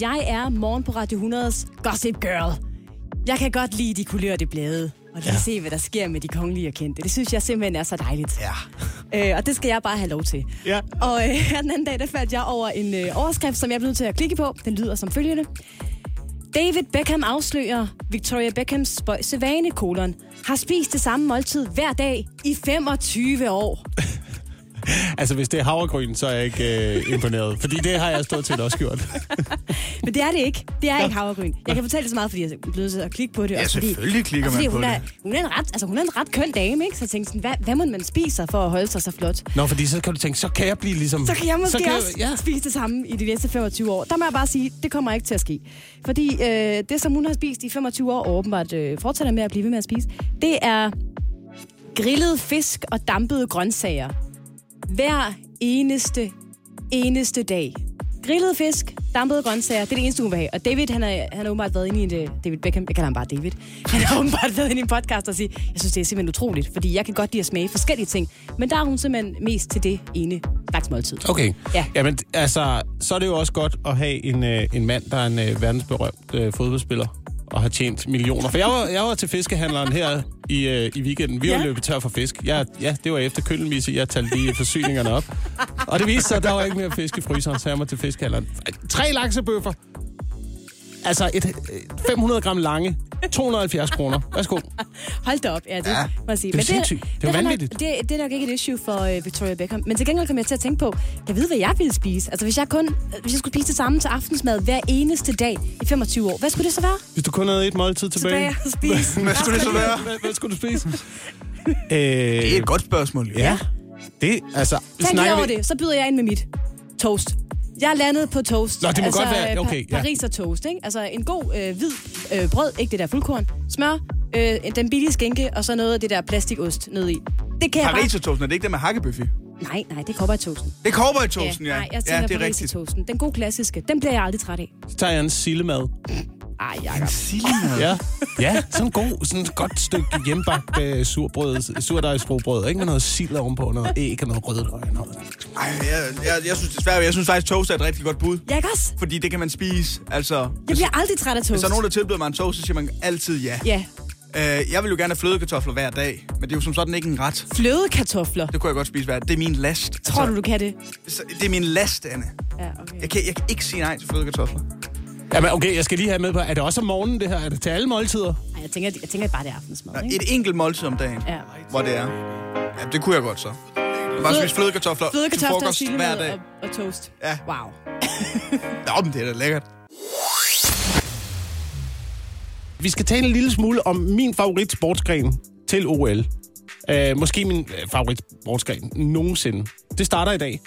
jeg er morgen på Radio 100's Gossip Girl. Jeg kan godt lide de kulørte blade, og lige ja. se, hvad der sker med de kongelige og kendte. Det synes jeg simpelthen er så dejligt. Ja. Øh, og det skal jeg bare have lov til. Ja. Og øh, den anden dag, der faldt jeg over en øh, overskrift, som jeg blev nødt til at klikke på. Den lyder som følgende. David Beckham afslører Victoria Beckhams spøjse vane, kolon, har spist det samme måltid hver dag i 25 år. Altså, hvis det er havregryn, så er jeg ikke øh, imponeret. Fordi det har jeg stået til også gjort. Men det er det ikke. Det er ikke havregryn. Jeg kan fortælle det så meget, fordi jeg er blevet til at klikke på det. Ja, også fordi, selvfølgelig klikker og fordi man på hun er, det. Hun er, en ret, altså, hun er en ret køn dame, ikke? Så jeg tænkte sådan, hvad, hvad må man spise for at holde sig så flot? Nå, fordi så kan du tænke, så kan jeg blive ligesom... Så kan jeg måske så kan kan også jeg, ja. spise det samme i de næste 25 år. Der må jeg bare sige, det kommer ikke til at ske. Fordi øh, det, som hun har spist i 25 år, og åbenbart øh, fortsætter med at blive ved med at spise, det er grillet fisk og dampede grøntsager. Hver eneste, eneste dag. Grillet fisk, dampede grøntsager, det er det eneste, hun vil have. Og David, han har, han har åbenbart været inde i en, øh, David Beckham, jeg kalder ham bare David. Han har åbenbart været inde i en podcast og sige, jeg synes, det er simpelthen utroligt, fordi jeg kan godt lide at smage forskellige ting. Men der er hun simpelthen mest til det ene slags måltid. Okay. Ja. Jamen, altså, så er det jo også godt at have en, øh, en mand, der er en øh, verdensberømt øh, fodboldspiller og har tjent millioner. For jeg var, jeg var til fiskehandleren her i, øh, i weekenden. Vi var Ja. løbet tør for fisk. Jeg, ja, det var efter køllemisse. Jeg talte lige forsyningerne op. Og det viste sig, at der var ikke mere fisk i fryseren, så jeg må til fiskehandleren. Tre laksebøffer. Altså et, øh, 500 gram lange. 270 kroner. Værsgo. Hold da op, ja, det Ja, må jeg sige. det er sindssygt. Det er jo nok- vanvittigt. Det, det er nok ikke et issue for uh, Victoria Beckham. Men til gengæld kom jeg til at tænke på, jeg ved, hvad jeg ville spise. Altså, hvis jeg, kun, hvis jeg skulle spise det samme til aftensmad hver eneste dag i 25 år, hvad skulle det så være? Hvis du kun havde et måltid tilbage. Tilbage at spise. Hvad skulle det så være? Hvad, hvad skulle du spise? øh, Det er et godt spørgsmål. jo. Ja. Det, altså... Tænk lige over det, så byder jeg ind med mit toast. Jeg landet på toast. Nå, det må altså, godt være- okay, pa- ja. Paris og toast, ikke? Altså en god øh, hvid øh, brød, ikke det der fuldkorn, smør, øh, den billige skænke, og så noget af det der plastikost ned i. Det kan jeg Paris og toasten, er det ikke det med hakkebøffi? bare... Nej, nej, det er cowboy-toasten. Det er cowboy-toasten, ja. Nej, jeg ja, tænker det er Paris rigtigt. toasten. Den gode klassiske, den bliver jeg aldrig træt af. Så tager jeg en sillemad. Ej, Jacob. Sillemad. Ja. ja, sådan en god, sådan et godt stykke hjemmebagt øh, surbrød, surdejsfrobrød, ikke? Med noget sild ovenpå, noget æg og noget rødløg. og Noget. Ej, jeg, jeg, jeg synes desværre, jeg synes faktisk, toast er et rigtig godt bud. Jeg ikke også? Fordi det kan man spise. Altså, Jeg bliver aldrig træt af hvis toast. der er nogen, der tilbyder mig en toast, så siger man altid ja. Ja, Øh, jeg vil jo gerne have flødekartofler hver dag, men det er jo som sådan ikke en ret. flødekartofler. Det kunne jeg godt spise hver Det er min last. Tror du, du kan det? Det er min last, Anne. Ja, okay. Jeg kan, jeg kan ikke sige nej til flødekartofler. Jamen, okay, jeg skal lige have med på, er det også om morgenen, det her? Er det til alle måltider? Ej, jeg tænker, jeg tænker bare, det er aftensmad, ikke? et enkelt måltid om dagen, Ja. hvor det er. Ja, det kunne jeg godt så. Bare spise flødekartofler til Flødekartofler, frokost hver dag. og, og toast. Ja. Wow. Nå, men det er da lækkert. Vi skal tale en lille smule om min favorit sportsgren til OL. Uh, måske min uh, favorit sportsgren nogensinde. Det starter i dag.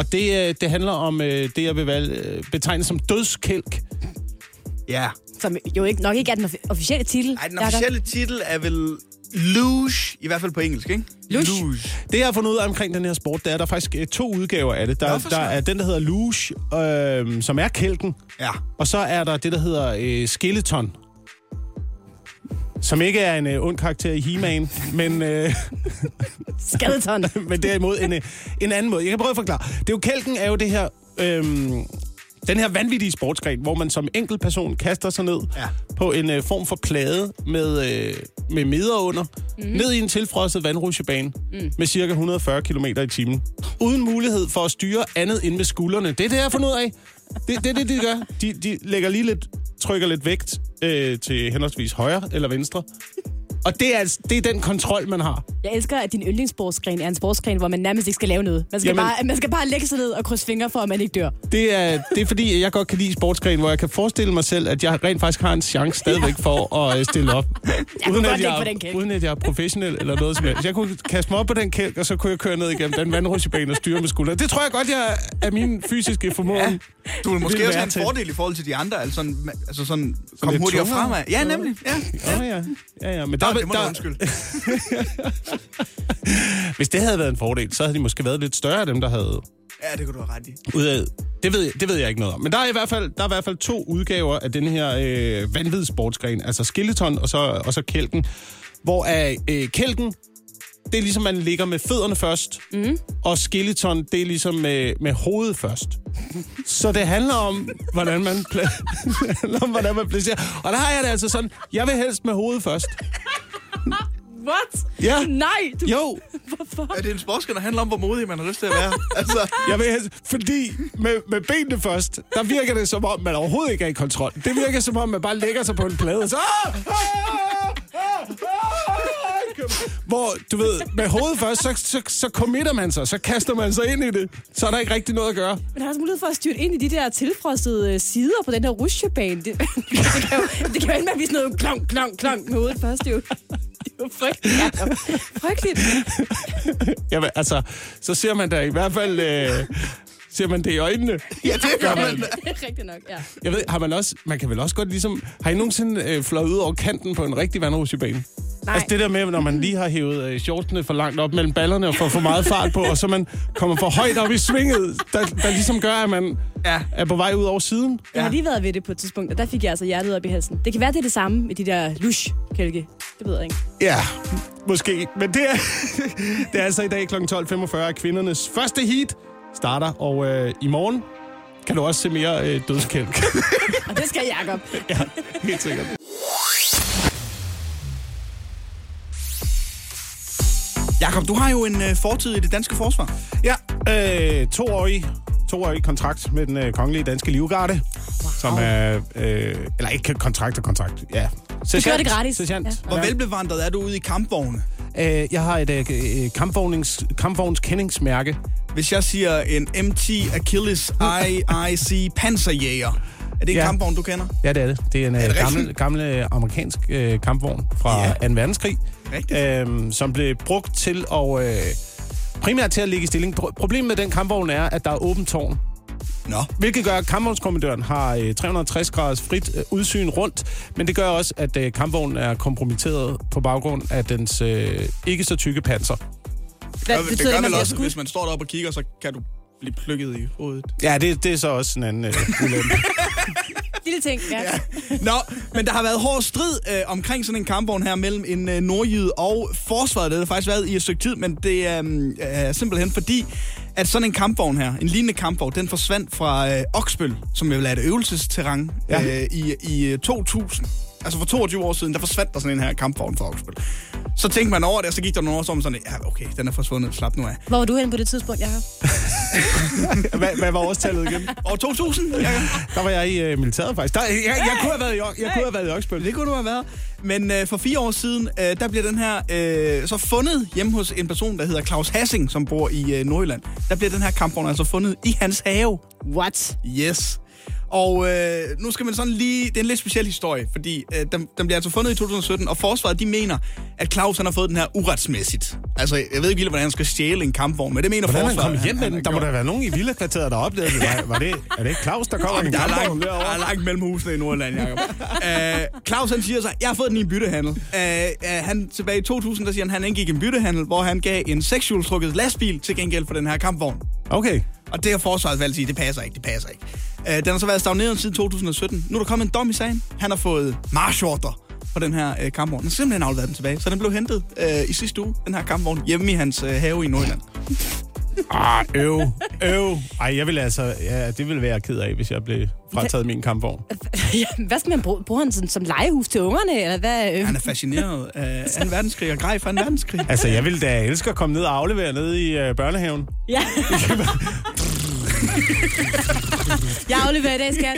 Og det, uh, det handler om uh, det, jeg vil valge, uh, betegne som dødskælk. Ja. Som jo ikke, nok ikke er den offi- officielle titel. Ej, den officielle titel er vel luge, i hvert fald på engelsk, ikke? Luge. Det, jeg har fundet ud af omkring den her sport, det er, at der er faktisk to udgaver af det. Der, Nå, der er den, der hedder luge, øh, som er kælken. Ja. Og så er der det, der hedder øh, skeleton. Som ikke er en øh, ond karakter i He-Man, men, øh, Skeleton. men derimod en, øh, en anden måde. Jeg kan prøve at forklare. Det er jo, kælken er jo det her... Øh, den her vanvittige sportsgren, hvor man som enkelt person kaster sig ned Ja. på en øh, form for plade med, øh, med meder under, mm. ned i en tilfrosset vandrutsjebane mm. med cirka 140 km i timen. Uden mulighed for at styre andet end med skuldrene. Det er det, jeg har fundet ud af. Det er det, det, de gør. De, de lægger lige lidt, trykker lidt vægt øh, til henholdsvis højre eller venstre. Og det er, altså- det er den kontrol, man har. Jeg elsker, at din yndlingssportsgren er en sportsgren, hvor man nærmest ikke skal lave noget. Man skal, Jamen- bare, man skal bare lægge sig ned og krydse fingre for, at man ikke dør. Det er, det er fordi, jeg godt kan lide sportsgren, hvor jeg kan forestille mig selv, at jeg rent faktisk har en chance stadigvæk for at øh, stille op. kunne uden, godt at jeg, på den kælk. uden at jeg er professionel eller noget som helst. Jeg kunne kaste mig op på den kælk, og så kunne jeg køre ned igennem den vandrutsjebane og styre med skuldrene. Det tror jeg godt, jeg er min fysiske formåen. Du vil måske også have en til. fordel i forhold til de andre, altså sådan, altså sådan komme lidt hurtigere fremad. Ja, nemlig. Ja. Ja, ja. ja, ja. Men der, Nå, det må der, undskylde. hvis det havde været en fordel, så havde de måske været lidt større, dem der havde Ja, det kunne du have ret i. ud af. Det ved, jeg, det ved jeg ikke noget om. Men der er i hvert fald, der er i hvert fald to udgaver af den her øh, vanvittige sportsgren. Altså skeleton og så, og så kælken. Hvor er øh, kælken det er ligesom, man ligger med fødderne først, mm. og skeleton, det er ligesom med, med hovedet først. Så det handler om, hvordan man, pla- om, hvordan man placerer. Og der har jeg det altså sådan, jeg vil helst med hovedet først. What? Ja. Nej, du... Jo, Hvorfor? Er det en sportsgren, der handler om, hvor modig man har lyst til at være? altså, jeg vil helst, fordi med, med benene først, der virker det som om, man overhovedet ikke er i kontrol. Det virker som om, man bare lægger sig på en plade, og så... Ah, ah, ah, ah, Hvor, du ved, med hovedet først, så, så, så committer man sig, så kaster man sig ind i det. Så er der ikke rigtig noget at gøre. Man har også mulighed for at styre ind i de der tilfrostede øh, sider på den der rutsjebane. Det, det, kan jo, det kan jo at blive sådan noget klonk, klonk, klonk med hovedet først. Det er jo, det er jo frygteligt. Jacob. Frygteligt. Jamen, altså, så ser man da i hvert fald... Øh, ser man det i øjnene. ja, det gør man. Det er rigtigt nok, ja. Jeg ved, har man også... Man kan vel også godt ligesom... Har I nogensinde øh, fløjet ud over kanten på en rigtig vandrutsjebane? Nej. Altså det der med, når man lige har hævet øh, shortsene for langt op mellem ballerne og får for meget fart på, og så man kommer for højt op i svinget, der, der ligesom gør, at man Ja. er på vej ud over siden. Jeg har lige været ved det på et tidspunkt, og der fik jeg altså hjertet op i halsen. Det kan være, det er det samme med de der lush-kælke. Det ved jeg ikke. Ja, måske. Men det er, det er altså i dag kl. 12.45, at kvindernes første heat starter, og øh, i morgen kan du også se mere øh, dødskælk. Og det skal Jacob. ja, helt sikkert. Jakob, du har jo en øh, fortid i det danske forsvar. Ja, øh, toårig, toårig kontrakt med den øh, kongelige danske livgarde, wow. som er, øh, eller ikke kontrakt og kontrakt, ja. Du gør det gratis. Sergeant. Ja. Hvor velbevandret er du ude i kampvogne? Øh, jeg har et øh, øh, kampvognings, kampvogns kendingsmærke. Hvis jeg siger en M10 Achilles IIC Panzerjæger, er det en Ja. kampvogn, du kender? Ja, det er det. Det er en det øh, rigtigt? gammel, gammel øh, amerikansk øh, kampvogn fra ja. 2. verdenskrig, Rigtigt. øh, som blev brugt til at... Øh, primært til at ligge i stilling. Pro- Problemet med den kampvogn er, at der er åbent tårn. Nå. Hvilket gør, at kampvognskommandøren har øh, 360 graders frit øh, udsyn rundt, men det gør også, at øh, kampvognen er kompromitteret på baggrund af dens øh, ikke så tykke panser. Hvad det betyder gør det, man vel også, hvis man står deroppe og kigger, så kan du blive plukket i hovedet. Ja, det, det er så også en anden øh, ulempe. Lille ting, ja. ja. Nå, men der har været hård strid øh, omkring sådan en kampvogn her mellem en øh, nordjyde og forsvaret. Det har faktisk været i et stykke tid, men det øh, er simpelthen fordi, at sådan en kampvogn her, en lignende kampvogn, den forsvandt fra øh, Oksbøl, som jo er et øvelsesterræn, Ja. øh, i, i øh, 2000. Altså for 22 år siden, der forsvandt der sådan en her kampvogn fra Oksbøl. Så tænkte man over det, og så gik der nogle år, så man sådan, ja, okay, den er forsvundet, slap nu af. Hvor var du henne på det tidspunkt, Jacob? hvad, hvad var årstallet igen? År 2000, ja. Der var jeg i øh, militæret faktisk. Der, jeg, jeg, kunne have været i, jeg kunne have været i Oksbøl. Det kunne du have været. Men øh, for fire år siden, øh, der bliver den her øh, så fundet hjemme hos en person, der hedder Claus Hassing, som bor i øh, Nordjylland. Der bliver den her kampvogn altså fundet i hans have. What? Yes. Og øh, nu skal man sådan lige... Det er en lidt speciel historie, fordi øh, den, den bliver altså fundet i 2017, og forsvaret de mener, at Claus han har fået den her uretsmæssigt. Altså, jeg ved ikke lige, hvordan han skal stjæle en kampvogn, men det mener Hvordan er han forsvaret. kommet hjem med den? Der må der være nogen i villakvarteret, der opdagede det. Var, var det. Er det ikke Claus, der kommer med en Der langt, kampvogn der derovre? er langt mellem husene i Nordjylland, Jacob. uh, Claus han siger så, jeg har fået den i en byttehandel. Uh, uh, han, tilbage i 2000, der siger han, han indgik en byttehandel, hvor han gav en sekshjulstrukket lastbil til gengæld for den her kampvogn. Okay. Og det har forsvaret valgt at sige, det passer ikke, det passer ikke. Uh, den har så været stagneret siden 2017. Nu er der kommet en dom i sagen. Han har fået marschordre på den her uh, kampvogn. Han har simpelthen afleveret den tilbage. Så den blev hentet uh, i sidste uge, den her kampvogn, hjemme i hans uh, have i Nordjylland. Ah, øv. Øv. Ej, jeg ville altså... Ja, det ville være ked af, hvis jeg blev frataget min kampvogn. Ja, hvad skal man bruge? Bruger han sådan, som legehus til ungerne, eller hvad? Han er fascineret af 2. verdenskrig og grej fra 2. verdenskrig. Altså, jeg ville da elske at komme ned og aflevere ned i øh, børnehaven. Ja. Jeg afleverer i dag, skat.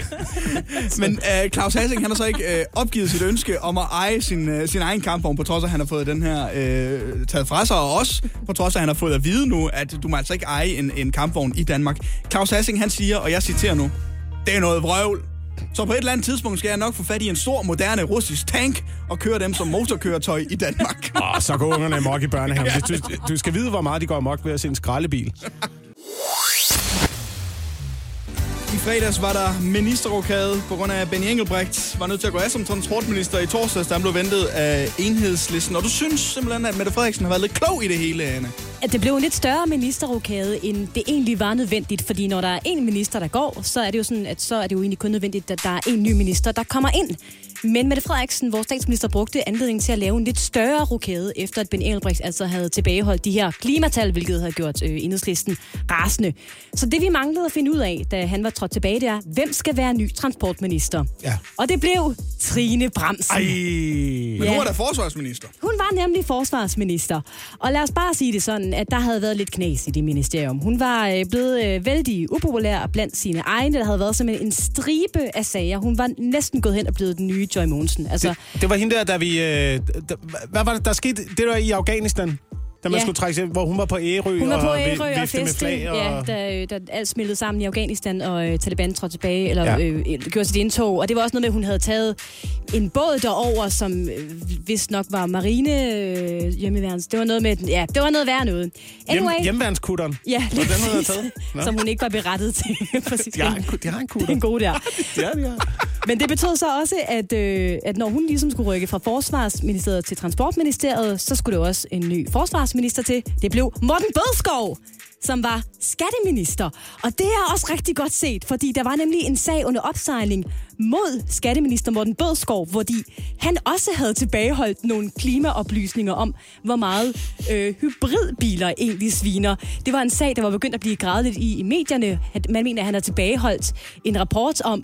Men øh, Claus Hassing, han har så ikke øh, opgivet sit ønske om at eje sin, øh, sin egen kampvogn, på trods af, at han har fået den her øh, taget fra sig, og også på trods af, at han har fået at vide nu, at du må altså ikke eje en, en kampvogn i Danmark. Claus Hassing, han siger, og jeg citerer nu, det er noget vrøvl. Så på et eller andet tidspunkt skal jeg nok få fat i en stor, moderne russisk tank og køre dem som motorkøretøj i Danmark. Åh, så går ungerne amok i børnehaven. Du, du skal vide, hvor meget de går amok ved at se en skraldebil. Fredags var der ministerrokade på grund af at Benny Engelbrecht var nødt til at gå af som transportminister i torsdags, da han blev ventet af enhedslisten. Og du synes simpelthen, at Mette Frederiksen har været lidt klog i det hele, Anne? At det blev en lidt større ministerrokade, end det egentlig var nødvendigt. Fordi når der er en minister, der går, så er det jo sådan, at så er det jo egentlig kun nødvendigt, at der er en ny minister, der kommer ind. Men Mette Frederiksen, vores statsminister, brugte anledningen til at lave en lidt større rokade, efter at Ben Engelbrecht altså havde tilbageholdt de her klimatal, hvilket havde gjort øh, enhedslisten rasende. Så det vi manglede at finde ud af, da han var trådt tilbage, det er, hvem skal være ny transportminister? Ja. Og det blev Trine Bramsen. Ej. Men Ja. nu er der forsvarsminister. Hun var nemlig forsvarsminister. Og lad os bare sige det sådan, at der havde været lidt knas i det ministerium. Hun var øh, blevet øh, vældig upopulær blandt sine egne. Der havde været simpelthen en stribe af sager. Hun var næsten gået hen og blevet den nye Joy Mogensen. Altså, Det, det var hende der, da vi... Øh, der, hvad var det, der skete? Det var i Afghanistan, da man Ja. skulle trække sig, hvor hun var på Ærø hun var på og Ærø og med feste, flag. Og... ja, da, øh, da alt smeltede sammen i Afghanistan, og øh, Taliban trådte tilbage, eller Ja. øh, øh, gjorde sit indtog. Og det var også noget med, at hun havde taget en båd derover, som øh, vist nok var marine øh, hjemmeværens. Det var noget med, ja, det var noget værre noget. Anyway, Hjem, hjemmeværnskutteren. ja, lige den, hun havde taget? Nå. som hun ikke var berettet til. præcis. De har en, de har en Det kutter. er en god der. Ja, de har. Men det betød så også, at, øh, at når hun ligesom skulle rykke fra Forsvarsministeriet til Transportministeriet, så skulle der også en ny forsvarsminister til. Det blev Morten Bødskov, som var skatteminister. Og det er også rigtig godt set, fordi der var nemlig en sag under opsejling mod skatteminister Morten Bødskov, fordi han også havde tilbageholdt nogle klimaoplysninger om, hvor meget øh, hybridbiler egentlig sviner. Det var en sag, der var begyndt at blive grædet lidt i, i medierne. At Man mener, at han har tilbageholdt en rapport om,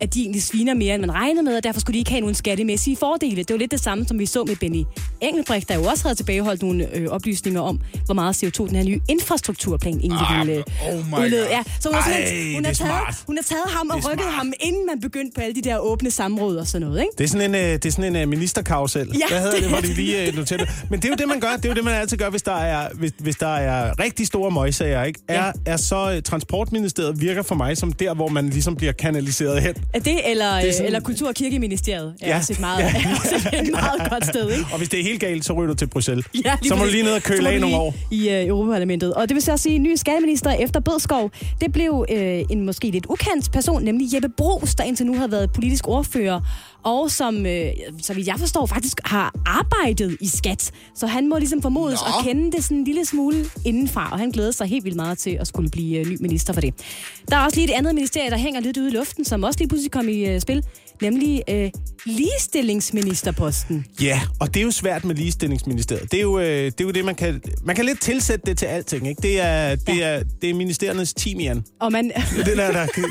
at de egentlig sviner mere, end man regnede med, og derfor skulle de ikke have nogen skattemæssige fordele. Det var lidt det samme, som vi så med Benny Engelbrecht, der jo også havde tilbageholdt nogle øh, oplysninger om, hvor meget CO2 den her nye infrastrukturplan egentlig Ah, ville oh my udlede. Ja, så hun, Ej, simpelthen- hun, har taget, hun har taget ham og rykket smart. ham, inden man begyndte på alle de der åbne samråd og sådan noget, ikke? Det er sådan en, øh, det er sådan en uh, ministerkarusel. Ja, Hvad hedder det hvor de lige noterer det? Men det er jo det, man gør. Det er jo det, man altid gør, hvis der er, hvis, hvis der er rigtig store møgsager. Ikke? Er, Ja. er så uh, Transportministeriet virker for mig som der, hvor man ligesom bliver kanaliseret hen. Er det, eller, Det er sådan- eller Kultur- og Kirkeministeriet er Ja. også et meget, er også et meget godt sted, ikke? Og hvis det er helt galt, så ryger du til Bruxelles. Ja, så må du lige ned og køle af nogle år. I øh, Europaparlamentet. Og det vil så sige, at ny skatteminister efter Bødskov, det blev øh, en måske lidt ukendt person, nemlig Jeppe Brugs, der indtil nu har været politisk ordfører, og som, øh, så vidt jeg forstår, faktisk har arbejdet i skat. Så han må ligesom formodes Nå. at kende det sådan en lille smule indenfra, og han glæder sig helt vildt meget til at skulle blive øh, ny minister for det. Der er også lige et andet ministerie, der hænger lidt ude i luften, som også lige pludselig kom i øh, spil, nemlig øh, ligestillingsministerposten. Ja, og det er jo svært med ligestillingsministeriet. Det er jo, øh, det, er jo det, man kan... Man kan lidt tilsætte det til alting, ikke? Det er, det Ja. er, det er ministeriernes timian. Og man, Det der, der kan,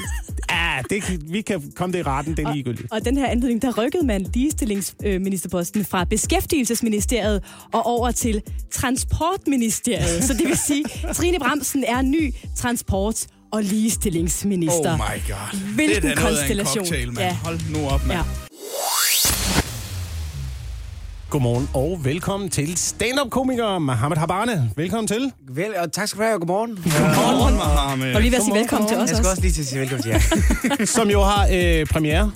ah, det, vi kan komme det i retten, det er ligegyldigt. Og den her anledning, der rykkede man ligestillingsministerposten fra Beskæftigelsesministeriet og over til Transportministeriet. Så det vil sige, Trine Bramsen er ny transport- og ligestillingsminister. Oh my god. Hvilken det er da noget af en konstellation. cocktail, mand. Ja. Hold nu op, mand. Ja. Godmorgen og velkommen til stand-up-komiker Mohammed Habane. Velkommen til. Vel, og tak skal du have, og godmorgen. Godmorgen, Mohammed. Og lige ved at sige Godmorgen. velkommen til os Jeg skal også. også lige til at sige velkommen til jer. som jo har øh, premiere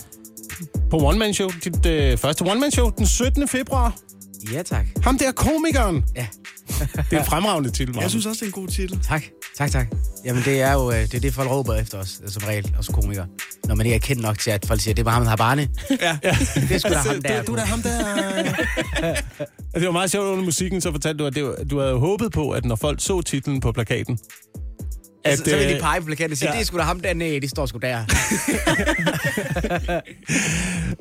på One Man Show. Dit øh, første One Man Show den 17. februar. Ja, tak. Ham der komikeren. Ja, Det er en fremragende titel, Mohammed. Jeg synes også, det er en god titel. tak. Tak, tak. Jamen, det er jo øh, det, er det folk råber efter os, øh, som regel, og som komikere. Når man ikke er kendt nok til, at folk siger, det er Mohammed Habane. Ja. Det er sgu da ham der. Du, du er da ham der. det var meget sjovt under musikken, så fortalte du, at det var, du havde håbet på, at når folk så titlen på plakaten, at, så, så vil øh, de pege på plakaten og sige, ja. det er sgu da ham der. Nej, de står sgu der.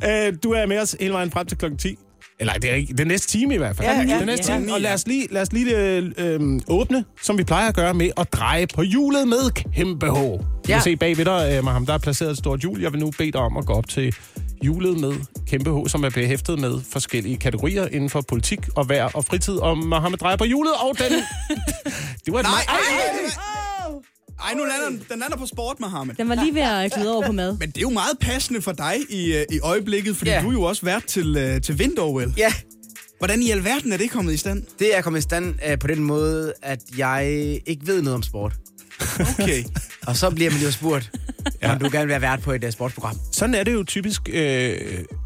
Øh, du er med os hele vejen frem til klokken 10. Eller det er ikke, det er næste time i hvert fald. Ja, ja. Den næste Ja. time. Og lad os lige, lad os lige øh, øh, åbne, som vi plejer at gøre, med at dreje på hjulet med kæmpe H. Du Ja. kan se bag ved dig, øh, Maham, der er placeret et stort hjul. Jeg vil nu bede dig om at gå op til hjulet med kæmpe H, som er behæftet med forskellige kategorier inden for politik og vejr og fritid. Og Mohammed drejer på hjulet, og den... det var et Nej, meget- ej, ej, ej. Ej, nu lander den, den lander på sport, Mohammed. Den var lige ved at glide over på mad. Men det er jo meget passende for dig i, øh, i øjeblikket, fordi Ja. du er jo også vært til, øh, til vinter Ja, Hvordan i alverden er det kommet i stand? det er kommet i stand øh, på den måde, at jeg ikke ved noget om sport. Okay. Og så bliver man jo spurgt, ja. om du gerne vil være vært på et uh, sportsprogram. Sådan er det jo typisk øh,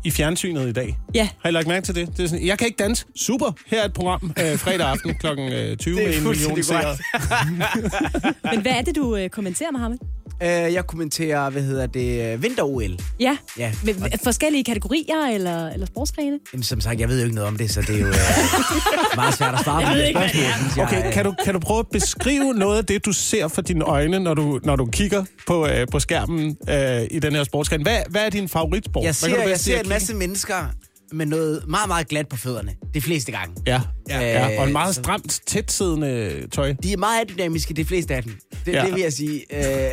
i fjernsynet i dag. Ja. Har I lagt mærke til det? det er sådan, jeg kan ikke danse. Super. Her er et program øh, fredag aften kl. 20 Det er med en million. Men hvad er det, du øh, kommenterer, Mohammed? Øh, jeg kommenterer, hvad hedder det, vinter-OL. Ja. Ja. Med, med forskellige kategorier eller, eller sportsgrene? Jamen, som sagt, jeg ved jo ikke noget om det, så det er jo øh, meget svært at svare på det ikke, hvad spørgsmål, det er. synes jeg. Okay, kan du, kan du prøve at beskrive noget af det, du ser for dine øjne, når du, når du kigger på, øh, på skærmen øh, i den her sportsgren? Hvad, hvad er din favoritsport? Jeg Hvad ser, kan du jeg ser en masse mennesker med noget meget, meget glat på fødderne. De fleste gange. Ja, ja, ja. Øh, og en meget stramt, tætsiddende tøj. De er meget aerodynamiske, de fleste af dem. Det, Ja. ja. det vil jeg sige. Øh,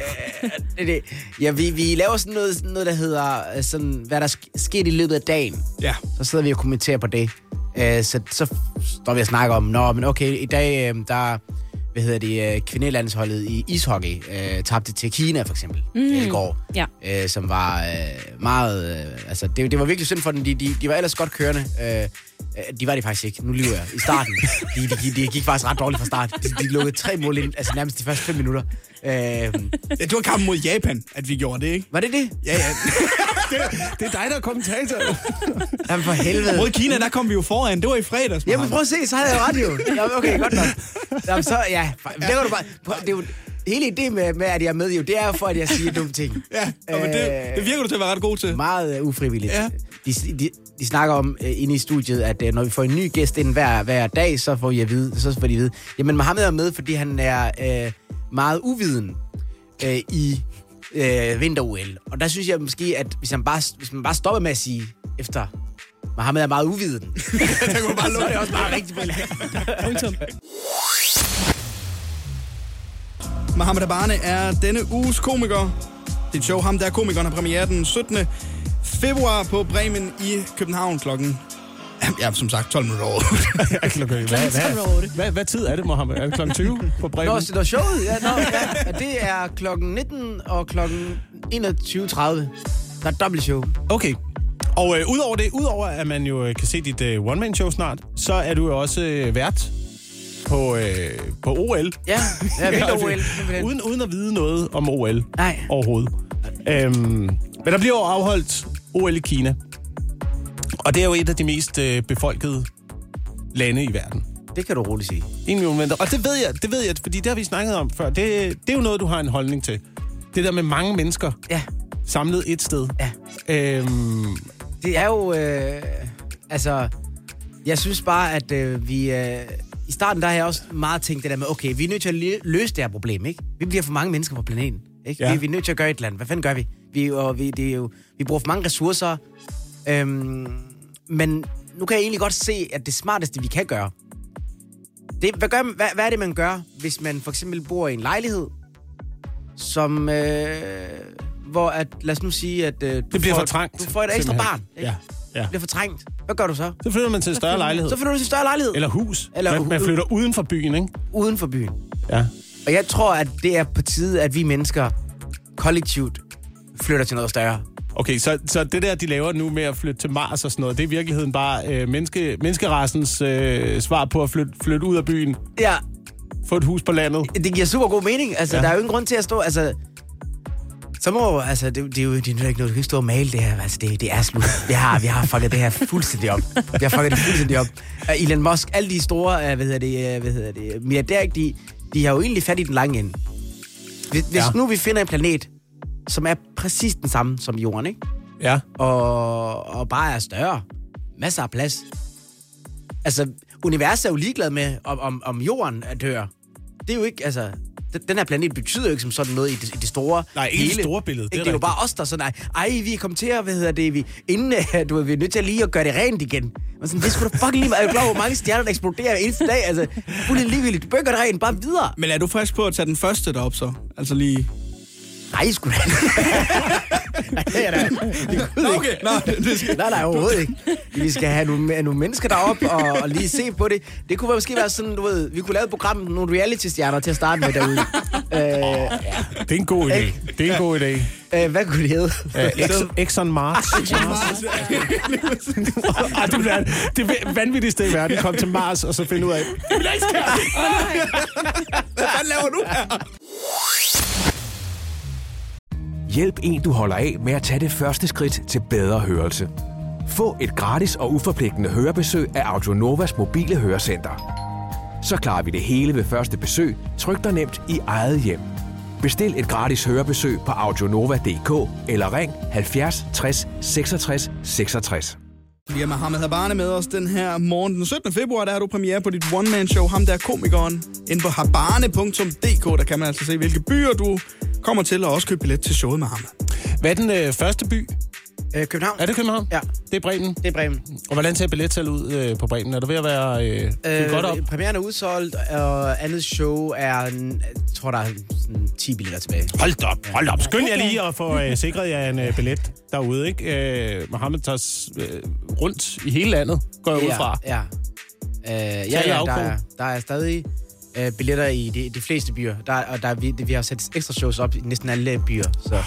det, det. Ja, vi, vi laver sådan noget, sådan noget, der hedder, øh, sådan, hvad der er sk- sket i løbet af dagen. Ja. Så sidder vi og kommenterer på det. Øh, så, så står vi og snakker om, nå, men okay, i dag, øh, der hvad hedder det, øh, kvindelandsholdet i ishockey øh, tabte til Kina, for eksempel, mm. i går. Ja. Øh, som var øh, meget... Øh, altså, det, det var virkelig synd for dem. De, de, de var ellers godt kørende. Øh, øh, de var de faktisk ikke. Nu lyver jeg. I starten. De, de, de, de gik faktisk ret dårligt fra start. De, de lukkede tre mål ind, altså nærmest de første fem minutter. Øh, Ja, det var kampen mod Japan, at vi gjorde det, ikke? var det det? Ja, ja. Det er dig, der er kommentator. Jamen for helvede. Mod Kina, der kom vi jo foran. Det var i fredags, Jamen prøv at se, så havde jeg jo. Jamen, okay, godt nok. Jamen, så, ja, det var du bare... prøv- Det jo, hele ideen med, med, at jeg er med, jo, det er jo for, at jeg siger dumme ting. Ja, men det, Øh, det virker du til at være ret god til. Meget uh, ufrivilligt. Ja. De, de, de snakker om uh, inde i studiet, at uh, når vi får en ny gæst ind hver, hver dag, så får, I at vide, så får de at vide, jamen Mohammed er med, fordi han er uh, meget uviden uh, i uh, vinter-OL. Og der synes jeg måske, at hvis, han bare, hvis man bare stopper med at sige efter Mohammed er meget uviden, der kunne bare er det også bare rigtig på Punktum. Mohammed Abane er denne uges komiker. Dit show, ham der er komikeren, har premiere den 17. februar på Bremen i København klokken... Ja, som sagt, 12 minutter over. Klokken, hvad, hvad, hvad, hvad tid er det, Mohammed? Er det klokken 20 på Bremen? Nå, er showet? Ja, nå, ja. Det er klokken 19 og klokken 21.30. Der er dobbelt show. Okay. Og øh, udover det, udover at man jo øh, kan se dit øh, one-man-show snart, så er du jo også øh, vært på, øh, på OL. Ja, ja altså, simpelthen. uden, uden at vide noget om OL Nej. overhovedet. Øhm, men der bliver jo afholdt OL i Kina. Og det er jo et af de mest øh, befolkede lande i verden. Det kan du roligt sige. En million mennesker. Og det ved jeg, det ved jeg, fordi det har vi snakket om før. Det, det er jo noget, du har en holdning til. Det der med mange mennesker Ja, samlet et sted. ja. Øhm, Det er jo... Øh, altså, jeg synes bare, at øh, vi... Øh, I starten der har jeg også meget tænkt det der med, okay, vi er nødt til at lø- løse det her problem, ikke? Vi bliver for mange mennesker på planeten, ikke? Ja. Vi, vi er nødt til at gøre et eller andet. Hvad fanden gør vi? Vi, og vi, det er jo, vi bruger for mange ressourcer. Øhm, men nu kan jeg egentlig godt se, at det smarteste, vi kan gøre, det, hvad, gør, hvad, hvad er det, man gør, hvis man for eksempel bor i en lejlighed, som... Øh, hvor at, lad os nu sige, at øh, du, det bliver får, for du får et ekstra simpelthen. barn. Ikke? Ja, ja. Det bliver for trængt. Hvad gør du så? Så flytter man til en større lejlighed. Så flytter du til en større lejlighed. Eller hus. Eller man, man flytter uden for byen, ikke? Uden for byen. Ja. Og jeg tror, at det er på tide, at vi mennesker kollektivt flytter til noget større. Okay, så, så det der, de laver nu med at flytte til Mars og sådan noget, det er i virkeligheden bare øh, menneske, menneskerassens øh, svar på at flytte, flytte ud af byen, Ja, få et hus på landet. det giver super god mening. Altså, ja. der er jo ingen grund til at stå... Altså, så må, altså, det, det er jo det er jo ikke noget, du kan ikke stå og male det her. Altså, det, det er slut. Vi har, vi har fucket det her fuldstændig op. Vi har fucket det fuldstændig op. Uh, Elon Musk, alle de store, uh, hvad hedder det, uh, hvad hedder det, milliardærer, de, de har jo egentlig fat i den lange ende. Hvis, hvis Ja. nu vi finder en planet, som er præcis den samme som Jorden, ikke? Ja. og, og bare er større. Masser af plads. Altså, universet er jo ligeglad med, om, om, om jorden dør. Det er jo ikke, altså... den- Den her planet betyder jo ikke som sådan noget i det, i det store Nej, ikke i det store billede, det Det er det er jo bare os, der sådan, ej, ej, vi er kommet til at, hvad hedder det, vi, inden, du ved, vi er nødt til at lige at gøre det rent igen. Men sådan, det skulle da fucking lige meget. Jeg er klar hvor mange stjerner, der eksploderer eneste dag. Altså, fuldstændig ligegyldigt. Du bør gøre det rent, bare videre. Men er du frisk på at tage den første derop så? Altså lige... Nej, sgu da. Nej, det er okay. Nå, det skal... Nej, nej, overhovedet ikke. Vi skal have nogle, nogle mennesker deroppe og, og lige se på det. Det kunne måske være sådan, du ved, vi kunne lave et program, nogle reality-stjerner til at starte med derude. Øh, Det er en god idé. Det er en god idé. øh, hvad kunne det hedde? Uh, Exxon, Exxon Mars. Ej, det, bliver, det vanvittigste i verden. Kom til Mars, og så finde ud af... Hvad fanden laver du her? Hjælp en, du holder af med at tage det første skridt til bedre hørelse. Få et gratis og uforpligtende hørebesøg af Audionovas mobile hørecenter. Så klarer vi det hele ved første besøg, tryk dig nemt i eget hjem. Bestil et gratis hørebesøg på audionova.dk eller ring 70 60 66 66. Vi har Mohammed Habane med os den her morgen. Den 17. februar, der har du premiere på dit one-man-show. Ham der er komikeren. Inde på habane.dk, der kan man altså se, hvilke byer du kommer til, og også købe billet til showet med ham. Hvad er den øh, første by? Øh, København? Er det København? Ja. Det er Bremen. Det er Bremen. Og hvordan ser billetsalget ud øh, på Bremen? Er du ved at være øh, øh, godt op? Premieren er udsolgt, og andet show er, jeg tror, der er sådan 10 billetter tilbage. Hold op, hold op. Skynd jer lige at få øh, sikret jer en øh, billet derude, ikke? Øh, Mohammed tager øh, rundt i hele landet, går jeg ud fra. Ja, ja. Øh, ja, ja der, er, der er stadig øh, billetter i de, de fleste byer. Der, og der, er vi, vi har sat ekstra shows op i næsten alle byer. Så.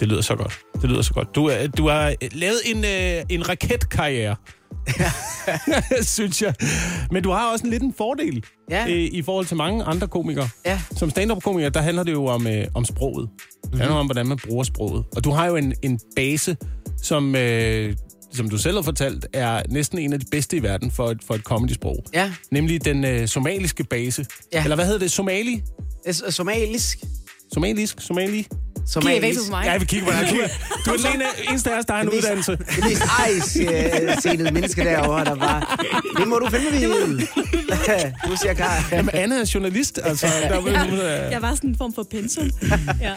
Det lyder så godt. Det lyder så godt. Du, er, du har lavet en, øh, en raketkarriere. synes jeg. Men du har også en lidt en fordel Ja. øh, i forhold til mange andre komikere. Ja. Som stand-up-komiker, der handler det jo om, øh, om sproget. Det handler om, hvordan man bruger sproget. Og du har jo en, en base, som, øh, som du selv har fortalt, er næsten en af de bedste i verden for et, for et comedy-sprog. Ja. Nemlig den øh, somaliske base. Ja. Eller hvad hedder det? Somali? Øh, s- Somalisk. Somalisk? Somali? Giv væk Somalisk. på mig. Ja, jeg vil kigge på dig. Du er, du er den ene, eneste af os, der har en uddannelse. Det mest ejs-senede menneske derovre, der bare... Det må du fandme vide. du siger klar. Jamen, Anna er journalist, altså. Der, hun, øh, Jeg var sådan en form for pensum. Ja.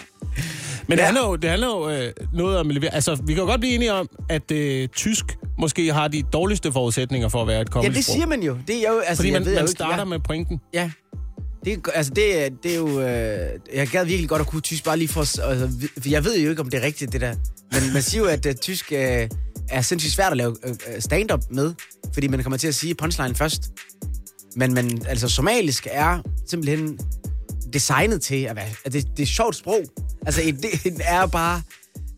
Men det handler jo, det handler jo øh, noget om... Altså, vi kan jo godt blive enige om, at øh, tysk måske har de dårligste forudsætninger for at være et Ja, comedy det siger man jo. Det er jo altså, Fordi jeg man, ved, jeg man jo ikke- starter ja. med pointen. Ja. Det, altså, det, er- det er jo... Øh, jeg gad virkelig godt at kunne tysk, bare lige for... Altså, jeg ved jo ikke, om det er rigtigt, det der. Men man siger jo, at uh, tysk øh, er sindssygt svært at lave øh, øh, stand-up med, fordi man kommer til at sige punchline først. Men, men altså, somalisk er simpelthen designet til at være... At det, det er et sjovt sprog. Altså, det er bare...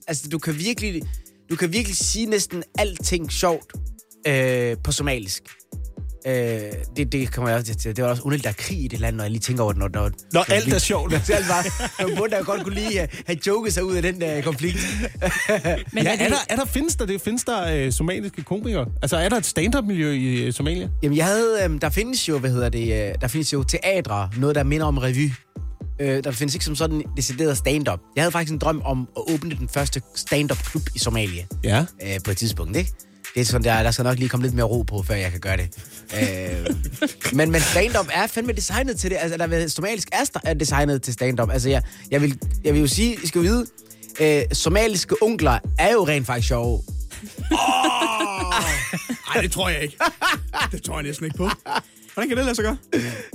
Altså, du kan virkelig... Du kan virkelig sige næsten alting sjovt øh, på somalisk. Øh, det, det kommer jeg også til. Det var også underligt, der er krig i det land, når jeg lige tænker over det. Når, når, Når alt er sjovt. Det er alt bare, man burde da godt kunne lige have, have joket sig ud af den uh, konflikt. Men Ja, er det, er der, er der, findes der det? Findes der øh, somaliske komikere? Altså, er der et stand-up-miljø i øh, Somalia? Jamen, jeg havde, øhm, der findes jo, hvad hedder det, øh, der findes jo teatre, noget der minder om revy. Øh, der findes ikke som sådan en decideret stand-up. Jeg havde faktisk en drøm om at åbne den første stand-up-klub i Somalia Ja. øh, på et tidspunkt, ikke? Det er sådan, der, der skal nok lige komme lidt mere ro på, før jeg kan gøre det. Øh, men, men stand-up er fandme designet til det. Altså, der er, somalisk er, er designet til stand-up. Altså, jeg, jeg, vil, jeg vil jo sige, I skal vide, øh, somaliske onkler er jo rent faktisk sjove. Nej, det tror jeg ikke. Det tror jeg næsten ikke på. Hvordan kan det lade sig gøre?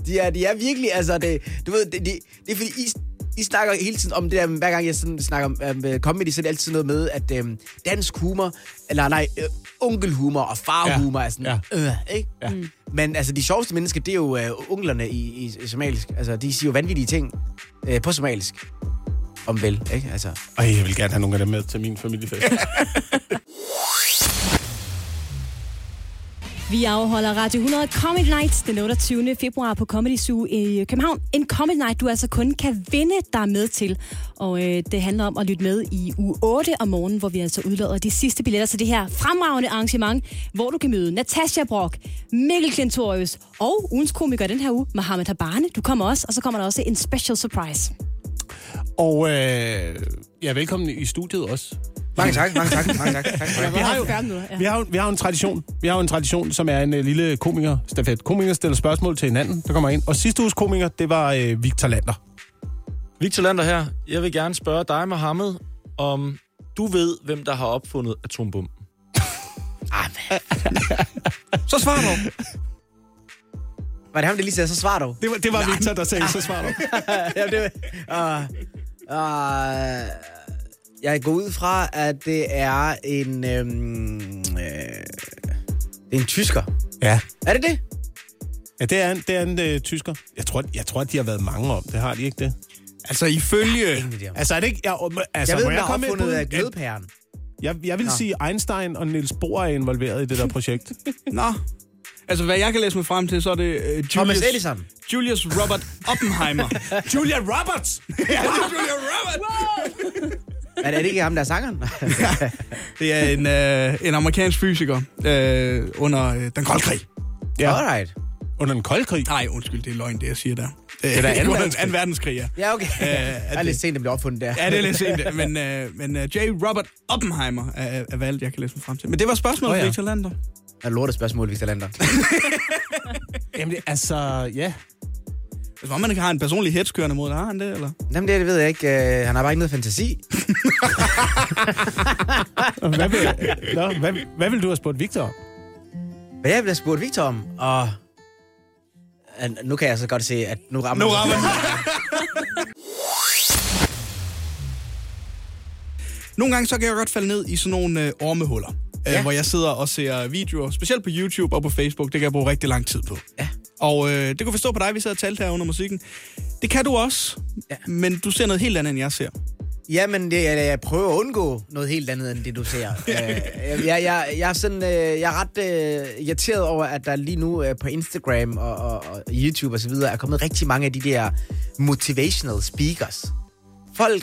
De er, de er virkelig, altså, det, du ved, det, det, det er fordi, I, I snakker hele tiden om det der, hver gang jeg sådan snakker om um, comedy, så er det altid noget med, at um, dansk humor, eller nej, uh, onkelhumor og farhumor Ja, er sådan, øh, ikke? Ja. Mm. Men altså, de sjoveste mennesker, det er jo uh, onklerne i, i, i somalisk. Altså, de siger jo vanvittige ting uh, på somalisk. Om vel, ikke? Altså, Ej, jeg vil gerne have nogle af dem med til min familiefest. Vi afholder Radio 100 Comedy Nights den 28. februar på Comedy Zoo i København. En Comedy Night, du altså kun kan vinde dig med til. Og øh, det handler om at lytte med i uge 8 om morgenen, hvor vi altså udlader de sidste billetter til det her fremragende arrangement, hvor du kan møde Natasha Brock, Mikkel Klintorius og ugens komiker den her uge, Mohammed Habane. Du kommer også, og så kommer der også en special surprise. Og øh, ja, velkommen i studiet også mange tak, mange tak, mange tak. Vi har, jo, vi, har, jo- vi har jo en tradition. Vi har jo en tradition, som er en uh, lille komiker-stafet. Komikere stiller spørgsmål til hinanden, der kommer ind. Og sidste uges komiker, det var uh, Victor Lander. Victor Lander her. Jeg vil gerne spørge dig, Mohammed, om du ved, hvem der har opfundet atombomben. Så svar dog. Var det ham, der lige sagde, så svar dog. Det var, det var Victor, der sagde, så svar du. ja, det var... Uh, uh, jeg går ud fra, at det er en... Øhm, øh, det er en tysker. Ja. Er det det? Ja, det er en, det er en uh, tysker. Jeg tror, jeg tror, at de har været mange om. Det har de ikke det? Altså, ifølge... Om. Altså, er det ikke... Jeg, altså, Jeg ved, må er komme opfundet af glødepæren. Jeg, jeg vil Nå. sige, Einstein og Niels Bohr er involveret i det der projekt. Nå. Altså, hvad jeg kan læse mig frem til, så er det uh, Julius... Thomas Edison. Julius Robert Oppenheimer. Julia Roberts! ja, det er Julia Robert! Er det ikke ham, der er sangeren? Det er en, øh, en amerikansk fysiker øh, under øh, den kolde krig. Ja, Alright. under den kolde krig. Nej, undskyld, det er løgn, det jeg siger der. Det er da anden anden verdenskrig. verdenskrig, ja. Ja, okay. Øh, det er lidt sent, det blev opfundet der. Ja, det er lidt sent, men, øh, men uh, J. Robert Oppenheimer er, er valgt, jeg kan læse mig frem til. Men det var spørgsmålet, oh, ja. ja. Victor Lander. Det er lortet spørgsmål, Victor Lander. Jamen, det, altså, ja. Hvis man ikke har en personlig hets kørende mod har han det, eller? Jamen, det, det ved jeg ikke. Øh, han har bare ikke noget fantasi. Hvad vil, nå, hvad, hvad vil du have spurgt Victor om? Hvad jeg ville have spurgt Victor om, og... Nu kan jeg så godt se, at nu rammer Nu rammer den. Nogle gange så kan jeg godt falde ned i sådan nogle øh, ormehuller, ja. Ja. øh, hvor jeg sidder og ser videoer, specielt på YouTube og på Facebook. Det kan jeg bruge rigtig lang tid på. Ja. Og øh, det kunne forstå på dig, vi sad og talte her under musikken. Det kan du også, Ja. men du ser noget helt andet, end jeg ser. Jamen, det, jeg, jeg prøver at undgå noget helt andet, end det du ser. Øh, jeg, jeg, jeg, er sådan, øh, jeg er ret øh, irriteret over, at der lige nu øh, på Instagram og, og, og YouTube og så videre er kommet rigtig mange af de der motivational speakers. Folk,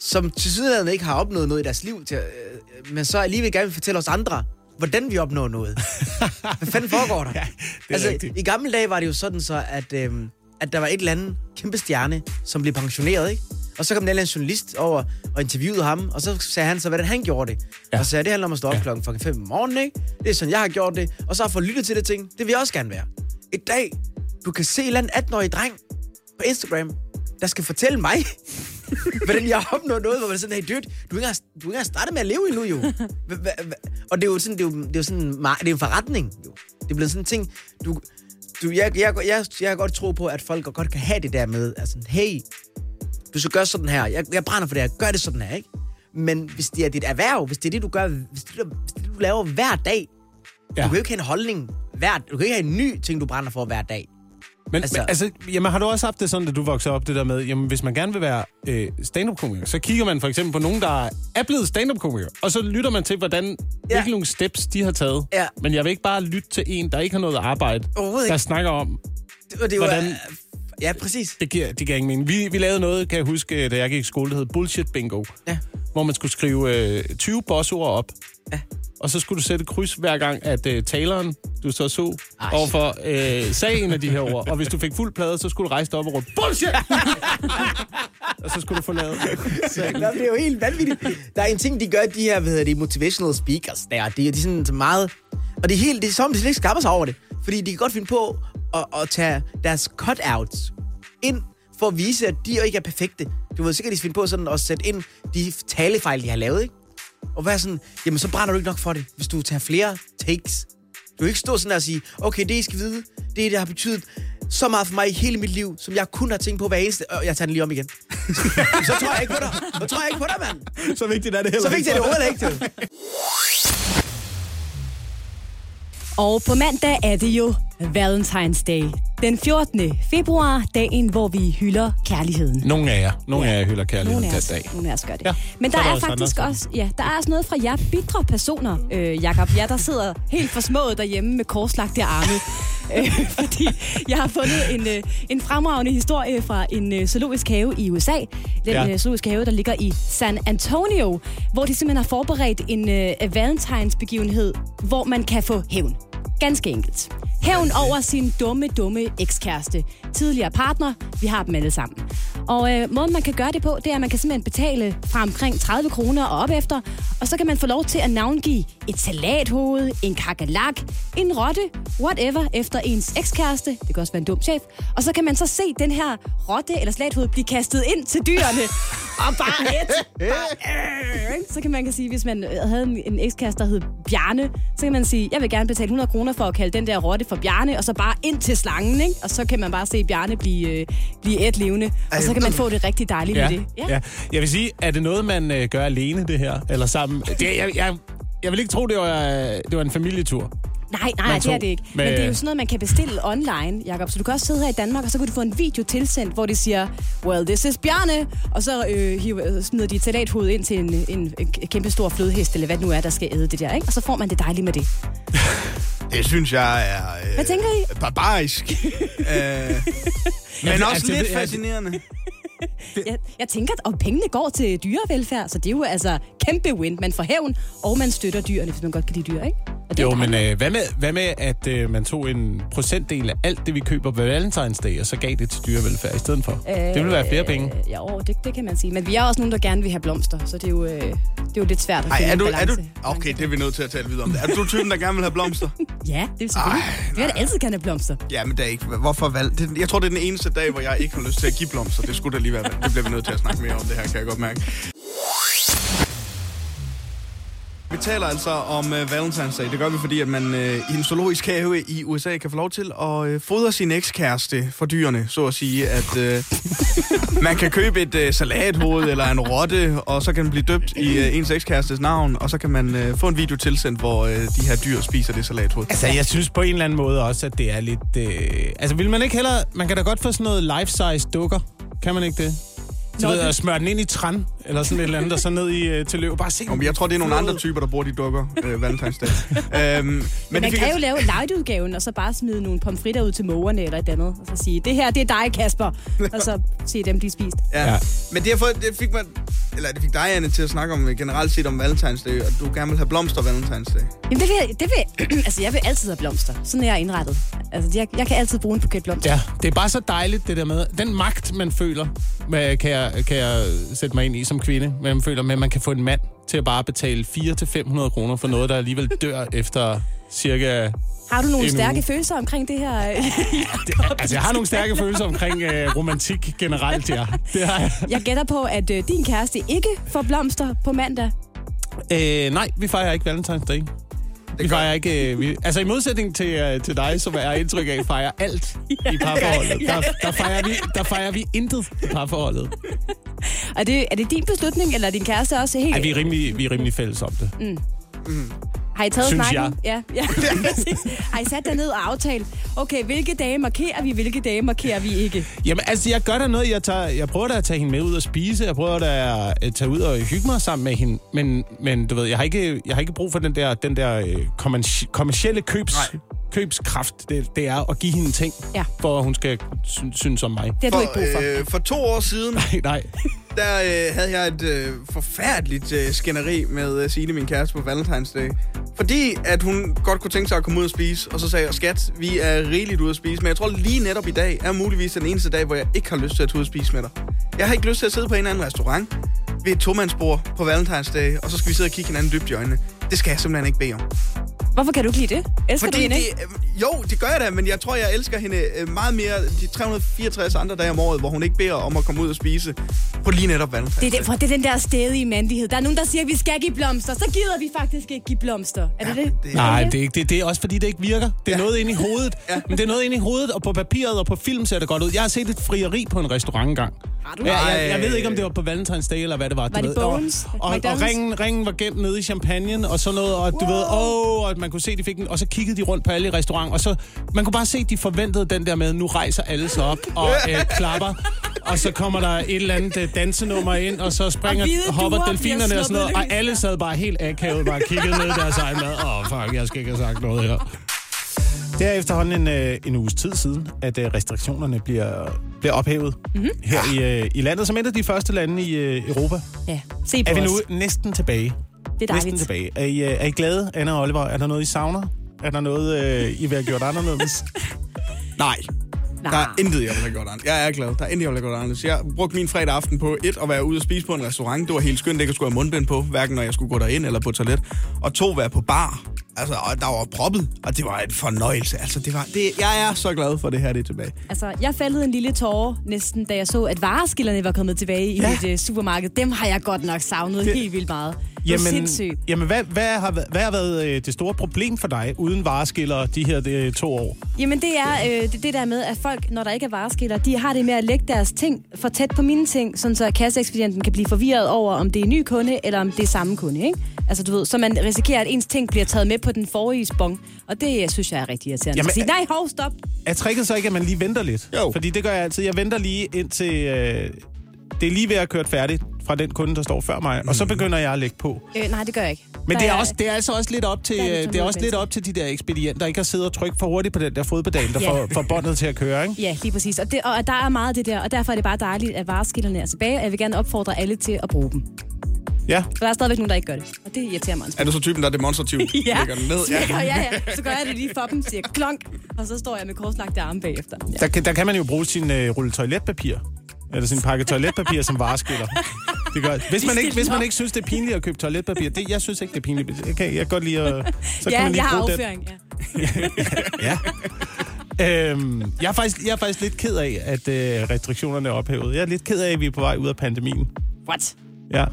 som til sydenlandet ikke har opnået noget i deres liv, til, øh, men så alligevel gerne vil fortælle os andre, hvordan vi opnår noget. Hvad fanden foregår der? Ja, det er altså, rigtigt. I gamle dage var det jo sådan så, at, øhm, at der var et eller andet kæmpe stjerne, som blev pensioneret, ikke? Og så kom der en journalist over og interviewede ham, og så sagde han så, hvordan han gjorde det. Ja. Og så sagde, det handler om at stå op ja. klokken fucking 5 om morgenen, ikke? Det er sådan, jeg har gjort det. Og så har fået lyttet til det ting. Det vil jeg også gerne være. I dag, du kan se en eller anden 18-årig dreng på Instagram, der skal fortælle mig, hvordan jeg har opnået noget, hvor man sådan, hey dude, du er ikke engang, du er ikke engang startet med at leve endnu, jo. Og det er jo sådan, det er jo, det er jo sådan, det er en forretning, jo. Det er blevet sådan en ting, du, du, jeg, jeg, jeg, jeg kan godt tro på, at folk godt kan have det der med, altså, hey, du skal gøre sådan her, jeg, jeg brænder for det her, gør det sådan her, ikke? Men hvis det er dit erhverv, hvis det er det, du gør, hvis det, hvis det, du laver hver dag. Ja. du kan jo ikke have en holdning hver, du kan ikke have en ny ting, du brænder for hver dag. Men Altså- men, altså, jamen, har du også haft det sådan, da du voksede op, det der med, jamen, hvis man gerne vil være øh, stand-up-komiker, så kigger man for eksempel på nogen, der er blevet stand-up-komiker, og så lytter man til, hvordan, ja. hvilke nogle steps de har taget. Ja. Men jeg vil ikke bare lytte til en, der ikke har noget arbejde, der snakker om, Det, det jo, Hvordan- øh, Ja, præcis. det giver, det giver ingen mening. Vi, vi lavede noget, kan jeg huske, da jeg gik i skole, der hed Bullshit Bingo, Ja. hvor man skulle skrive øh, 20 bossord op, Ja. og så skulle du sætte kryds hver gang, at øh, taleren, du så så, Ej. overfor øh, sagde en af de her ord. Og hvis du fik fuld plade, så skulle du rejse dig op og råbe, bullshit! og så skulle du få lavet. Nå, det er jo helt vanvittigt. Der er en ting, de gør, de her, hvad hedder det, motivational speakers, der, de, de er sådan så meget... Og det er helt, det er som, de slet ikke skammer sig over det. Fordi de kan godt finde på at, at tage deres cutouts ind for at vise, at de ikke er perfekte. Du ved sikkert, de finde på sådan at sætte ind de talefejl, de har lavet, ikke? Og være sådan, jamen så brænder du ikke nok for det, hvis du tager flere takes. Du kan ikke stå sådan der og sige, okay, det I skal vide, det er, det har betydet så meget for mig i hele mit liv, som jeg kun har tænkt på hver eneste... Og jeg tager den lige om igen. så tror jeg ikke på dig. Så tror jeg ikke på dig, mand. Så vigtigt er det heller Så vigtigt er det overhovedet ikke, du. Og på mandag er det jo Valentine's Day. Den 14. februar, dagen, hvor vi hylder kærligheden. Nogle af jer. Nogle Ja. af jer hylder kærligheden den dag. nogle af os gør det. Ja, Men der er der er, også faktisk andre. også, ja, der er også noget fra jer bitre personer, øh, Jakob. Jeg der sidder helt forsmået derhjemme med korslagte arme. øh, fordi jeg har fundet en, øh, en fremragende historie fra en øh, zoologisk have i USA. Den Ja. ja. øh, zoologiske have, der ligger i San Antonio, hvor de simpelthen har forberedt en øh, Valentines-begivenhed, hvor man kan få hævn. Ganske enkelt. Hævn over sin dumme, dumme ekskæreste. Tidligere partner. Vi har dem alle sammen. Og øh, måden, man kan gøre det på, det er, at man kan simpelthen betale fra omkring 30 kroner og op efter. Og så kan man få lov til at navngive et salathoved, en kakalak, en rotte, whatever, efter ens ekskæreste. Det kan også være en dum chef. Og så kan man så se den her rotte eller salathoved blive kastet ind til dyrene. og bare et. Bare, øh, så kan man kan sige, hvis man havde en, en ekskæreste, der hed Bjarne, så kan man sige, jeg vil gerne betale 100 kroner for at kalde den der rotte for Bjarne, og så bare ind til slangen, ikke? Og så kan man bare se Bjarne blive, øh, blive et levende. Og så kan man få det rigtig dejligt Ja, med det. ja. Jeg vil sige, er det noget, man øh, gør alene, det her? Eller sammen? Det, jeg, jeg, jeg vil ikke tro, det var, det var en familietur. Nej, nej, det er det ikke. Men det er jo sådan noget, man kan bestille online, Jacob. Så du kan også sidde her i Danmark, og så kan du få en video tilsendt, hvor de siger, well, this is Bjarne. Og så øh, hiver, smider de et salathoved ind til en, en, en kæmpe stor flødehest, eller hvad det nu er, der skal æde det der. Ikke? Og så får man det dejligt med det. Det synes jeg er... Øh, Hvad tænker I? Barbarisk. øh, men altså, også lidt det er- fascinerende. Jeg, jeg tænker, at og pengene går til dyrevelfærd, så det er jo altså kæmpe win. Man får hævn, og man støtter dyrene, hvis man godt kan lide dyr, ikke? Og det Jo, men øh, hvad, med, hvad med, at øh, man tog en procentdel af alt det, vi køber på Valentine's Day, og så gav det til dyrevelfærd i stedet for? Øh, det ville være flere penge. Øh, ja, det, det kan man sige. Men vi er også nogen, der gerne vil have blomster, så det er jo, øh, det er jo lidt svært at Ej, finde er du, en er du... balance. Okay, det er vi nødt til at tale videre om det. Er du typen, der gerne vil have blomster? Ja, det er selvfølgelig. vi vil da altid gerne have blomster. Ja, men det er ikke... Hvorfor valg? Det, jeg tror, det er den eneste dag, hvor jeg ikke har lyst til at give blomster. Det skulle da lige være. Det bliver vi nødt til at snakke mere om, det her, kan jeg godt mærke. Vi taler altså om uh, Valentine's Day. Det gør vi, fordi at man uh, i en zoologisk have i USA kan få lov til at uh, fodre sin ekskæreste for dyrene, så at sige. At uh, man kan købe et uh, salathoved eller en rotte, og så kan den blive døbt i uh, ens ekskærestes navn, og så kan man uh, få en video tilsendt, hvor uh, de her dyr spiser det salathoved. Altså, jeg synes på en eller anden måde også, at det er lidt... Uh... Altså, vil man ikke heller... Man kan da godt få sådan noget life-size dukker. Kan man ikke det? Så Nå, ved at smøre den ind i træn, eller sådan et eller andet, og så ned i øh, til løb. Bare se Om jeg tror, det er nogle andre typer, der bruger de dukker øh, Valentine's Day. øhm, men Men man det fik kan jeg- jo lave light-udgaven, og så bare smide nogle pomfritter ud til mågerne eller et andet, og så sige, det her, det er dig, Kasper, og så se dem blive spist. Ja. Ja. Men det, har fået, det fik man, eller det fik dig, Anne, til at snakke om øh, generelt set om Valentine's Day, at du gerne vil have blomster Valentine's Day. Jamen, det vil, jeg- det vil, altså, jeg vil altid have blomster. Sådan er jeg indrettet. Altså, jeg, jeg kan altid bruge en buket blomster. Ja, det er bare så dejligt, det der med... Den magt, man føler, med, kan, jeg, kan jeg sætte mig ind i som kvinde, men man føler med, at man kan få en mand til at bare betale 400-500 kroner for noget, der alligevel dør efter cirka... Har du nogle stærke uge. følelser omkring det her? Altså, jeg har nogle stærke følelser omkring øh, romantik generelt, ja. Det har jeg. jeg gætter på, at øh, din kæreste ikke får blomster på mandag. Øh, nej, vi fejrer ikke Valentine's Day. Vi gør- fejrer ikke... Øh, vi, altså i modsætning til, øh, til dig, som er indtryk af, fejrer alt i parforholdet. Der, der, fejrer vi, der fejrer vi intet i parforholdet. Er det, er det din beslutning, eller er din kæreste også helt... Ej, vi er rimelig, vi er rimelig fælles om det. Har I taget Synes snakken? Ja, ja. præcis. Har I sat jer ned og aftalt, okay, hvilke dage markerer vi, hvilke dage markerer vi ikke? Jamen, altså, jeg gør da noget. Jeg, tager, jeg prøver da at tage hende med ud og spise. Jeg prøver da at tage ud og hygge mig sammen med hende. Men, men du ved, jeg har ikke, jeg har ikke brug for den der, den der øh, kommerci- kommercielle købs, Nej. Købskraft. Det, det er at give hende ting, Ja. for at hun skal sy- synes om mig. Det har du ikke brug for. øh, for to år siden, Nej, nej. der øh, havde jeg et øh, forfærdeligt øh, skænderi med øh, Signe, min kæreste, på Valentine's Day. Fordi at hun godt kunne tænke sig at komme ud og spise, og så sagde jeg, skat, vi er rigeligt ude at spise, men jeg tror lige netop i dag er muligvis den eneste dag, hvor jeg ikke har lyst til at tage ud og spise med dig. Jeg har ikke lyst til at sidde på en eller anden restaurant ved et tomandsbord på Valentine's Day, og så skal vi sidde og kigge hinanden dybt i øjnene. Det skal jeg simpelthen ikke bede om. Hvorfor kan du ikke lide det? Elsker du Fordi hende det, ikke? øh, jo, det gør jeg da, men jeg tror, jeg elsker hende øh, meget mere de 364 andre dage om året, hvor hun ikke beder om at komme ud og spise på lige netop Valentine's Det er, Day. den, for det er den der stedige mandighed. Der er nogen, der siger, at vi skal give blomster. Så gider vi faktisk ikke give blomster. Er det det? det- Nej, det er, ikke, det, det er også fordi, det ikke virker. Det er ja. noget inde i hovedet. Ja. Ja. Men det er noget inde i hovedet, og på papiret og på film ser det godt ud. Jeg har set et frieri på en restaurant engang. Har du? Ja, jeg, jeg ved ikke, om det var på Valentine's Day, eller hvad det var. Var det ved. Bones? Og, og, og ringen, ringen var gemt nede i champagne, og sådan noget, og du ved, åh, og man kunne se, de fik den, og så kiggede de rundt på alle i restaurant, og så, man kunne bare se, de forventede den der med, nu rejser alle sig op og øh, klapper, og så kommer der et eller andet øh, dansenummer ind, og så springer, Og hopper duer bliver delfinerne og sådan noget, og alle sad bare helt akavet, bare kiggede ned i deres egen mad. Åh, oh, fuck, jeg skal ikke have sagt noget her. Det er efterhånden en, øh, en uges tid siden, at øh, restriktionerne bliver, bliver ophævet mm-hmm. her i, øh, i landet, som et af de første lande i øh, Europa. Ja, se på Er vi os. nu næsten tilbage? Det er Næsten dejligt. tilbage. Er I, øh, er I glade, Anna og Oliver? Er der noget, I savner? Er der noget, øh, I vil have gjort anderledes? Nej. Nej. Der er intet, jeg vil have gjort anderledes. Jeg er glad. Der er intet, jeg vil have gjort anderledes. Jeg brugte min fredag aften på et, at være ude og spise på en restaurant. Det var helt skønt, ikke at skulle have mundbind på, hverken når jeg skulle gå derind eller på toilet. Og to, være på bar. Altså, og der var proppet, og det var en fornøjelse. Altså, det var, det, jeg er så glad for, det her det er tilbage. Altså, jeg fældede en lille tårer næsten, da jeg så, at vareskillerne var kommet tilbage i Ja. et uh, supermarked. Dem har jeg godt nok savnet det... helt vildt meget. Var sindssygt. jamen hvad, hvad, har, hvad har været øh, det store problem for dig uden vareskiller de her de, to år? Jamen det er øh, det, det der med, at folk, når der ikke er vareskiller, de har det med at lægge deres ting for tæt på mine ting, sådan så kasseekspedienten kan blive forvirret over, om det er en ny kunde, eller om det er samme kunde, ikke? Altså du ved, så man risikerer, at ens ting bliver taget med på den forrige spong, og det øh, synes jeg er rigtig irriterende. Jamen, sige, nej, hov, stop. Er tricket så ikke, at man lige venter lidt? Jo. Fordi det gør jeg altid. Jeg venter lige indtil... Øh, det er lige ved at have kørt færdigt fra den kunde, der står før mig, mm. og så begynder jeg at lægge på. Øh, nej, det gør jeg ikke. Men Der det er, også, det er altså også lidt op til, er lidt øh, det er også lidt op til de der ekspedienter, der ikke har siddet og trykt for hurtigt på den der fodpedal, der Ja. får, får båndet til at køre, ikke? Ja, lige præcis. Og, det, og der er meget af det der, og derfor er det bare dejligt, at vareskillerne er tilbage, og jeg vil gerne opfordre alle til at bruge dem. Ja, Så der er stadigvæk nogen, der ikke gør det. Og det irriterer mig Er du så typen, der demonstrativt Ja, lægger den ned? smækker, ja, ja. Så gør jeg det lige for dem, siger klonk, og så står jeg med korslagte arme bagefter. Ja. der, kan- der kan man jo bruge sin øh, rulle toiletpapir. Eller sin pakke toiletpapir som vareskiller. Det gør, hvis, man ikke, hvis man ikke synes, det er pinligt at købe toiletpapir, det, jeg synes ikke, det er pinligt. Jeg kan, jeg kan godt lide at... Så kan Ja, man lige jeg har afføring, ja. Ja. Øhm, jeg, er faktisk, jeg er faktisk lidt ked af, at øh, restriktionerne er ophævet. Jeg er lidt ked af, at vi er på vej ud af pandemien. What? Ja.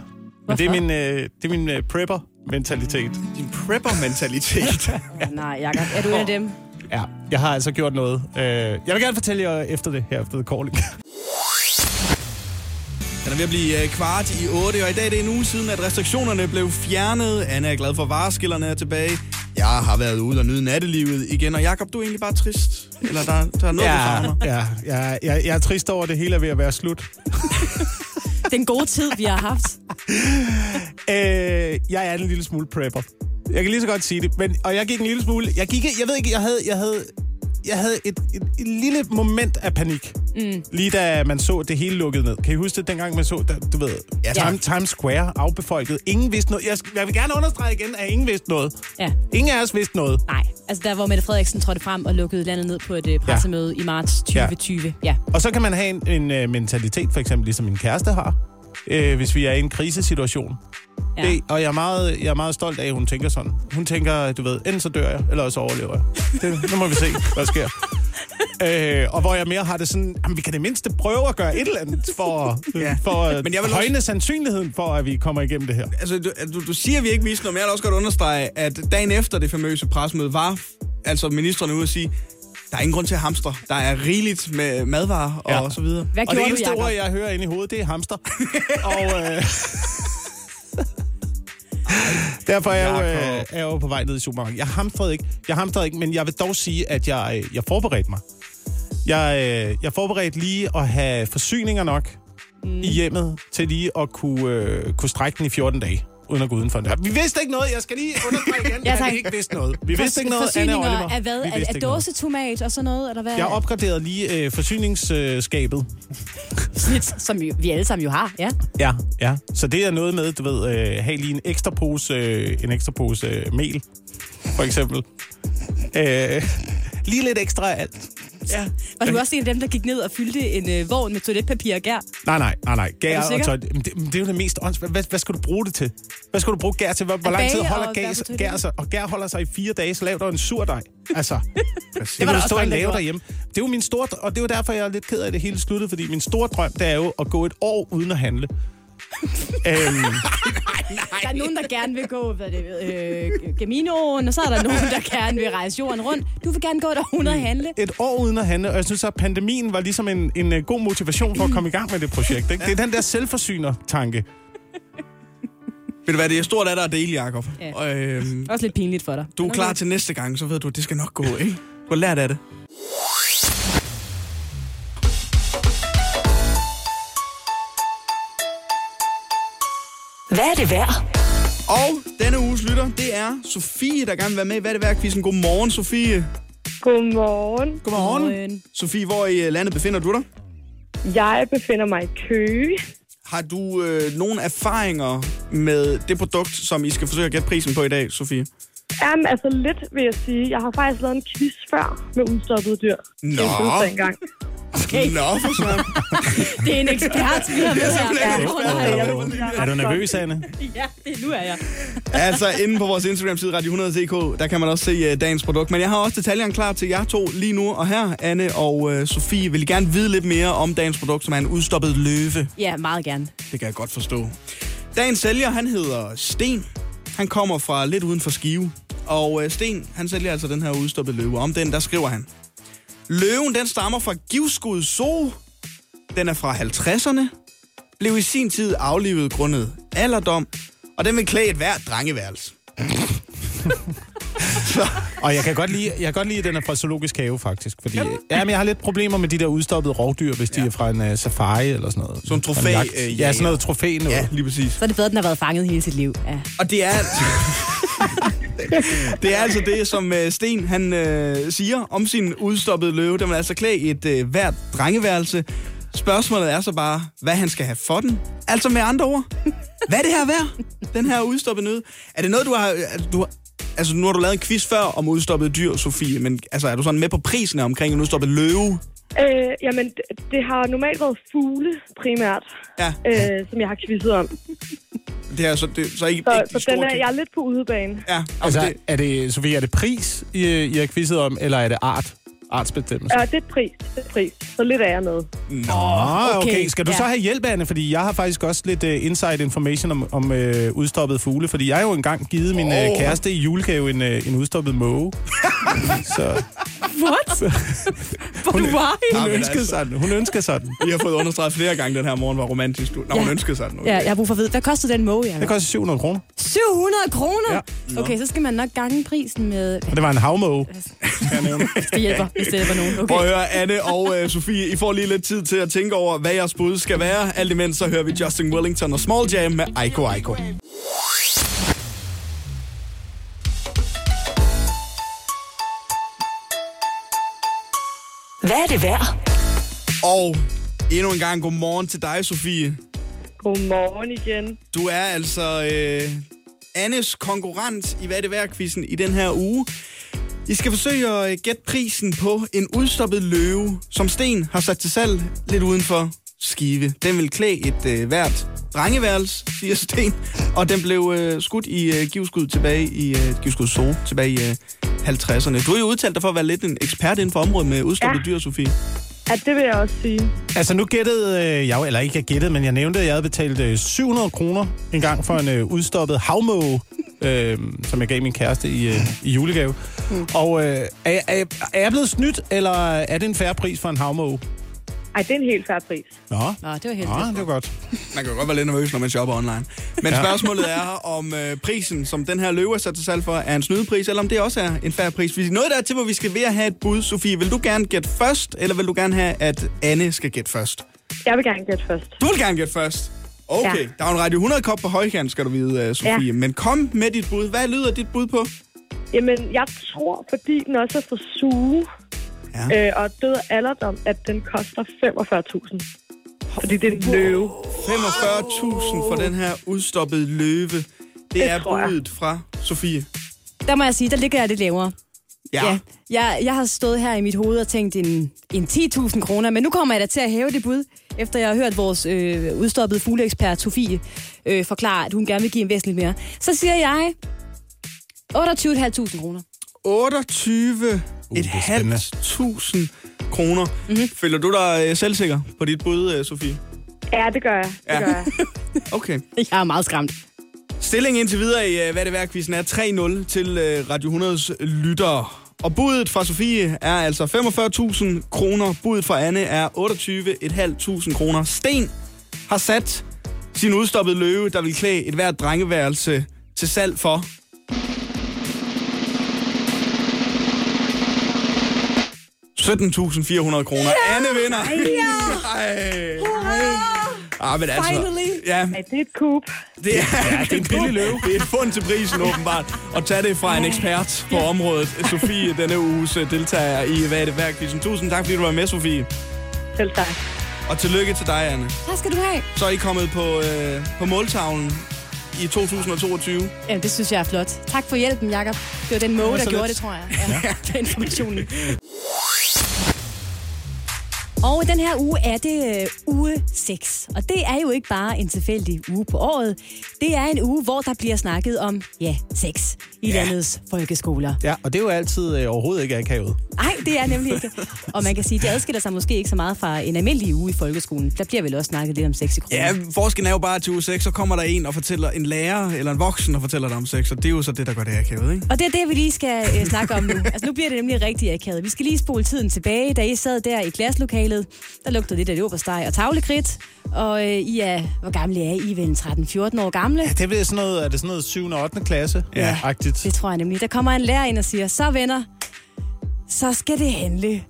Men det er min, øh, det er min øh, prepper-mentalitet. Din prepper-mentalitet. Nej, Jacob, er du en af dem? Ja, jeg har altså gjort noget. Øh, jeg vil gerne fortælle jer efter det her, efter The Calling. Den er ved at blive øh, kvart i 8, og i dag det er en uge siden, at restriktionerne blev fjernet. Anna er glad for, at vareskillerne er tilbage. Jeg har været ude og nyde nattelivet igen, og Jakob, du er egentlig bare trist. Eller der, der er noget, du savner. ja, ja, jeg, jeg er trist over, at det hele er ved at være slut. Den gode tid, vi har haft. Øh, jeg er en lille smule prepper. Jeg kan lige så godt sige det. Men, og jeg gik en lille smule... Jeg, gik, jeg ved ikke, jeg havde, jeg havde, jeg havde et, et, et lille moment af panik. Mm. Lige da man så det hele lukket ned. Kan I huske det, dengang man så, da, du ved, Ja, Time. Times Square afbefolket. Ingen vidste noget. Jeg, jeg vil gerne understrege igen, at ingen vidste noget. Ja. Ingen af os vidste noget. Nej, altså der hvor Mette Frederiksen trådte frem og lukkede landet ned på et uh, pressemøde ja. i marts 2020. Ja. ja. Og så kan man have en, en uh, mentalitet, for eksempel ligesom min kæreste har, øh, hvis vi er i en krisesituation. ja. Det, og jeg er, meget, jeg er meget stolt af, at hun tænker sådan. Hun tænker, du ved, enten så dør jeg, eller så overlever jeg. Det, nu må vi se, hvad der sker. Øh, og hvor jeg mere har det sådan, jamen, vi kan det mindste prøve at gøre et eller andet for, Ja. for at Men jeg vil højne sandsynligheden for, at vi kommer igennem det her. Altså, du, du, du siger, at vi ikke vidste noget, men jeg vil også godt understrege, at dagen efter det famøse presmøde var altså ministerne ude at sige, der er ingen grund til at hamstre. Der er rigeligt med madvarer Ja. og så videre. Hvad og det du, eneste Jacob? ord, jeg hører inde i hovedet, det er hamster. og øh, derfor er jeg, jo, øh, er jeg jo på vej ned i supermarkedet. Jeg hamstrede ikke, jeg hamstrede ikke, men jeg vil dog sige, at jeg, øh, jeg forberedte mig. Jeg, øh, jeg forberedte lige at have forsyninger nok mm. i hjemmet til lige at kunne, øh, kunne strække den i 14 dage uden at gå udenfor den. Vi vidste ikke noget. Jeg skal lige understrege igen, Ja, at vi ikke vidste noget. Vi vidste ikke noget, Anna Oliver. af hvad? Vi Af, af dåsetomat og sådan noget? Eller hvad? Jeg opgraderede lige øh, forsyningsskabet. Snit, som vi, vi alle sammen jo har, ja. Ja, ja. Så det er noget med, du ved, øh, have lige en ekstra pose, øh, en ekstra pose øh, mel, for eksempel. Øh, lige lidt ekstra af alt. Ja. Var du også en af dem, der gik ned og fyldte en øh, vogn med toiletpapir og gær? Nej, nej, nej, nej. Gær du og tøj. Det, det er jo det mest ånds... Hvad, hvad skal du bruge det til? Hvad skal du bruge gær til? Hvor, hvor lang tid holder gær, gær, sig? Og gær holder sig i fire dage, så lav dig en surdej. Altså, det var kan du stå og lave derhjemme. Det er jo min store... Og det er jo derfor, jeg er lidt ked af, det hele sluttede, fordi min store drøm, det er jo at gå et år uden at handle. Øhm, Der er nogen, der gerne vil gå hvad det, øh, Caminoen, og så er der nogen, der gerne vil rejse jorden rundt. Du vil gerne gå der uden at handle. et år uden at handle, og jeg synes, at pandemien var ligesom en, en øh, god motivation for at komme i gang med det projekt. Ikke? Det er den der selvforsyner-tanke. Ved du hvad, det er stort af dig at dele, Jacob. Ja. Og, øhm, Også lidt pinligt for dig. du er klar til næste gang, så ved du, at det skal nok gå, ikke? Du har lært af det. Hvad er det værd? Og denne uges lytter, det er Sofie, der gerne vil være med i Hvad er det værd quizzen. Godmorgen, Sofie. Godmorgen. Godmorgen. Godmorgen. Sofie, hvor i øh, landet befinder du dig? Jeg befinder mig i Køge. Har du øh, nogle erfaringer med det produkt, som I skal forsøge at gætte prisen på i dag, Sofie? Jamen, altså lidt, vil jeg sige. Jeg har faktisk lavet en quiz før med udstoppede dyr. Nå. Jeg synes dengang. Okay, Nå, for sådan. det er en ekspert, vi har med her. Er du nervøs, Anne? Ja, det, nu er jeg. altså, inde på vores Instagram-side, Radio100.dk, der kan man også se uh, dagens produkt. Men jeg har også detaljerne klar til jer to lige nu. Og her, Anne og uh, Sofie, vil I gerne vide lidt mere om dagens produkt, som er en udstoppet løve. Ja, meget gerne. Det kan jeg godt forstå. Dagens sælger, han hedder Sten. Han kommer fra lidt uden for Skive. Og uh, Sten, han sælger altså den her udstoppede løve. Om den, der skriver han. Løven, den stammer fra Givskud Zoo. Den er fra 50'erne. Blev i sin tid aflivet grundet alderdom. Og den vil klæde et hvert drengeværelse. Og jeg kan godt lide, jeg kan godt lide at den er fra Zoologisk Have, faktisk. Fordi, ja, men jeg har lidt problemer med de der udstoppede rovdyr, hvis de er fra en uh, safari eller sådan noget. Sådan en trofæ, øh, Ja, sådan noget trofæ noget. Ja, lige præcis. Så er det bedre, at den har været fanget hele sit liv. Ja. Og det er... det er altså det, som øh, Sten han øh, siger om sin udstoppede løve. Den vil altså klæde et øh, hvert drengeværelse. Spørgsmålet er så bare, hvad han skal have for den. Altså med andre ord, hvad er det her værd? Den her udstoppet nød. Er det noget, du har... Altså, du har Altså, nu har du lavet en quiz før om udstoppet dyr, Sofie, men altså, er du sådan med på prisen omkring en udstoppet løve? Øh, jamen, det, det har normalt været fugle primært, Ja, øh, som jeg har quizzet om. det er så, det, så ikke, Så, ikke de så den er, ting. jeg er lidt på udebane. Ja, Altså, altså, det, er det, Sofie, er det pris, I, I har quizzet om, eller er det art? Artsbestemmelse? Ja, det er pris. Det er pris. Så lidt er jeg med. Nå, okay. okay. okay. Skal du Ja. så have hjælp, Anne? Fordi jeg har faktisk også lidt uh, inside information om, om uh, udstoppet fugle. Fordi jeg har jo engang givet min uh, kæreste i julegave en, uh, en udstoppet måge. så What? Hvor hun, du var i? Ja, hun ønskede altså. sådan. Hun ønskede sådan. vi har fået understreget flere gange den her morgen, hvor romantisk du... Når Ja. hun ønskede sig den. Ja, jeg har brug for at vide, hvad kostede den måge, Det koster 700 kroner. 700 kroner? Ja. Okay, så skal man nok gange prisen med... Og det var en havmåge. Det hjælper, hvis det hjælper nogen. Okay. Prøv at høre, Anne og øh, Sofie, I får lige lidt tid til at tænke over, hvad jeres bud skal være. Alt imens så hører vi Justin Wellington og Small Jam med Aiko Aiko. Hvad er det værd? Og endnu en gang godmorgen til dig, Sofie. Godmorgen igen. Du er altså øh, Annes konkurrent i Hvad er det værd i den her uge. I skal forsøge at øh, gætte prisen på en udstoppet løve, som Sten har sat til salg lidt uden for Skive. Den vil klæde et øh, hvert drengeværelse, siger Sten. Og den blev øh, skudt i øh, Givskud tilbage i øh, Givskud Zoo tilbage i øh, 50'erne. Du har jo udtalt dig for at være lidt en ekspert inden for området med udstoppede Ja. dyr, Sofie. Ja, det vil jeg også sige. Altså nu gættede øh, jeg, eller ikke jeg gættede, men jeg nævnte, at jeg havde betalt øh, 700 kroner en gang for en øh, udstoppet havmåge, øh, som jeg gav min kæreste i, øh, i julegave. Mm. Og øh, er, jeg- er, jeg- er jeg blevet snydt, eller er det en færre pris for en havmåge? Ej, det er en helt færre pris. Nå, Nå, det var helt Nå det var godt. Man kan jo godt være lidt nervøs, når man shopper online. Men ja. spørgsmålet er, om øh, prisen, som den her løve er sat til salg for, er en snydepris, eller om det også er en færre pris. Vi er nået dertil, hvor vi skal ved at have et bud. Sofie, vil du gerne gætte først, eller vil du gerne have, at Anne skal gætte først? Jeg vil gerne gætte først. Du vil gerne gætte først. Okay, ja. Der er en Radio 100 kop på højkant, skal du vide, uh, Sofie. Ja. Men kom med dit bud. Hvad lyder dit bud på? Jamen, jeg tror, fordi den også er for suge Ja. øh, og død alderdom, at den koster 45.000. Fordi det er en løve. 45.000 for den her udstoppede løve. Det, Det er jeg. budet fra Sofie. Der må jeg sige, der ligger jeg lidt lavere. Ja. Ja. Jeg, jeg har stået her i mit hoved og tænkt en, en 10.000 kroner, men nu kommer jeg da til at hæve det bud, efter jeg har hørt vores øh, udstoppede fugleekspert Sofie øh, forklare, at hun gerne vil give en væsentligt mere. Så siger jeg 28.500 kroner. 28 Uh, et er halvt tusind kroner. Mm-hmm. Føler du dig øh, selvsikker på dit bud, øh, Sofie? Ja, det gør jeg. Det Ja. ja. gør jeg. Okay. Jeg er meget skræmt. Stillingen indtil videre i øh, Hvad er det værd quizzen er 3-0 til øh, Radio 100's lyttere. Og budet fra Sofie er altså 45.000 kroner. Budet fra Anne er 28.500 kroner. Sten har sat sin udstoppede løve, der vil klæde et hvert drengeværelse til salg for... ...17.400 kroner. Anne vinder. Ej. Ah, men altså, Finally. Ja, Ej, det er et coup. det er, ja, det er en billig løve. Det er et fund til prisen, åbenbart. Og tag det fra en ekspert på området. Sofie, denne uges øh, deltager i Hvad er det værd quizzen. Tusind tak, fordi du var med, Sofie. Selv tak. Og tillykke til dig, Anne. Tak skal du have. Så er I kommet på, øh, på måltavlen i 2022. Jamen, det synes jeg er flot. Tak for hjælpen, Jakob. Det var den måge, så der gjorde lidt. det, tror jeg. Ja, det er informationen. Og i den her uge er det øh, uge 6. Og det er jo ikke bare en tilfældig uge på året. Det er en uge, hvor der bliver snakket om, ja, sex i Ja. landets folkeskoler. Ja, og det er jo altid øh, overhovedet ikke akavet. Nej, det er nemlig ikke. Og man kan sige, det adskiller sig måske ikke så meget fra en almindelig uge i folkeskolen. Der bliver vel også snakket lidt om sex i kroner. Ja, forskellen er jo bare, at til uge 6, så kommer der en og fortæller, en lærer eller en voksen og fortæller dig om sex, og det er jo så det, der gør det akavet, ikke? Og det er det, vi lige skal øh, snakke om nu. Altså, nu bliver det nemlig rigtig akavet. Vi skal lige spole tiden tilbage, da I sad der i klasselokalet. Der lugtede lidt af leverpostej og tavlekridt. Og øh, I er, hvor gamle er I? I er vel en 13-14 år gamle? Ja, det er sådan noget, er det sådan noget 7. og 8. klasse? Ja. Agtigt. Det tror jeg nemlig. Der kommer en lærer ind og siger, så venner, så skal det handle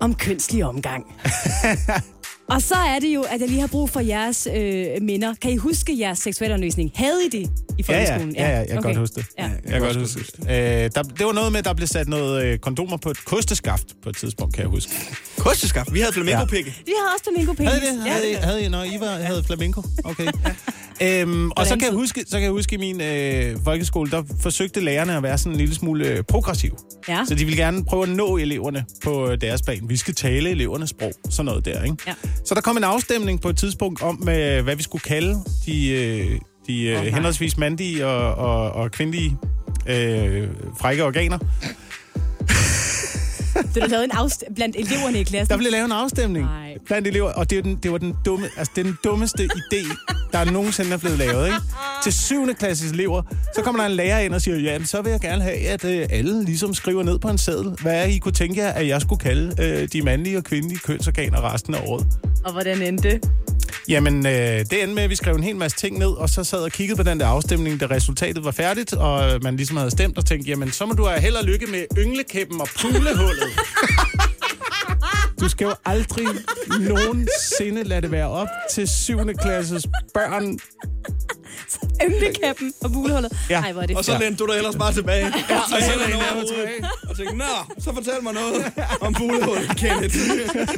om kønslig omgang. Og så er det jo, at jeg lige har brug for jeres øh, minder. Kan I huske jeres seksualundervisning? Havde I det i Ja, ja, folkeskolen? ja, ja, jeg kan okay. godt huske det. Ja. Jeg kan godt huske det. Øh, der, det var noget med, at der blev sat noget øh, kondomer på et kosteskaft på et tidspunkt, kan jeg huske. Kosteskaft. Vi havde flamenco-pikke. Vi havde også flamingo penis. Havde I det? Havde I, havde I, når I var, havde flamenco? Okay. Øhm, og så kan, jeg huske, så kan jeg huske, i min øh, folkeskole, der forsøgte lærerne at være sådan en lille smule øh, progressiv. Ja. Så de ville gerne prøve at nå eleverne på øh, deres plan. Vi skal tale elevernes sprog. Sådan noget der, ikke? Ja. Så der kom en afstemning på et tidspunkt om, øh, hvad vi skulle kalde de, øh, de øh, henholdsvis mandlige og, og, og kvindelige øh, frække organer. Så du lavede en afst- blandt eleverne i klassen. Der blev lavet en afstemning Nej. blandt elever, og det, er den, det var den, dumme, altså, det er den dummeste idé, der nogensinde er blevet lavet. Ikke? Til 7. klasses elever, så kommer der en lærer ind og siger, ja, så vil jeg gerne have, at øh, alle ligesom skriver ned på en seddel, hvad I kunne tænke jer, at jeg skulle kalde øh, de mandlige og kvindelige kønsorganer resten af året. Og hvordan endte det? Jamen, øh, det endte med, at vi skrev en hel masse ting ned, og så sad og kiggede på den der afstemning, da resultatet var færdigt, og man ligesom havde stemt og tænkte, jamen, så må du have held og lykke med ynglekæppen og pulehullet. Du skal jo aldrig nogensinde lade det være op til 7. klasses børn. Ynglekappen og bulehullet. Ja. Ej, hvor er det Og så lænede du dig ellers bare tilbage. Ja, og så lænede jeg mig tilbage. Og tænkte, nå, så fortæl mig noget om bulehullet, Kenneth.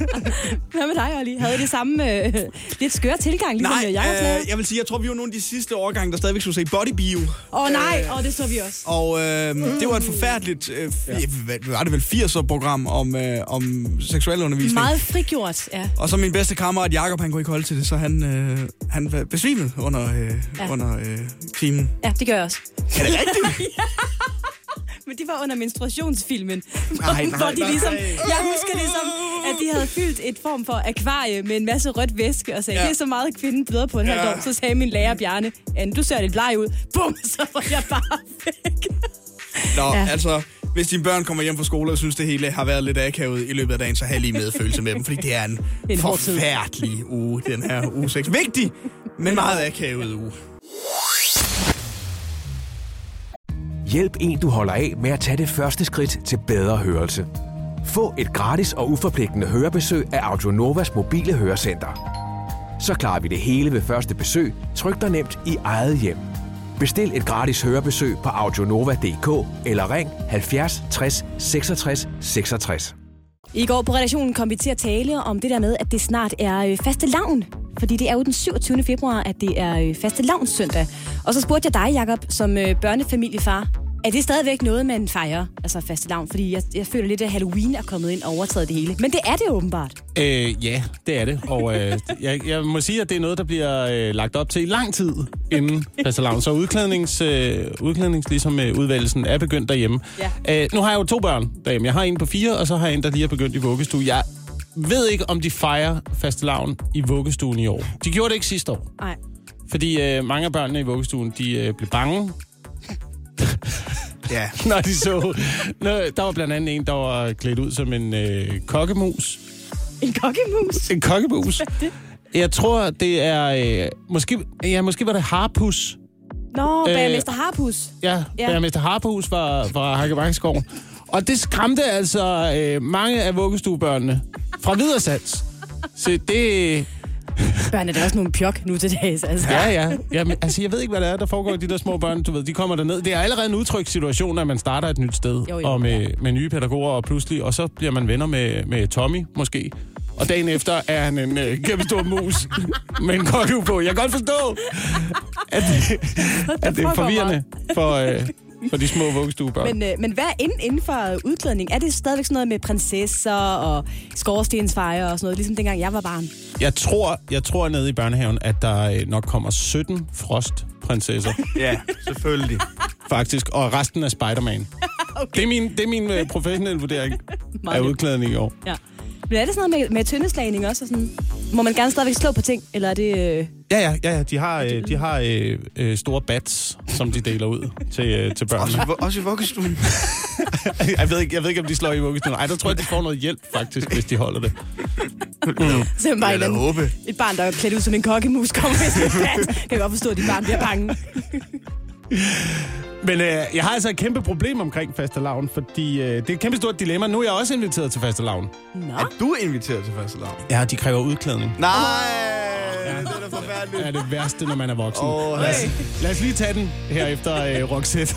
Hvad med dig, Olli? Havde det samme øh, lidt skøre tilgang, ligesom Nej, jeg øh, jeg vil sige, jeg tror, vi var nogle af de sidste årgange, der stadigvæk skulle se Bodybio. Åh oh, nej, og oh, det så vi også. Og øh, det var et forfærdeligt, øh, ja. hvad, var det vel 80'er-program om, øh, om seksuel undervisning. Meget frigjort, ja. Og så min bedste kammerat Jakob, han kunne ikke holde til det, så han, øh, han var besvimet under, øh, Ja. ja. under øh, timen. Ja, det gør jeg også. Er det rigtigt? Men det var under menstruationsfilmen. Nej, hvor nej, de nej. ligesom, jeg husker det som, at de havde fyldt et form for akvarie med en masse rødt væske, og sagde, ja. Ja. det er så meget kvinden bløder på en halv Ja. år. Så sagde min lærer Bjarne, Anne, du ser lidt bleg ud. Bum, så var jeg bare væk. Nå, Ja. ja. altså, hvis dine børn kommer hjem fra skole og synes, det hele har været lidt akavet i løbet af dagen, så har jeg lige medfølelse med dem, fordi det er en, en forfærdelig uge, den her uge 6. Vigtig, men meget akavet uge. Hjælp en, du holder af med at tage det første skridt til bedre hørelse. Få et gratis og uforpligtende hørebesøg af Audionovas mobile hørecenter. Så klarer vi det hele ved første besøg, tryk dig nemt i eget hjem. Bestil et gratis hørebesøg på audionova.dk eller ring 70 60 66 66. I går på redaktionen kom vi til at tale om det der med, at det snart er øh, faste lavn. Fordi det er jo den 27. februar, at det er øh, faste søndag. Og så spurgte jeg dig, Jacob, som øh, børnefamiliefar. Er det stadigvæk noget, man fejrer, altså faste lavn? Fordi jeg, jeg føler lidt, at Halloween er kommet ind og overtaget det hele. Men det er det åbenbart. Øh, ja, det er det. Og øh, jeg, jeg må sige, at det er noget, der bliver øh, lagt op til i lang tid inden fastelavn. Så udklædnings, øh, udklædnings ligesom, øh, udvalgelsen er begyndt derhjemme. Ja. Øh, nu har jeg jo to børn derhjemme. Jeg har en på fire, og så har jeg en, der lige er begyndt i vuggestue. Jeg ved ikke, om de fejrer fastelavn i vuggestuen i år. De gjorde det ikke sidste år. Nej. Fordi øh, mange af børnene i vuggestuen, de øh, blev bange, Ja. når de så... Når, der var blandt andet en, der var klædt ud som en øh, kokkemus. En kokkemus. En kokkemus. Jeg tror, det er... Øh, måske, ja, måske var det Harpus. Nå, Øh, bagermester Harpus. Ja, Ja. Bagermester Harpus fra, fra Hakkebakkeskoven. Og det skræmte altså øh, mange af vuggestuebørnene fra videresats. Så det... Børn er da også nogle pjok nu til dags. Altså. Ja, ja. Jamen, altså, jeg ved ikke, hvad det er, der foregår i de der små børn. Du ved, de kommer derned. Det er allerede en udtrykt situation, at man starter et nyt sted. Jo, jo, og med, ja. med nye pædagoger, og pludselig... Og så bliver man venner med, med Tommy, måske. Og dagen efter er han en øh, kæmpe stor mus med en kokkeuge på. Jeg kan godt forstå, at det, at det er forvirrende for, øh, for de små vuggestuebørn. Men, øh, men hvad er inden, inden for udklædning? Er det stadigvæk sådan noget med prinsesser og skorstensfejre og sådan noget, ligesom dengang jeg var barn? Jeg tror, jeg tror nede i børnehaven, at der øh, nok kommer 17 frostprinsesser, Ja, selvfølgelig. faktisk, og resten er Spider-Man. Okay. Det er min, det er min øh, professionelle vurdering af udklædning i år. Ja. Men er det sådan noget med, med tyndeslagning også? Og sådan? Må man gerne stadigvæk slå på ting? Eller er det... Øh... Ja, ja, ja, ja. De har, øh, de har øh, øh, store bats, som de deler ud til, øh, til Også, børnene. i, vu- også i vuggestuen. jeg, ved ikke, jeg ved ikke, om de slår i vuggestuen. Ej, der tror jeg, de får noget hjælp, faktisk, hvis de holder det. Så er man bare Jeg en håbe. et barn, der er klædt ud som en kokkemus, kommer med en bat. Kan jeg godt forstå, at de barn bliver bange. Men øh, jeg har altså et kæmpe problem omkring fastelavn, fordi øh, det er et kæmpe stort dilemma. Nu er jeg også inviteret til fastelavn. Nå. Er du inviteret til første lavn? Ja, de kræver udklædning. Nej! Ja, det er da forfærdeligt. Det er det værste, når man er voksen. Åh, lad, os, lad os lige tage den her efter øh, Roxette.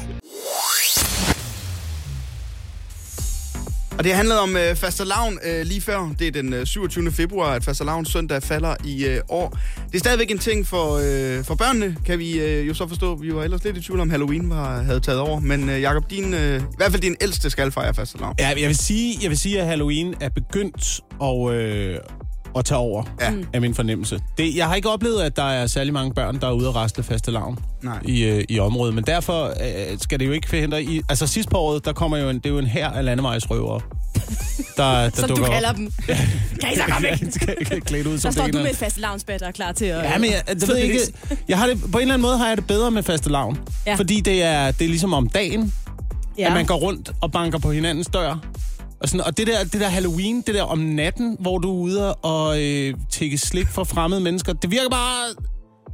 Og det handlede om øh, fastelavn øh, lige før. Det er den øh, 27. februar, at fastelavn søndag falder i øh, år. Det er stadigvæk en ting for, øh, for børnene, kan vi øh, jo så forstå. Vi var ellers lidt i tvivl om, Halloween var, havde taget over. Men øh, Jacob, din, øh, i hvert fald din ældste skal fejre fastelavn. Ja, jeg vil sige, jeg vil sige at Halloween er begyndt at, øh, at tage over Ja. af min fornemmelse. Det, jeg har ikke oplevet, at der er særlig mange børn, der er ude at rastle faste lavn i, øh, i området. Men derfor øh, skal det jo ikke forhindre... I, altså sidst på året, der kommer jo en, det er jo en her af landevejsrøvere, der, der Som du kalder op. dem. Kan I så komme væk? Klædt ud Der som står det du med et fast lavnsbad, der er klar til at... Ja, men jeg, det ved ikke. Jeg har det, på en eller anden måde har jeg det bedre med faste lavn. Ja. Ja. Fordi det er, det er ligesom om dagen, ja. Ja. at man går rundt og banker på hinandens dør. Og, sådan, og det, der, det der Halloween, det der om natten, hvor du er ude og øh, tække slik fra fremmede mennesker, det virker bare,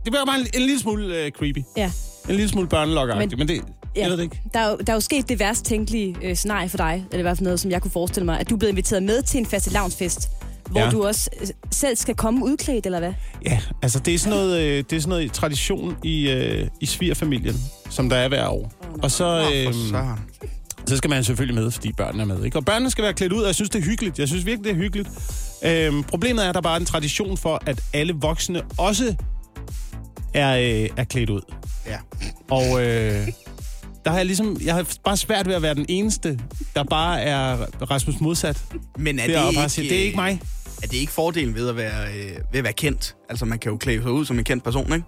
det virker bare en, en lille smule øh, creepy. Ja. En lille smule børnelokkeragtigt, men, Men- det, Ja. jeg ved det ikke. Der er, jo, der er jo sket det værst tænkelige øh, scenarie for dig, eller i hvert fald noget, som jeg kunne forestille mig, at du er blevet inviteret med til en fastelavnsfest, hvor Ja. du også øh, selv skal komme udklædt, eller hvad? Ja, altså det er sådan noget, øh, det er sådan noget tradition i, øh, i svigerfamilien, som der er hver år. Og så, øh, for søren. Så skal man selvfølgelig med, fordi børnene er med. Ikke? Og børnene skal være klædt ud, og jeg synes, det er hyggeligt. Jeg synes virkelig, det er hyggeligt. Øhm, problemet er, at der bare er en tradition for, at alle voksne også er, øh, er klædt ud. Ja. Og øh, der har jeg ligesom, jeg har bare svært ved at være den eneste, der bare er Rasmus modsat. Men er Det det, er, ikke, sige, det er ikke mig. Er det ikke fordelen ved at være, øh, ved at være kendt? Altså, man kan jo klæde sig ud som en kendt person, ikke?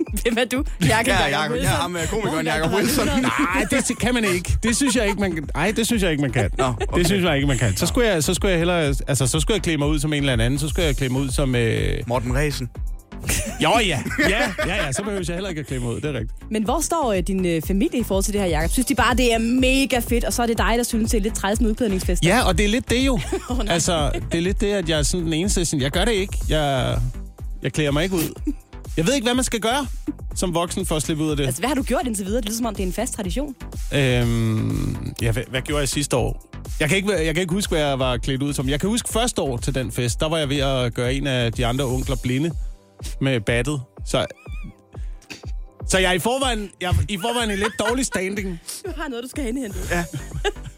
Hvem er du? Jakob Ja, Jacob Wilson. ja, ham er komikeren Åh, Jacob Jacob Wilson. Wilson. Nej, det kan man ikke. Det synes jeg ikke, man kan. Nej, det synes jeg ikke, man kan. Nå, okay. Det synes jeg ikke, man kan. Så skulle jeg, så skulle jeg hellere, altså, så skulle jeg klæde mig ud som en eller anden. Så skulle jeg klæde mig ud som... Øh... Morten Ræsen. Jo, ja. Ja, ja, ja. Så behøver jeg heller ikke at klæde mig ud. Det er rigtigt. Men hvor står øh, din øh, familie i forhold til det her, Jacob? Synes de bare, det er mega fedt, og så er det dig, der synes, det er lidt træls med udklædningsfest? Ja, og det er lidt det jo. Nej. altså, det er lidt det, at jeg er sådan den eneste. Sådan, jeg gør det ikke. Jeg, jeg klæder mig ikke ud. Jeg ved ikke, hvad man skal gøre som voksen for at slippe ud af det. Altså, hvad har du gjort indtil videre? Det lyder som om, det er en fast tradition. Øhm, ja, hvad, hvad gjorde jeg sidste år? Jeg kan, ikke, jeg kan ikke huske, hvad jeg var klædt ud som. Jeg kan huske første år til den fest, der var jeg ved at gøre en af de andre onkler blinde med battet. Så, så jeg er i forvejen, jeg er i forvejen i lidt dårlig standing. Du har noget, du skal henhente. Ja.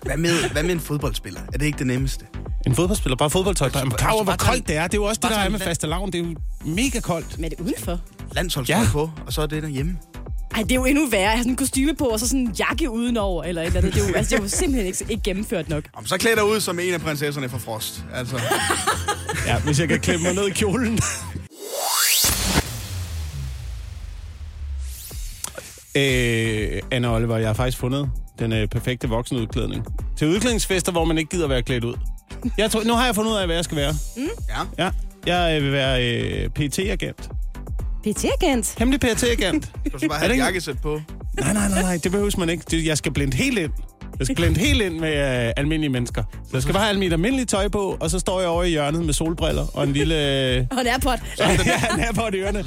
Hvad med, hvad med en fodboldspiller? Er det ikke det nemmeste? En fodboldspiller, bare fodboldtøj på. Jamen, klar hvor Bare koldt det er. Det er jo også det, bare der er med faste lavn. Det er jo mega koldt. Men er det udenfor? Landsholdstøj Ja. på, og så er det derhjemme. Ej, det er jo endnu værre. Jeg har sådan en kostyme på, og så sådan en jakke udenover, eller et eller andet. Det er jo, altså, det er jo simpelthen ikke, ikke gennemført nok. Om så klæder dig ud som en af prinsesserne fra Frost. Altså, Ja, hvis jeg kan klemme mig ned i kjolen. Øh, Anna Oliver, jeg har faktisk fundet den øh, perfekte voksenudklædning. Til udklædningsfester, hvor man ikke gider være klædt ud. Jeg tror, nu har jeg fundet ud af, hvad jeg skal være. ja. Ja, jeg øh, vil være øh, PT-agent. PT-agent. Hemmelig PT-agent. Du skal bare have et ikke- jakkesæt på. nej, nej, nej, nej, det behøves man ikke. Det, jeg skal blende helt ind. Jeg skal blende helt ind med øh, almindelige mennesker. Så jeg skal bare have mit almindelige tøj på, og så står jeg over i hjørnet med solbriller og en lille... Øh, Og en airpod. ja, en her på ørerne.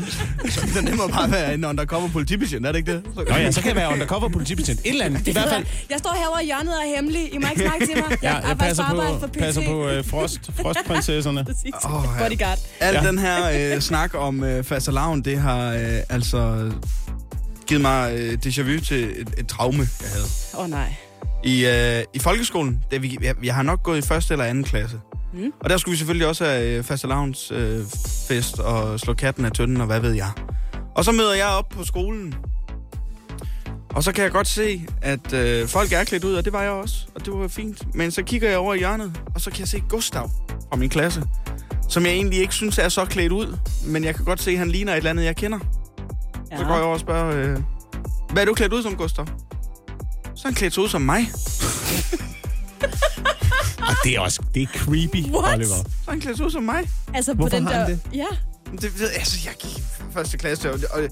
Så det må bare være en undercover politibetjent, er det ikke det? Så, Nå ja, så kan jeg være undercover politibetjent. Et eller andet. I hvert fald. Jeg står herovre i hjørnet og er hemmelig. I må ikke snakke til mig. Ja, jeg arbejder passer på, for PT. passer på øh, frost, frostprinsesserne. Åh, ja. Bodyguard. Al ja. den her øh, snak om øh, fastelavn, det har øh, altså givet mig øh, déjà vu til et, et traume, jeg havde. Åh oh, nej. I, øh, i folkeskolen, det, vi, jeg, jeg har nok gået i første eller anden klasse. Mm. Og der skulle vi selvfølgelig også have øh, fastelavns øh, fest og slå katten af tønden og hvad ved jeg. Og så møder jeg op på skolen. Og så kan jeg godt se, at øh, folk er klædt ud, og det var jeg også. Og det var fint. Men så kigger jeg over i hjørnet, og så kan jeg se Gustav fra min klasse. Som jeg egentlig ikke synes er så klædt ud. Men jeg kan godt se, at han ligner et eller andet, jeg kender. Ja. Så går jeg over og spørger, øh, hvad er du klædt ud som, Gustav? Så han klædt sig ud som mig. Og det er også det er creepy, What? Oliver. Så han klædt sig ud som mig. Altså på Hvorfor den har der... han det? Ja. Det, ved, altså, jeg gik første klasse, og, og øh,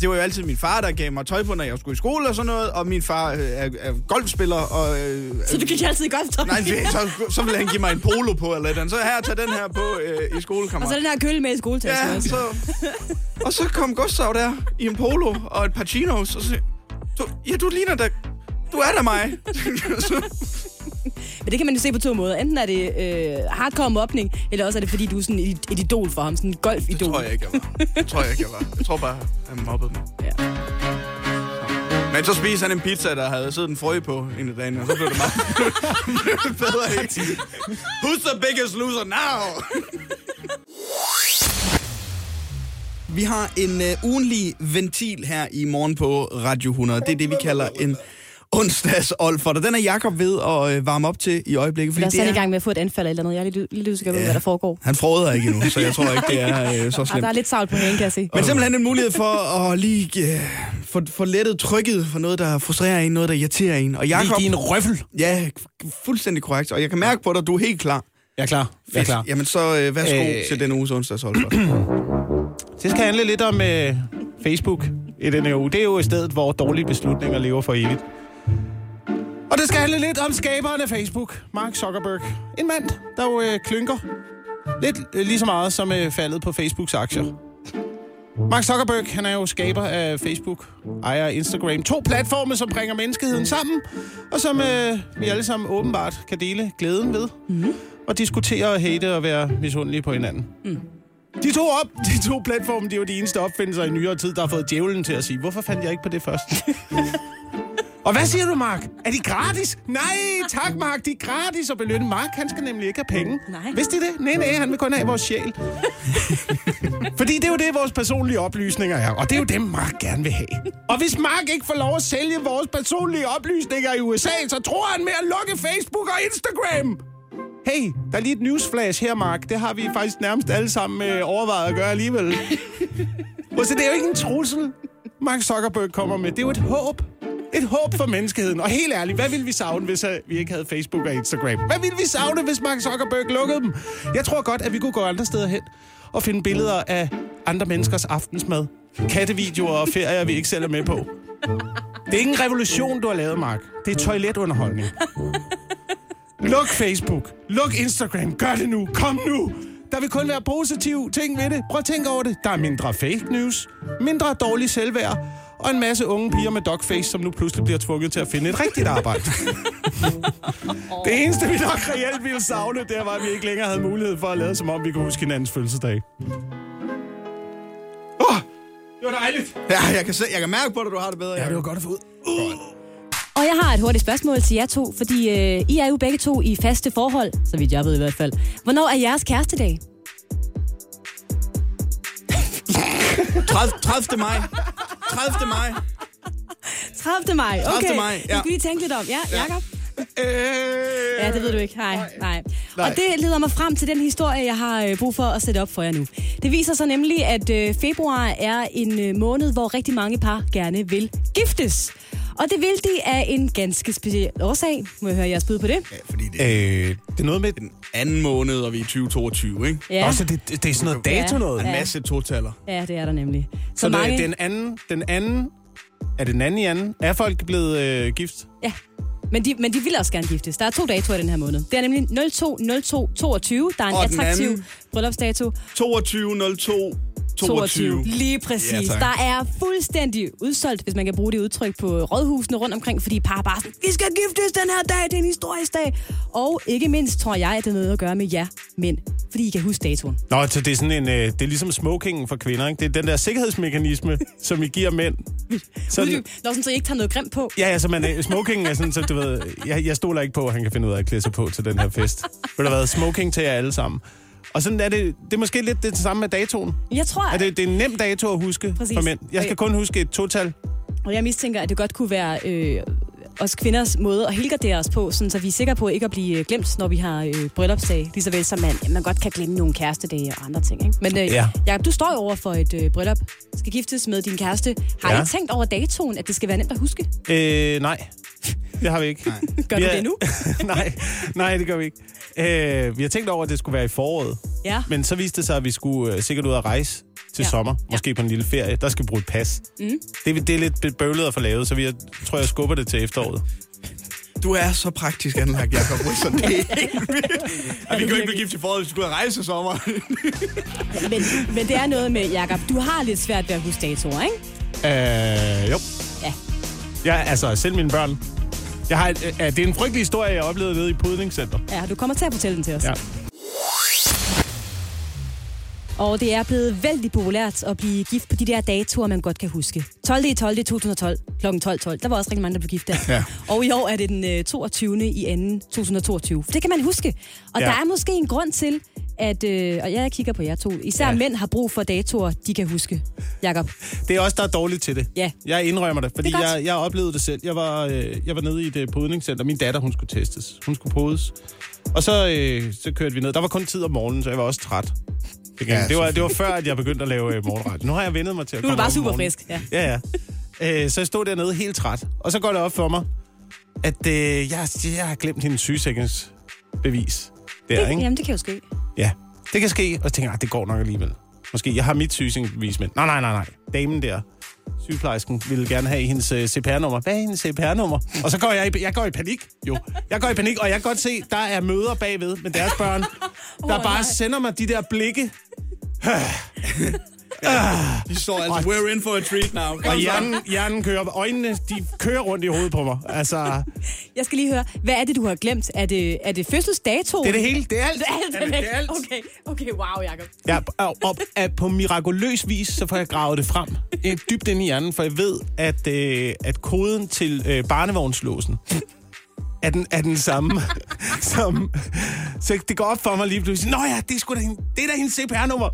det var jo altid min far, der gav mig tøj på, når jeg skulle i skole og sådan noget, og min far øh, er, er golfspiller, og... Øh, Så du gik altid i golftøj? Nej, det- så, så ville han give mig en polo på, eller et eller andet. Så her, tag den her på øh, i Og skolekammerat. så den her kølle med i skoletasken Ja, også. så, og så kom Gustav der i en polo og et par chinos, og så siger, Du, ja, du ligner da... Du er da mig. Men det kan man jo se på to måder. Enten er det øh, hardcore mobning, eller også er det, fordi du er sådan et, et idol for ham. Sådan en det golf-idol. tror jeg ikke, jeg var. Det tror jeg ikke, jeg var. Jeg tror bare, han mobbede mig. Ja. Men så spiste han en pizza, der havde siddet en frø på en af dagene, og så blev det meget det bedre? Who's the biggest loser now? Vi har en uh, ugenlig ventil her i morgen på Radio 100. Det er det, vi kalder en onsdags for. Den er Jakob ved at uh, varme op til i øjeblikket. Jeg er sådan i gang med at få et anfald eller noget. Jeg er lidt, lidt usikker på, hvad der foregår. Han fråder ikke endnu, så jeg tror ikke, det er uh, så Ah, slemt. der er lidt savl på hende, kan jeg se. Men simpelthen en mulighed for at lige uh, få, få lettet trykket for noget, der frustrerer en, noget, der irriterer en. Og Lige Jakob, give en røffel. ja, fuldstændig korrekt. Og jeg kan mærke på dig, at du er helt klar. Jeg er klar. Jeg er klar. Jamen så uh, værsgo Øh. øh... til den uges onsdagshold. Det skal handle lidt om øh, Facebook i denne uge. Det er jo et sted, hvor dårlige beslutninger lever for evigt. Og det skal handle lidt om skaberen af Facebook, Mark Zuckerberg. En mand, der jo øh, klynker lidt øh, lige så meget som øh, faldet på Facebooks aktier. Mark Zuckerberg, han er jo skaber af Facebook, ejer Instagram. To platforme, som bringer menneskeheden sammen, og som øh, vi alle sammen åbenbart kan dele glæden ved. Mm. Og diskutere og hate og være misundelige på hinanden. De to, op, de to platforme, det er jo de eneste opfindelser i nyere tid, der har fået djævlen til at sige, hvorfor fandt jeg ikke på det først? Og hvad siger du, Mark? Er de gratis? Nej, tak, Mark. De er gratis at belønne. Mark, han skal nemlig ikke have penge. Nej. Vidste I det? Nej, nej, han vil kun have vores sjæl. Fordi det er jo det, vores personlige oplysninger er. Og det er jo dem, Mark gerne vil have. Og hvis Mark ikke får lov at sælge vores personlige oplysninger i USA, så tror han med at lukke Facebook og Instagram. Hey, der er lige et newsflash her, Mark. Det har vi faktisk nærmest alle sammen øh, overvejet at gøre alligevel. Så det er jo ikke en trussel, Mark Zuckerberg kommer med. Det er jo et håb. Et håb for menneskeheden. Og helt ærligt, hvad ville vi savne, hvis øh, vi ikke havde Facebook og Instagram? Hvad ville vi savne, hvis Mark Zuckerberg lukkede dem? Jeg tror godt, at vi kunne gå andre steder hen og finde billeder af andre menneskers aftensmad. Kattevideoer og ferier, vi ikke selv er med på. Det er ikke en revolution, du har lavet, Mark. Det er toiletunderholdning. Luk Facebook. Luk Instagram. Gør det nu. Kom nu. Der vil kun være positive ting ved det. Prøv at tænke over det. Der er mindre fake news, mindre dårlig selvværd, og en masse unge piger med dogface, som nu pludselig bliver tvunget til at finde et rigtigt arbejde. det eneste, vi nok reelt ville savne, det var, at vi ikke længere havde mulighed for at lade, som om vi kunne huske hinandens fødselsdag. Åh, oh, det var dejligt. Ja, jeg kan, se, jeg kan mærke på dig, du har det bedre. Ja, det var godt at få ud. Og jeg har et hurtigt spørgsmål til jer to, fordi øh, I er jo begge to i faste forhold, så vidt jeg ved i hvert fald. Hvornår er jeres kærestedag? 30, 30. maj. 30. maj. 30. maj, okay. 30. maj, ja. Du skal lige tænke lidt om. Ja, Jacob? Øh, Ja, det ved du ikke. Nej, nej. Og det leder mig frem til den historie, jeg har øh, brug for at sætte op for jer nu. Det viser sig nemlig, at øh, februar er en måned, hvor rigtig mange par gerne vil giftes. Og det vil de af en ganske speciel årsag. Må jeg høre jeres bud på det? Ja, fordi det er Øh, det er noget med... den anden måned, og vi er i 2022, ikke? Ja, Også det, det, er sådan noget dato Ja. noget. En Ja. masse totaller. ja det er der nemlig. Så mange... den anden, den anden, er det den anden i anden? Er folk blevet øh, gift? Ja, men de, men de vil også gerne giftes. Der er to datoer i den her måned. Det er nemlig 02-02-22. Der er en Og attraktiv bryllupsdato. 22, 02, 22. Lige præcis. Ja, Ja, tak. der er fuldstændig udsolgt, hvis man kan bruge det udtryk på rådhusene rundt omkring, fordi par bare sådan, vi skal giftes den her dag, det er en historisk dag. Og ikke mindst tror jeg, at det er noget at gøre med jer mænd, fordi I kan huske datoen. Nå, så det er sådan en, øh, det er ligesom smokingen for kvinder, ikke? Det er den der sikkerhedsmekanisme, som I giver mænd. Sådan, Uddyb. Nå, sådan, så I ikke tager noget grimt på. ja, altså, man, øh, smokingen er sådan, så du ved, jeg, jeg stoler ikke på, at han kan finde ud af at klæde sig på til den her fest. Ved du hvad, smoking til jer alle sammen. Og sådan er det, det er måske lidt det samme med datoen. Jeg tror, Er det, det er en nem dato at huske Præcis. for mænd. Jeg skal kun huske et total. og jeg mistænker, at det godt kunne være øh, os kvinders måde at helgardere os på, sådan, så vi er sikre på ikke at blive øh, glemt, når vi har øh, bryllupsdag. Lige så vel som man, man godt kan glemme nogle kærestedage og andre ting. Ikke? Men øh, ja. Jacob, du står jo over for et øh, bryllup. Skal giftes med din kæreste. Har Ja. I tænkt over datoen, at det skal være nemt at huske? Øh, nej. Det har vi ikke. Nej. Gør vi du er- det nu? nej, nej, det gør vi ikke. Øh, vi har tænkt over, at det skulle være i foråret. Ja. Men så viste det sig, at vi skulle øh, sikkert ud at rejse til Ja. sommer. Måske på en lille ferie. Der skal vi bruge et pas. Mm. Det, det er lidt bøvlet at få lavet, så vi jeg tror, jeg skubber det til efteråret. Du er så praktisk anlagt, Jacob Wilson. Det er helt vildt. Og vi kan jo ikke blive gift i foråret, hvis vi skulle rejse i sommer. Men, men det er noget med, Jacob, du har lidt svært ved at huske datoer, ikke? Øh, jo. Ja, altså, selv mine børn. Jeg har, et- øh, det er en frygtelig historie, jeg oplevede nede i Pudningscenter. Ja, du kommer til at fortælle den til os. Ja. Og det er blevet vældig populært at blive gift på de der datoer, man godt kan huske. 12. i 12. 2012 kl. 12.12. Der var også rigtig mange, der blev gift der. Ja. Og i år er det den øh, 22. i 2. 2022. For det kan man huske. Og Ja. ja. der er måske en grund til, at, øh, og jeg kigger på jer to, især Ja. ja. mænd har brug for datoer, de kan huske. Jakob. Det er også der er dårligt til det. Ja. Jeg indrømmer det, fordi Det er jeg, jeg oplevede det selv. Jeg var, øh, jeg var nede i et øh, podningscenter. Min datter, hun skulle testes. Hun skulle podes. Og så, øh, så kørte vi ned. Der var kun tid om morgenen, så jeg var også træt. Ja, Ja, det, var, det var før, at jeg begyndte at lave øh, morgenradio. Nu har jeg vendet mig til at er du komme bare op om super frisk. Ja. Ja, ja. Øh, så jeg stod dernede helt træt. Og så går det op for mig, at øh, jeg, jeg har glemt hendes sygesikringsbevis. Der, Det, ikke? jamen, det kan jo ske. Ja, det kan ske. Og så tænker jeg, "Ah, det går nok alligevel. Måske, jeg har mit sygesikringsbevis, men nej, nej, nej, nej. Damen der, sygeplejersken, ville gerne have hendes øh, CPR-nummer. Hvad er hendes CPR-nummer? Og så går jeg i, jeg går i panik, jo. Jeg går i panik, og jeg kan godt se, der er møder bagved med deres børn, der Åh, bare nej. sender mig de der blikke. De står altså, we're in for a treat now. Kom Og hjernen, hjernen kører, øjnene, de kører rundt i hovedet på mig. Altså, Jeg skal lige høre, hvad er det, du har glemt? Er det, er det fødselsdato? det er det hele, det er alt. Det er alt, Anne, det er det er alt. Okay, okay, wow, Jacob. Ja, og, og at på mirakuløs vis, så får jeg gravet det frem øh, dybt ind i hjernen, for jeg ved, at, øh, at koden til øh, barnevognslåsen er den, er den samme som... Så det går op for mig lige pludselig. Nå ja, det er, sgu da, hende- det er da hendes CPR-nummer.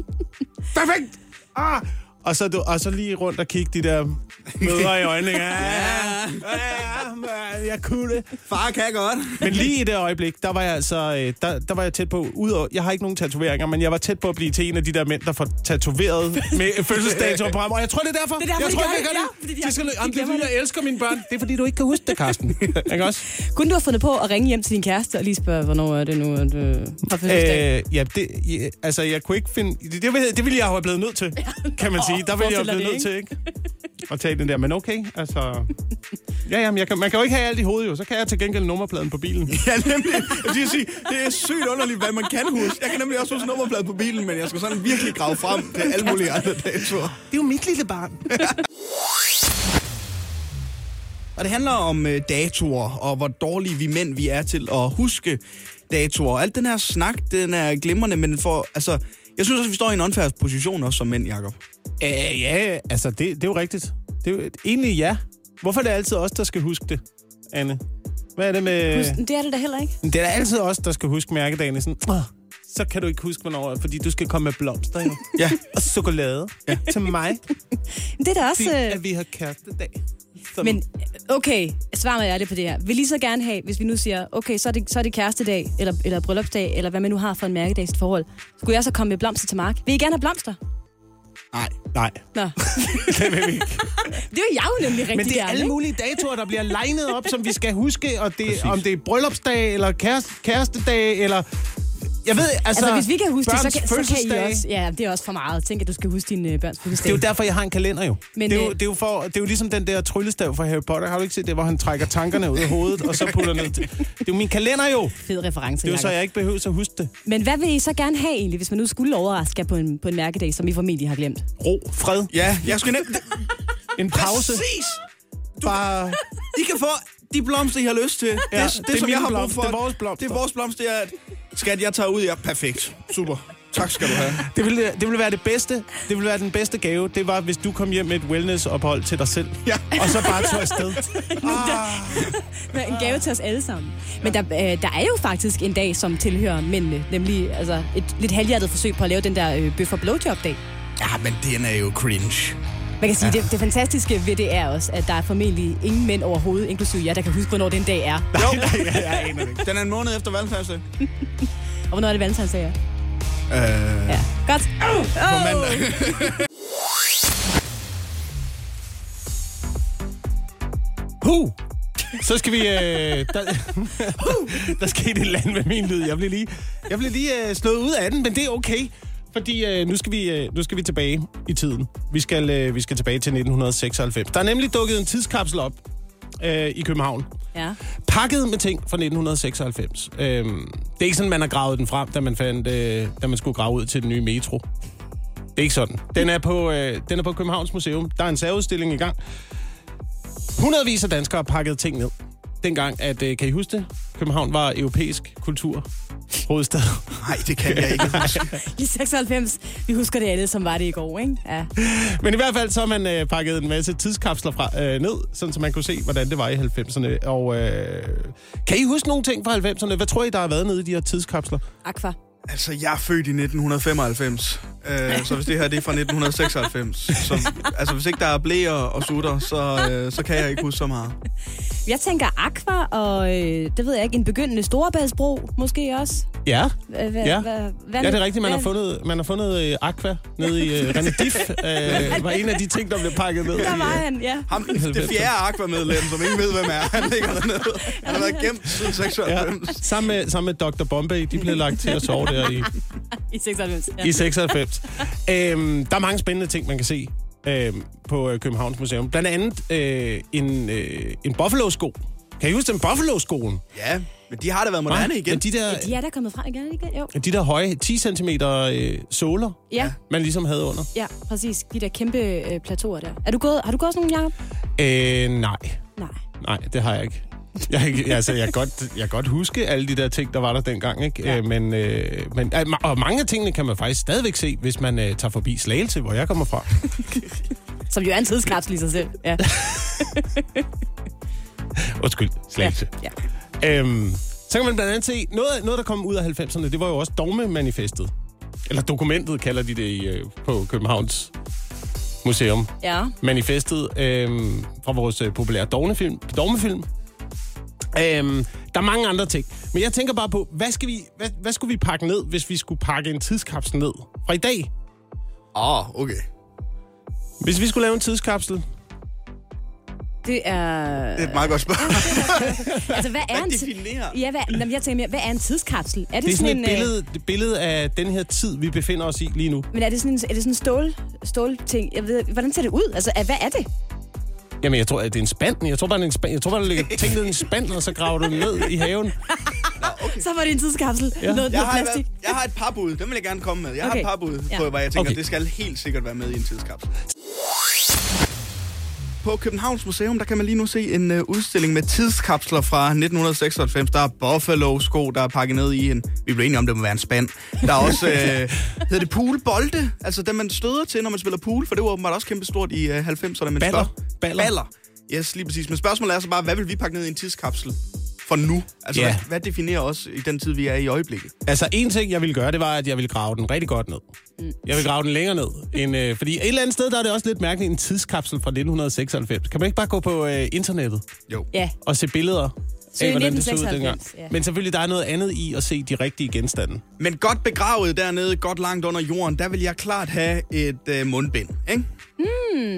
Perfekt! Ah! Og så, du, og så lige rundt og kigge de der mødre i øjnene. Ja, ja, ja, ja, jeg kunne det. Far kan godt. Men lige i det øjeblik, der var jeg altså, øh, der, der var jeg tæt på, udover, jeg har ikke nogen tatoveringer, men jeg var tæt på at blive til en af de der mænd, der får tatoveret med fødselsdatoer på ham. Og jeg tror, det er derfor. Det er derfor, jeg de tror, gør jeg det. gør Ja, det. fordi de skal, de jamen, det er fordi, jeg elsker mine børn. Det er fordi, du ikke kan huske det, Karsten. ikke også? Kunne du have fundet på at ringe hjem til din kæreste og lige spørge, hvornår er det nu, at du har fødselsdag? Øh, ja, det, ja, altså, jeg kunne ikke finde... Det, det, ville- det ville jeg jo have blevet nødt til, kan man sige. Der ville jeg blive det, nødt til, ikke? At tage den der, men okay, altså... Ja, jamen, jeg kan, man kan jo ikke have alt i hovedet, jo. Så kan jeg til gengæld nummerpladen på bilen. Ja, nemlig. Jeg skal sige, det er sygt underligt, hvad man kan huske. Jeg kan nemlig også huske nummerplade på bilen, men jeg skal sådan virkelig grave frem til alle mulige andre datoer. Det er jo mit lille barn. Og det handler om øh, datoer, og hvor dårlige vi mænd vi er til at huske datoer. Alt den her snak, den er glimrende, men for, altså, jeg synes også, vi står i en unfair position også som mænd, Jacob. Øh, ja, altså, det, det er jo rigtigt. Det er jo, egentlig ja. Hvorfor er det altid os, der skal huske det, Anne? Hvad er det med... Husk, det er det da heller ikke. Det er da altid os, der skal huske mærkedagen. Sådan, "Åh, så kan du ikke huske, hvornår, fordi du skal komme med blomster, jo. Ja. Og chokolade ja. til mig, Det er da også... fordi Øh, at vi har kærestedag. Så men okay, svar mig ærligt på det her. Vil I så gerne have, hvis vi nu siger, okay, så er det, så er det kærestedag, eller, eller bryllupsdag, eller hvad man nu har for en mærkedag i sit forhold. Skulle jeg så komme med blomster til Mark? Vil I gerne have blomster? Nej. Nej, Nå, det vil vi ikke. det vil jeg jo nemlig rigtig Men det er gerne. alle ikke? mulige datoer, der bliver legnet op, som vi skal huske, og det, om det er bryllupsdag, eller kæreste, kærestedag, eller... Jeg ved, altså... Altså, hvis vi kan huske det, så kan, så kan I også... Ja, det er også for meget. Tænk, at du skal huske dine øh, børns Det fødselsdag. er jo derfor, jeg har en kalender jo. Men, det, er jo øh, det, er jo for, det er jo ligesom den der tryllestav fra Harry Potter. Har du ikke set det, hvor han trækker tankerne ud af hovedet, og så putter ned? Det er jo min kalender jo. Fed reference, Det er jo så, jeg ikke behøver at huske det. Men hvad vil I så gerne have egentlig, hvis man nu skulle overraske jer på en, på en mærkedag, som I formentlig har glemt? Ro, fred, Ja, jeg skulle nemt... en pause. Præcis! Bare... I kan få de blomster, I har lyst til. Ja, det, det, det som jeg har brug for. Det er vores blomster. Det er vores blomster. Det er, at skat, jeg tager ud. Ja, perfekt. Super. Tak skal du have. Det ville, det ville være det bedste. Det ville være den bedste gave. Det var, hvis du kom hjem med et wellness-ophold til dig selv. Ja. Og så bare tog afsted. Hvad, En gave til os alle sammen. Men der, øh, der er jo faktisk en dag, som tilhører mændene. Nemlig altså, et lidt halvhjertet forsøg på at lave den der øh, bøf og blowjob-dag. Ja, men den er jo cringe. Man kan sige, ja. det, det fantastiske ved det er også, at der er formentlig ingen mænd overhovedet, inklusive jer, der kan huske, hvornår den dag er. Jo, jeg aner det ikke. den er en måned efter valgfærdsdag. Og hvornår er det valentinsdag er? Øh, Ja, godt. på mandag. Huh! Så skal vi... Øh, der, der skete et andet med min lyd. Jeg blev lige, jeg blev lige øh, slået ud af den, men det er okay. Fordi øh, nu, skal vi, øh, nu skal vi tilbage i tiden. Vi skal, øh, vi skal tilbage til 1996. Der er nemlig dukket en tidskapsel op øh, i København. Ja. Pakket med ting fra 1996. Øhm, det er ikke sådan, man har gravet den frem, da man, fandt, øh, da man skulle grave ud til den nye metro. Det er ikke sådan. Den er på, øh, den er på Københavns Museum. Der er en særudstilling i gang. hundredvis af danskere pakkede ting ned. Dengang, at, øh, kan I huske det? København var europæisk kultur hovedstad. Nej, det kan jeg ikke huske. I 96. Vi husker det alle, som var det i går, ikke? Ja. Men i hvert fald så har man øh, pakket en masse tidskapsler fra, øh, ned, sådan så man kunne se, hvordan det var i 90'erne. Og øh, kan I huske nogle ting fra 90'erne? Hvad tror I, der har været nede i de her tidskapsler? Aqua. Altså, jeg er født i 1995, øh, så hvis det her det er fra 1996, så altså, hvis ikke der er blæer og sutter, så, øh, så kan jeg ikke huske så meget. Jeg tænker Aqua og, øh, det ved jeg ikke, en begyndende Storebæltsbro måske også. Ja, Hva, Ja. hva, ja det er rigtigt. Man har fundet, man har fundet øh, Aqua nede i øh, René Diff. Øh, var en af de ting, der blev pakket ned. Der i, var øh, han, ja. Ham, det fjerde Aqua-medlem, som ingen ved, hvem er, han ligger dernede. Han har været gemt siden Ja, 96. sammen med, sammen med Dr. Bombay, de blev lagt til at sove der i, I 96. Ja. i 96. øhm, der er mange spændende ting, man kan se øhm, på øh, Københavns Museum. Blandt andet øh, en, øh, en Buffalo-sko. Kan I huske den Buffalo-skoen? Ja, men de har da været moderne igen. Men de der, De er der kommet frem igen, ikke? Jo. de der høje 10 cm øh, såler, Ja, man ligesom havde under. ja, præcis. De der kæmpe øh, plateauer der. Er du gået, har du gået sådan nogle, Jacob? Øh, nej. Nej. Nej, det har jeg ikke. Jeg, altså, jeg, kan godt, jeg kan godt huske alle de der ting, der var der dengang. Ikke? Ja. Ja. men, øh, men, øh, ma- og mange af tingene kan man faktisk stadigvæk se, hvis man øh, tager forbi Slagelse, hvor jeg kommer fra. Som jo er en tidskapsel i sig selv. Ja. Undskyld, Slagelse. ja. Øhm, så kan man blandt andet se, noget, noget der kom ud af 90'erne, det var jo også dogme-manifestet. Eller dokumentet kalder de det i, øh, på Københavns Museum. ja. Manifestet øhm, fra vores øh, populære dogmefilm. dogmefilm. Øhm, der er mange andre ting. Men jeg tænker bare på, hvad, skal vi, hvad, hvad skulle vi pakke ned, hvis vi skulle pakke en tidskapsel ned fra i dag? Åh, oh, okay. Hvis vi skulle lave en tidskapsel, Det er... Det er et meget godt spørgsmål. Altså, hvad er en... Hvad? Ja, hvad, jamen, jeg tænker mere, hvad er en tidskapsel? Er det, det er sådan en, et øh, billede, et billede af den her tid, vi befinder os i lige nu. Men er det sådan en, er det sådan en stål, stålting? Jeg ved, hvordan ser det ud? Altså, hvad er det? Jamen, jeg tror, at det er en spand. Jeg tror det er en spand. Jeg tror der ligger ting ned i en spand, og så graver du den ned i haven. Så var det en tidskapsel. Ja. Noget, Jeg noget har, plastik. jeg har et par bud, dem vil jeg gerne komme med. Jeg Okay. har et par bud Ja. på, hvad jeg tænker, Okay. det skal helt sikkert være med i en tidskapsel. På Københavns Museum, der kan man lige nu se en uh, udstilling med tidskapsler fra 1996. Der er Buffalo-sko, der er pakket ned i en... Vi blev enige om, det må være en spand. Der er også... Uh, hedder det poolbolde? Altså dem, man støder til, når man spiller pool, for det var åbenbart også kæmpe stort i uh, 90'erne. Men Baller. Baller. Baller. Yes, lige præcis. Men spørgsmålet er så bare, hvad vil vi pakke ned i en tidskapsel for nu? Altså, Ja. hvad, hvad definerer os i den tid, vi er i øjeblikket? Altså, en ting, jeg ville gøre, det var, at jeg ville grave den rigtig godt ned. Jeg vil grave den længere ned. End, øh, fordi et eller andet sted, der er det også lidt mærkeligt, en tidskapsel fra 1996. Kan man ikke bare gå på øh, internettet Jo. Ja. og se billeder Søg af, hvordan det så ud 1996, dengang? ja. Men selvfølgelig, der er noget andet i at se de rigtige genstande. Men godt begravet dernede, godt langt under jorden, der vil jeg klart have et øh, mundbind, ikke? Mm.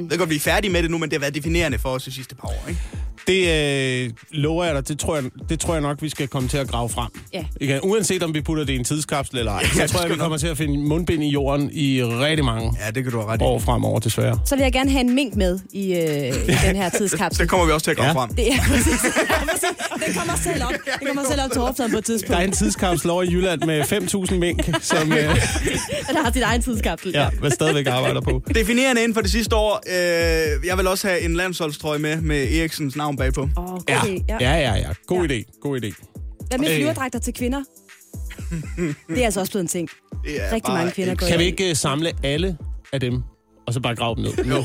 Jeg ved godt, vi er færdige med det nu, men det har været definerende for os de sidste par år, ikke? Det øh, lover jeg dig, det tror jeg, det tror jeg nok, vi skal komme til at grave frem. Ja. Igen, uanset om vi putter det i en tidskapsel eller ej, så det tror jeg, vi kommer til at finde mundbind i jorden i rigtig mange Ja, det kan du have ret år fremover, desværre. Så vil jeg gerne have en mink med i, øh, i den her tidskapsel. Det kommer vi også til at grave Ja. ja. frem. Det er præcis. Ja, præcis. Den kommer selv op. Den kommer selv op til Horpsund på et Der er tidspunkt. en tidskapsel over i Jylland med 5.000 mink, som øh, der har sit egen tidskapsel. ja, hvad stadigvæk arbejder på. Definerende inden for det sidste år, øh, jeg vil også have en landsholdstrøje med, med Eriksens navn bagpå. Åh, god Ja, idé. Ja. ja, ja. ja. God Ja. idé, god idé. Hvad med Øh. flyverdragter til kvinder? Det er altså også blevet en ting. Er Rigtig mange kvinder går Kan vi ikke uh, samle alle af dem, og så bare grave dem ned? Jo.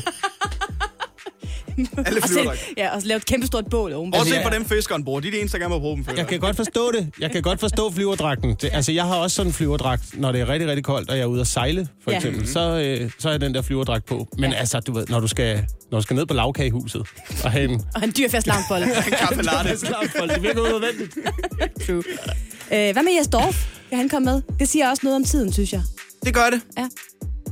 Alle Og, flyverdragter. ja, og lave et kæmpe stort bål ovenpå. Også Altså, se på dem fiskeren bor. De er de eneste, der gerne må bruge dem. føler Jeg kan godt forstå det. Jeg kan godt forstå flyverdragten. Det, altså, jeg har også sådan en flyverdragt, når det er rigtig, rigtig koldt, og jeg er ude at sejle, for Ja. eksempel. Så, øh, så er jeg den der flyverdragt på. Men Ja. altså, du ved, når du skal, når du skal ned på lavkagehuset og have en... Og en dyr fast lavnbolle. En kaffe latte. det virker unødvendigt. True. Øh, hvad med Jes Dorf? Kan han komme med? Det siger også noget om tiden, synes jeg. Det gør det. Ja.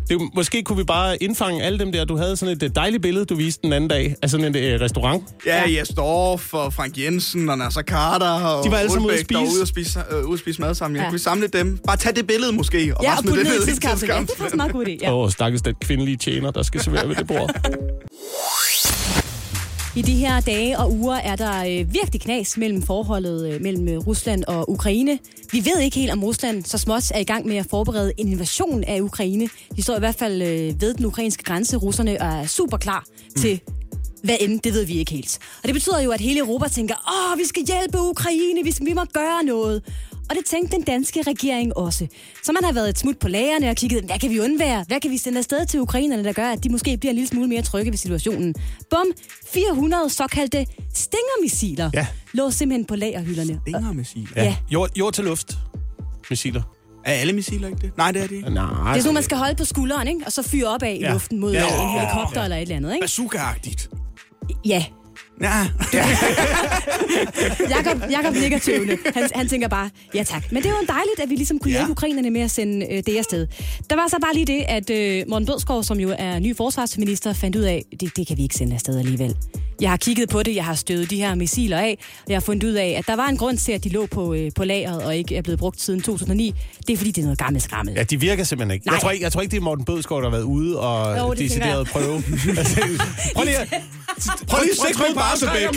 Det, måske kunne vi bare indfange alle dem der. Du havde sådan et øh, dejligt billede, du viste den anden dag, af sådan en øh, restaurant. Ja, Jes Dorf og Frank Jensen og Nasser Carter og De var alle sammen ude at spise. ude at spise, øh, ude at spise mad sammen. Ja. Ja. Kan vi samle dem? Bare tag det billede måske, og Ja, bare og putte det ned i. Ja, det er faktisk meget god idé. Ja. Ja. Åh, stakkels den kvindelige tjener, der skal servere ved det bord. I de her dage og uger er der øh, virkelig knas mellem forholdet øh, mellem øh, Rusland og Ukraine. Vi ved ikke helt, om Rusland så småt er i gang med at forberede en invasion af Ukraine. De står i hvert fald øh, ved den ukrainske grænse. Russerne er super klar til Hvad end, det ved vi ikke helt. Og det betyder jo, at hele Europa tænker, åh, vi skal hjælpe Ukraine, vi, skal, vi må gøre noget. Og det tænkte den danske regering også. Så man har været et smut på lagerne og kigget, hvad kan vi undvære? Hvad kan vi sende afsted til ukrainerne, der gør, at de måske bliver en lille smule mere trygge ved situationen? Bum, 400 såkaldte stingermissiler Ja. lå simpelthen på lagerhylderne. Dinger missil. Ja. Ja. Jord, jord til luft. Missiler. Er alle missiler ikke det? Nej, det er det ikke. Nej. Det er sådan, man skal holde på skulderen, ikke? og så fyre op af i Ja. luften mod Ja. ja. en helikopter eller et eller andet. Ikke? Bazooka-agtigt. Ja, Ja. Jakob, Jakob nikker tøvende. Han, han tænker bare, ja tak. Men det er jo dejligt, at vi ligesom kunne Ja. hjælpe ukrainerne med at sende øh, det afsted. Der var så bare lige det, at øh, Morten Bødskov, som jo er ny forsvarsminister, fandt ud af, det, det kan vi ikke sende afsted alligevel. Jeg har kigget på det, jeg har stødet de her missiler af, og jeg har fundet ud af, at der var en grund til, at de lå på, øh, på lageret og ikke er blevet brugt siden 2009. Det er fordi, det er noget gammelt skrammel. Ja, de virker simpelthen ikke. Nej. Jeg tror ikke, jeg tror ikke det er Morten Bødskov, der har været ude og Jo, det decideret prøve. Altså, prøv lige at... Prøv lige at stikke med Barsebæk.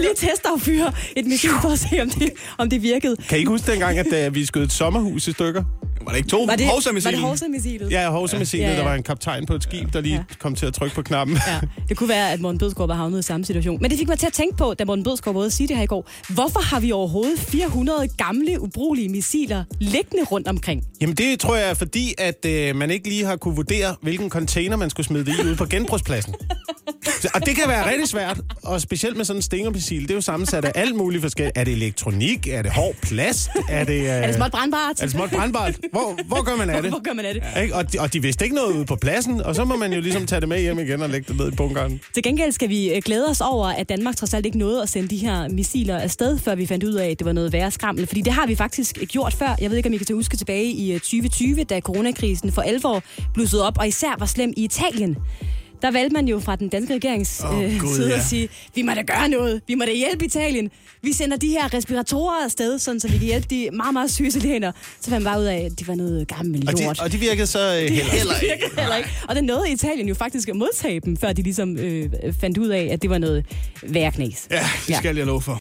Lige teste og fyre et missil for at se, om det, om det virkede. Kan I ikke huske dengang, at uh, vi skød et sommerhus i stykker? Var det ikke to Var det, var hovsa-missiler? det? Ja, Hovsa-missilet, Ja, ja, der var en kaptajn på et skib, der lige Ja. kom til at trykke på knappen. Ja, det kunne være, at Morten Bødskov var havnet i samme situation. Men det fik mig til at tænke på, da Morten Bødskov var ude at sige det her i går. Hvorfor har vi overhovedet 400 gamle, ubrugelige missiler liggende rundt omkring? Jamen det tror jeg er fordi, at øh, man ikke lige har kunne vurdere, hvilken container man skulle smide det i ude på genbrugspladsen. Og det kan være rigtig svært, og specielt med sådan en stingermissil. Det er jo sammensat af alt muligt forskelligt. Er det elektronik? Er det hård plast? Er det, øh, Er det småt brandbart? er det småt brandbart? Hvor, hvor gør man af det? Hvor gør man af det? Ikke? Og, de, og de vidste ikke noget ude på pladsen, og så må man jo ligesom tage det med hjem igen og lægge det ned i bunkeren. Til gengæld skal vi øh, glæde os over, at Danmark trods alt ikke nåede at sende de her missiler afsted, før vi fandt ud af, at det var noget værre skrammel. Fordi det har vi faktisk gjort før. Jeg ved ikke, om I kan huske tilbage i øh, 2020, da coronakrisen for alvor blussede op, og især var slem i Italien. Der valgte man jo fra den danske regerings Åh, øh, Gud, side ja. at sige, vi må da gøre noget. Vi må da hjælpe Italien. Vi sender de her respiratorer afsted, sådan, så vi kan hjælpe de meget, meget syge italienere. Så fandt man bare ud af, at det var noget gammelt Og de, lort. og de virkede så øh, heller. heller ikke. heller ikke. Og det nåede Italien jo faktisk at modtage dem, før de ligesom øh, fandt ud af, at det var noget værre knas. Ja, det skal jeg love for.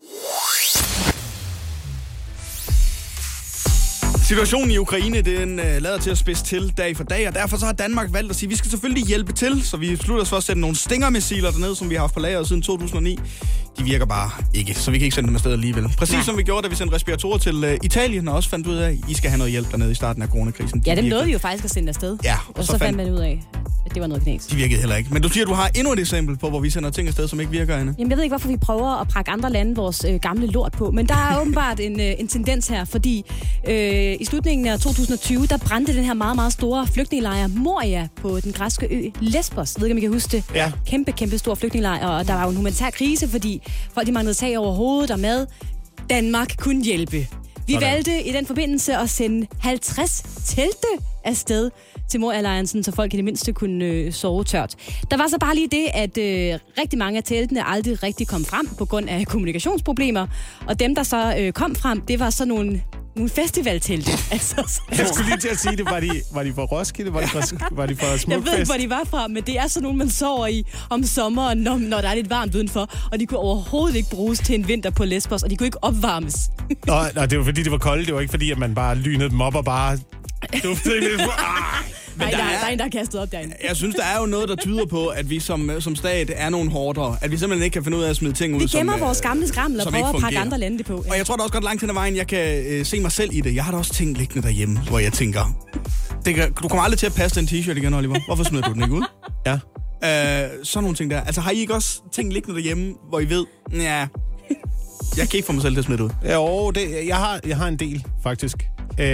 Situationen i Ukraine, den øh, lader til at spidse til dag for dag, og derfor så har Danmark valgt at sige, at vi skal selvfølgelig hjælpe til, så vi slutter os for at sætte nogle stingermissiler derned, som vi har haft på lager siden 2009. De virker bare ikke, så vi kan ikke sende dem afsted alligevel. Præcis Nej. som vi gjorde, da vi sendte respiratorer til øh, Italien, og også fandt ud af, at I skal have noget hjælp dernede i starten af coronakrisen. Ja, De dem virkede- nåede vi jo faktisk at sende afsted. Ja, og, så, fandt man ud af, at det var noget knas. De virkede heller ikke. Men du siger, at du har endnu et eksempel på, hvor vi sender ting afsted, som ikke virker, Anne. Jamen, jeg ved ikke, hvorfor vi prøver at prakke andre lande vores øh, gamle lort på, men der er åbenbart en, øh, en tendens her, fordi øh, i slutningen af 2020, der brændte den her meget, meget store flygtningelejr Moria på den græske ø Lesbos. Jeg ved ikke, om I kan huske det. Ja. Kæmpe, kæmpe stor flygtningelejr, og der var jo en humanitær krise, fordi folk de manglede tag over hovedet og mad. Danmark kunne hjælpe. Vi Sådan. valgte i den forbindelse at sende 50 telte afsted til sådan, så folk i det mindste kunne øh, sove tørt. Der var så bare lige det, at øh, rigtig mange af teltene aldrig rigtig kom frem på grund af kommunikationsproblemer. Og dem, der så øh, kom frem, det var så nogle, nogle festivaltelte. altså, så- Jeg skulle lige til at sige det. Var de, var de fra Roskilde? Var de fra, var de fra jeg ved ikke, Smukfest? hvor de var fra, men det er sådan nogle, man sover i om sommeren, når, når der er lidt varmt udenfor. Og de kunne overhovedet ikke bruges til en vinter på Lesbos, og de kunne ikke opvarmes. Nå, nå, det var fordi, det var koldt. Det var ikke fordi, at man bare lynede dem op og bare duftede lidt. Ah! Nej, der der, er, er- der er en, der er kastet op derinde. Jeg synes, der er jo noget, der tyder på, at vi som, som stat er nogle hårdere. At vi simpelthen ikke kan finde ud af at smide ting ud, Vi gemmer som, øh, vores gamle skrammel og prøver at pakke andre lande det på. Og jeg tror da også godt langt hen ad vejen, jeg kan øh, se mig selv i det. Jeg har da også ting liggende derhjemme, hvor jeg tænker... Det kan, du kommer aldrig til at passe den t-shirt igen, Oliver. Hvorfor smider du den ikke ud? Ja. Øh, sådan nogle ting der. Altså, har I ikke også ting liggende derhjemme, hvor I ved, ja, jeg kan ikke få mig selv til at smide det ud. Jo, det, jeg, har, jeg har en del, faktisk. Øh,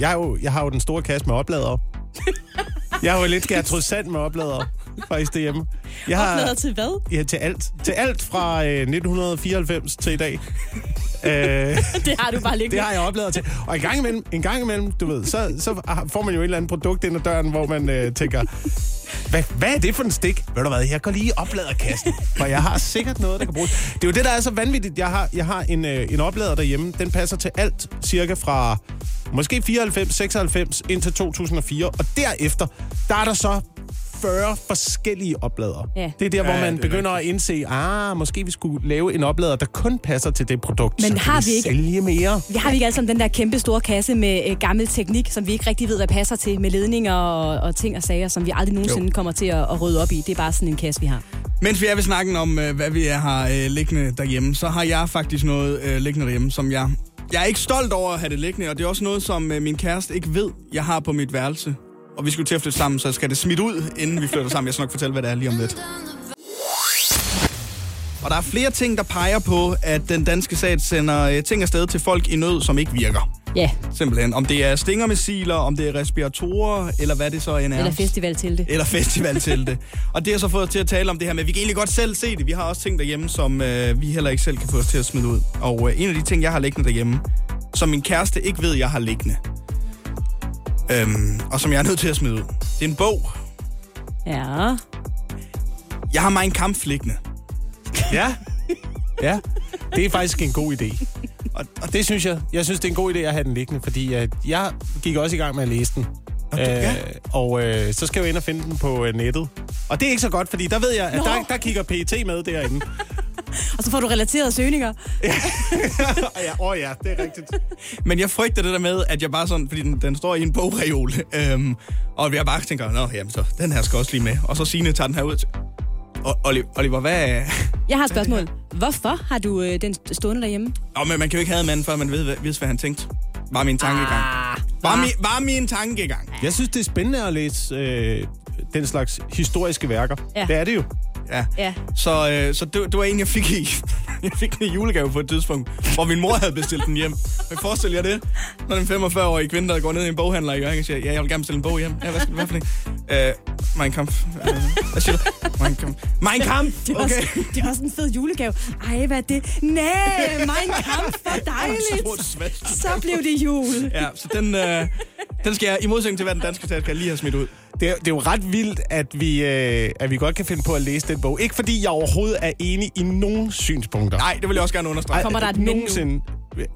jeg, er jo, jeg har jo den store kasse med opladere. Jeg har jo lidt Gertrud Sand med opladere, faktisk derhjemme. Jeg har, Oplader til hvad? Ja, til alt. Til alt fra øh, 1994 til i dag. Øh, Det har du bare liggende. det har jeg opladet til. Og en gang imellem, en gang imellem du ved, så, så får man jo et eller andet produkt ind ad døren, hvor man øh, tænker, hvad, hvad er det for en stik? Ved du hvad, jeg går lige i opladerkassen, for jeg har sikkert noget, der kan bruges. Det er jo det, der er så vanvittigt. Jeg har, jeg har en, øh, en oplader derhjemme. Den passer til alt, cirka fra måske 94, 96 indtil 2004. Og derefter, der er der så 40 forskellige opladere. Ja. Det er der, hvor Ja, man er begynder at indse, ah, måske vi skulle lave en oplader, der kun passer til det produkt. Men har vi ikke- sælge mere? Vi har vi ikke sammen den der kæmpe store kasse med øh, gammel teknik, som vi ikke rigtig ved, hvad passer til, med ledninger og, og ting og sager, som vi aldrig nogensinde Jo. kommer til at, at rydde op i. Det er bare sådan en kasse, vi har. Mens vi er ved snakken om, øh, hvad vi har øh, liggende derhjemme, så har jeg faktisk noget øh, liggende derhjemme, som jeg... Jeg er ikke stolt over at have det liggende, og det er også noget, som øh, min kæreste ikke ved, jeg har på mit værelse. Og vi skulle til at flytte sammen, så skal det smidt ud, inden vi flytter sammen. Jeg skal nok fortælle, hvad det er lige om lidt. Og der er flere ting, der peger på, at den danske stat sender øh, ting afsted til folk i nød, som ikke virker. Ja, Simpelthen. Om det er stingermissiler, om det er respiratorer, eller hvad det så end er. eller festival til det. Eller festival det. Og det har så fået os til at tale om det her med, at vi kan egentlig godt selv se det. Vi har også ting derhjemme, som øh, vi heller ikke selv kan få os til at smide ud. Og øh, en af de ting, jeg har liggende derhjemme, som min kæreste ikke ved, jeg har liggende, øhm, og som jeg er nødt til at smide ud, det er en bog. Ja. Jeg har mig en kamp liggende. Ja. Ja. Det er faktisk en god idé. Og, og Det synes jeg. Jeg synes, det er en god idé at have den liggende, fordi at jeg gik også i gang med at læse den. Og det- ja. Øh, og øh, så skal jeg jo ind og finde den på øh, nettet. Og det er ikke så godt, fordi der ved jeg, at Nå. der, der kigger PET med derinde. Og så får du relaterede søgninger. ja, åh oh ja, det er rigtigt. Men jeg frygter det der med, at jeg bare sådan, fordi den, den står i en bogreol, øhm, og jeg bare tænker, nå, jamen så, den her skal også lige med. Og så Signe tager den her ud til, og Oliver, Oliver, hvad er... Jeg har et spørgsmål. Hvorfor har du øh, den stående derhjemme? Nå, men man kan jo ikke have en mand, før man ved, hvad, ved, hvad han tænkte. Var min tankegang. Ah, Var, min, var min tankegang. Jeg synes, det er spændende at læse øh, den slags historiske værker. Ja. Det er det jo. Ja. Ja. Så, øh, så det, det var en, jeg fik i. Jeg fik den i julegave på et tidspunkt, hvor min mor havde bestilt den hjem. Men forestil jer det, når den 45-årige kvinde, der går ned i en boghandler i Jørgen og siger, ja, jeg vil gerne bestille en bog hjem. Ja, hvad skal det være for det? Øh, Mein Kampf. Øh, hvad siger du? Mein Kampf. Mein Kampf! Det er, Okay. også, det er også en fed julegave. Ej, hvad er det? Nej, min kamp, for Stort dejligt. Så blev det jul. Ja, så den, øh, den skal jeg, i modsætning til, hvad den danske stat skal lige have smidt ud. Det er, det er jo ret vildt, at vi, øh, at vi godt kan finde på at læse den bog. Ikke fordi jeg overhovedet er enig i nogen synspunkter. Nej, det vil jeg også gerne understrege. Kommer der et men nu? nogensinde.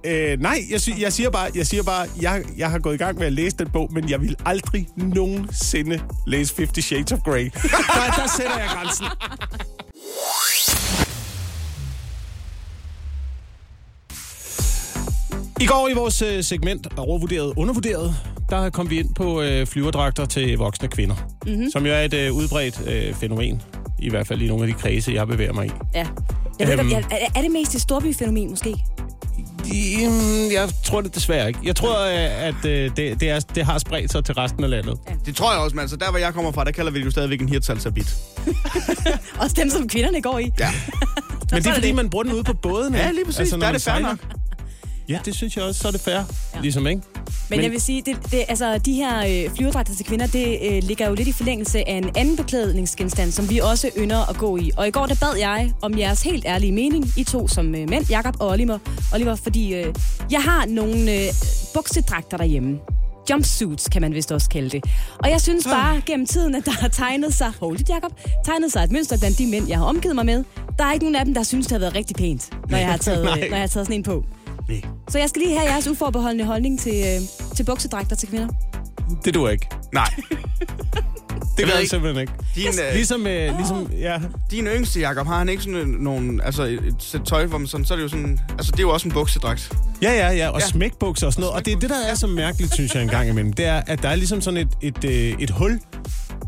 Øh, nej, jeg, sy- jeg siger bare, jeg, siger bare jeg, jeg har gået i gang med at læse den bog, men jeg vil aldrig nogensinde læse Fifty Shades of Grey. Der, der sætter jeg grænsen. I går i vores øh, segment overvurderet undervurderet, der kom vi ind på øh, flyverdragter til voksne kvinder. Mm-hmm. Som jo er et øh, udbredt øh, fænomen. I hvert fald i nogle af de kredse, jeg bevæger mig i. Ja. Jeg ved, Øhm. øhm. er, er det mest et storbyfænomen, måske? Jeg tror det desværre ikke. Jeg tror, øh, at øh, det, det, er, det har spredt sig til resten af landet. Det tror jeg også, men altså der, hvor jeg kommer fra, der kalder vi det jo stadigvæk en hirtsalsabit. Også dem, som kvinderne går i. Ja. Men det er fordi, det. man bruger den ude på bådene. Ja, lige præcis. når Der er det fair nok. Ja, det synes jeg også, så er det fair. Ja. Ligesom, ikke? Men, Men- jeg vil sige, det, det, altså, de her øh, flyverdragter til kvinder, det øh, ligger jo lidt i forlængelse af en anden beklædningsgenstand, som vi også ynder at gå i. Og i går, der bad jeg om jeres helt ærlige mening, I to som øh, mænd, Jakob og Oliver, Oliver fordi øh, jeg har nogle øh, buksedragter derhjemme. Jumpsuits, kan man vist også kalde det. Og jeg synes bare gennem tiden, at der har tegnet sig, hold it, Jacob, tegnet sig et mønster blandt de mænd, jeg har omgivet mig med. Der er ikke nogen af dem, der synes, det har været rigtig pænt, når jeg har taget, når jeg har taget sådan en på. Nej. Så jeg skal lige have jeres uforbeholdende holdning til, øh, til buksedragter til kvinder. Det du ikke. Nej. Det gør jeg ikke. simpelthen ikke. Din, øh, Ligesom, øh, ligesom ja, din yngste, Jacob, har han ikke sådan øh, nogen, altså et, et sæt tøj, hvor man sådan, så er det jo sådan, altså det er jo også en buksedragt. Ja, ja, ja, og Ja. smækbukser og sådan noget. Og det er det, der er så mærkeligt, synes jeg, en gang imellem. Det er, at der er ligesom sådan et, et, øh, et hul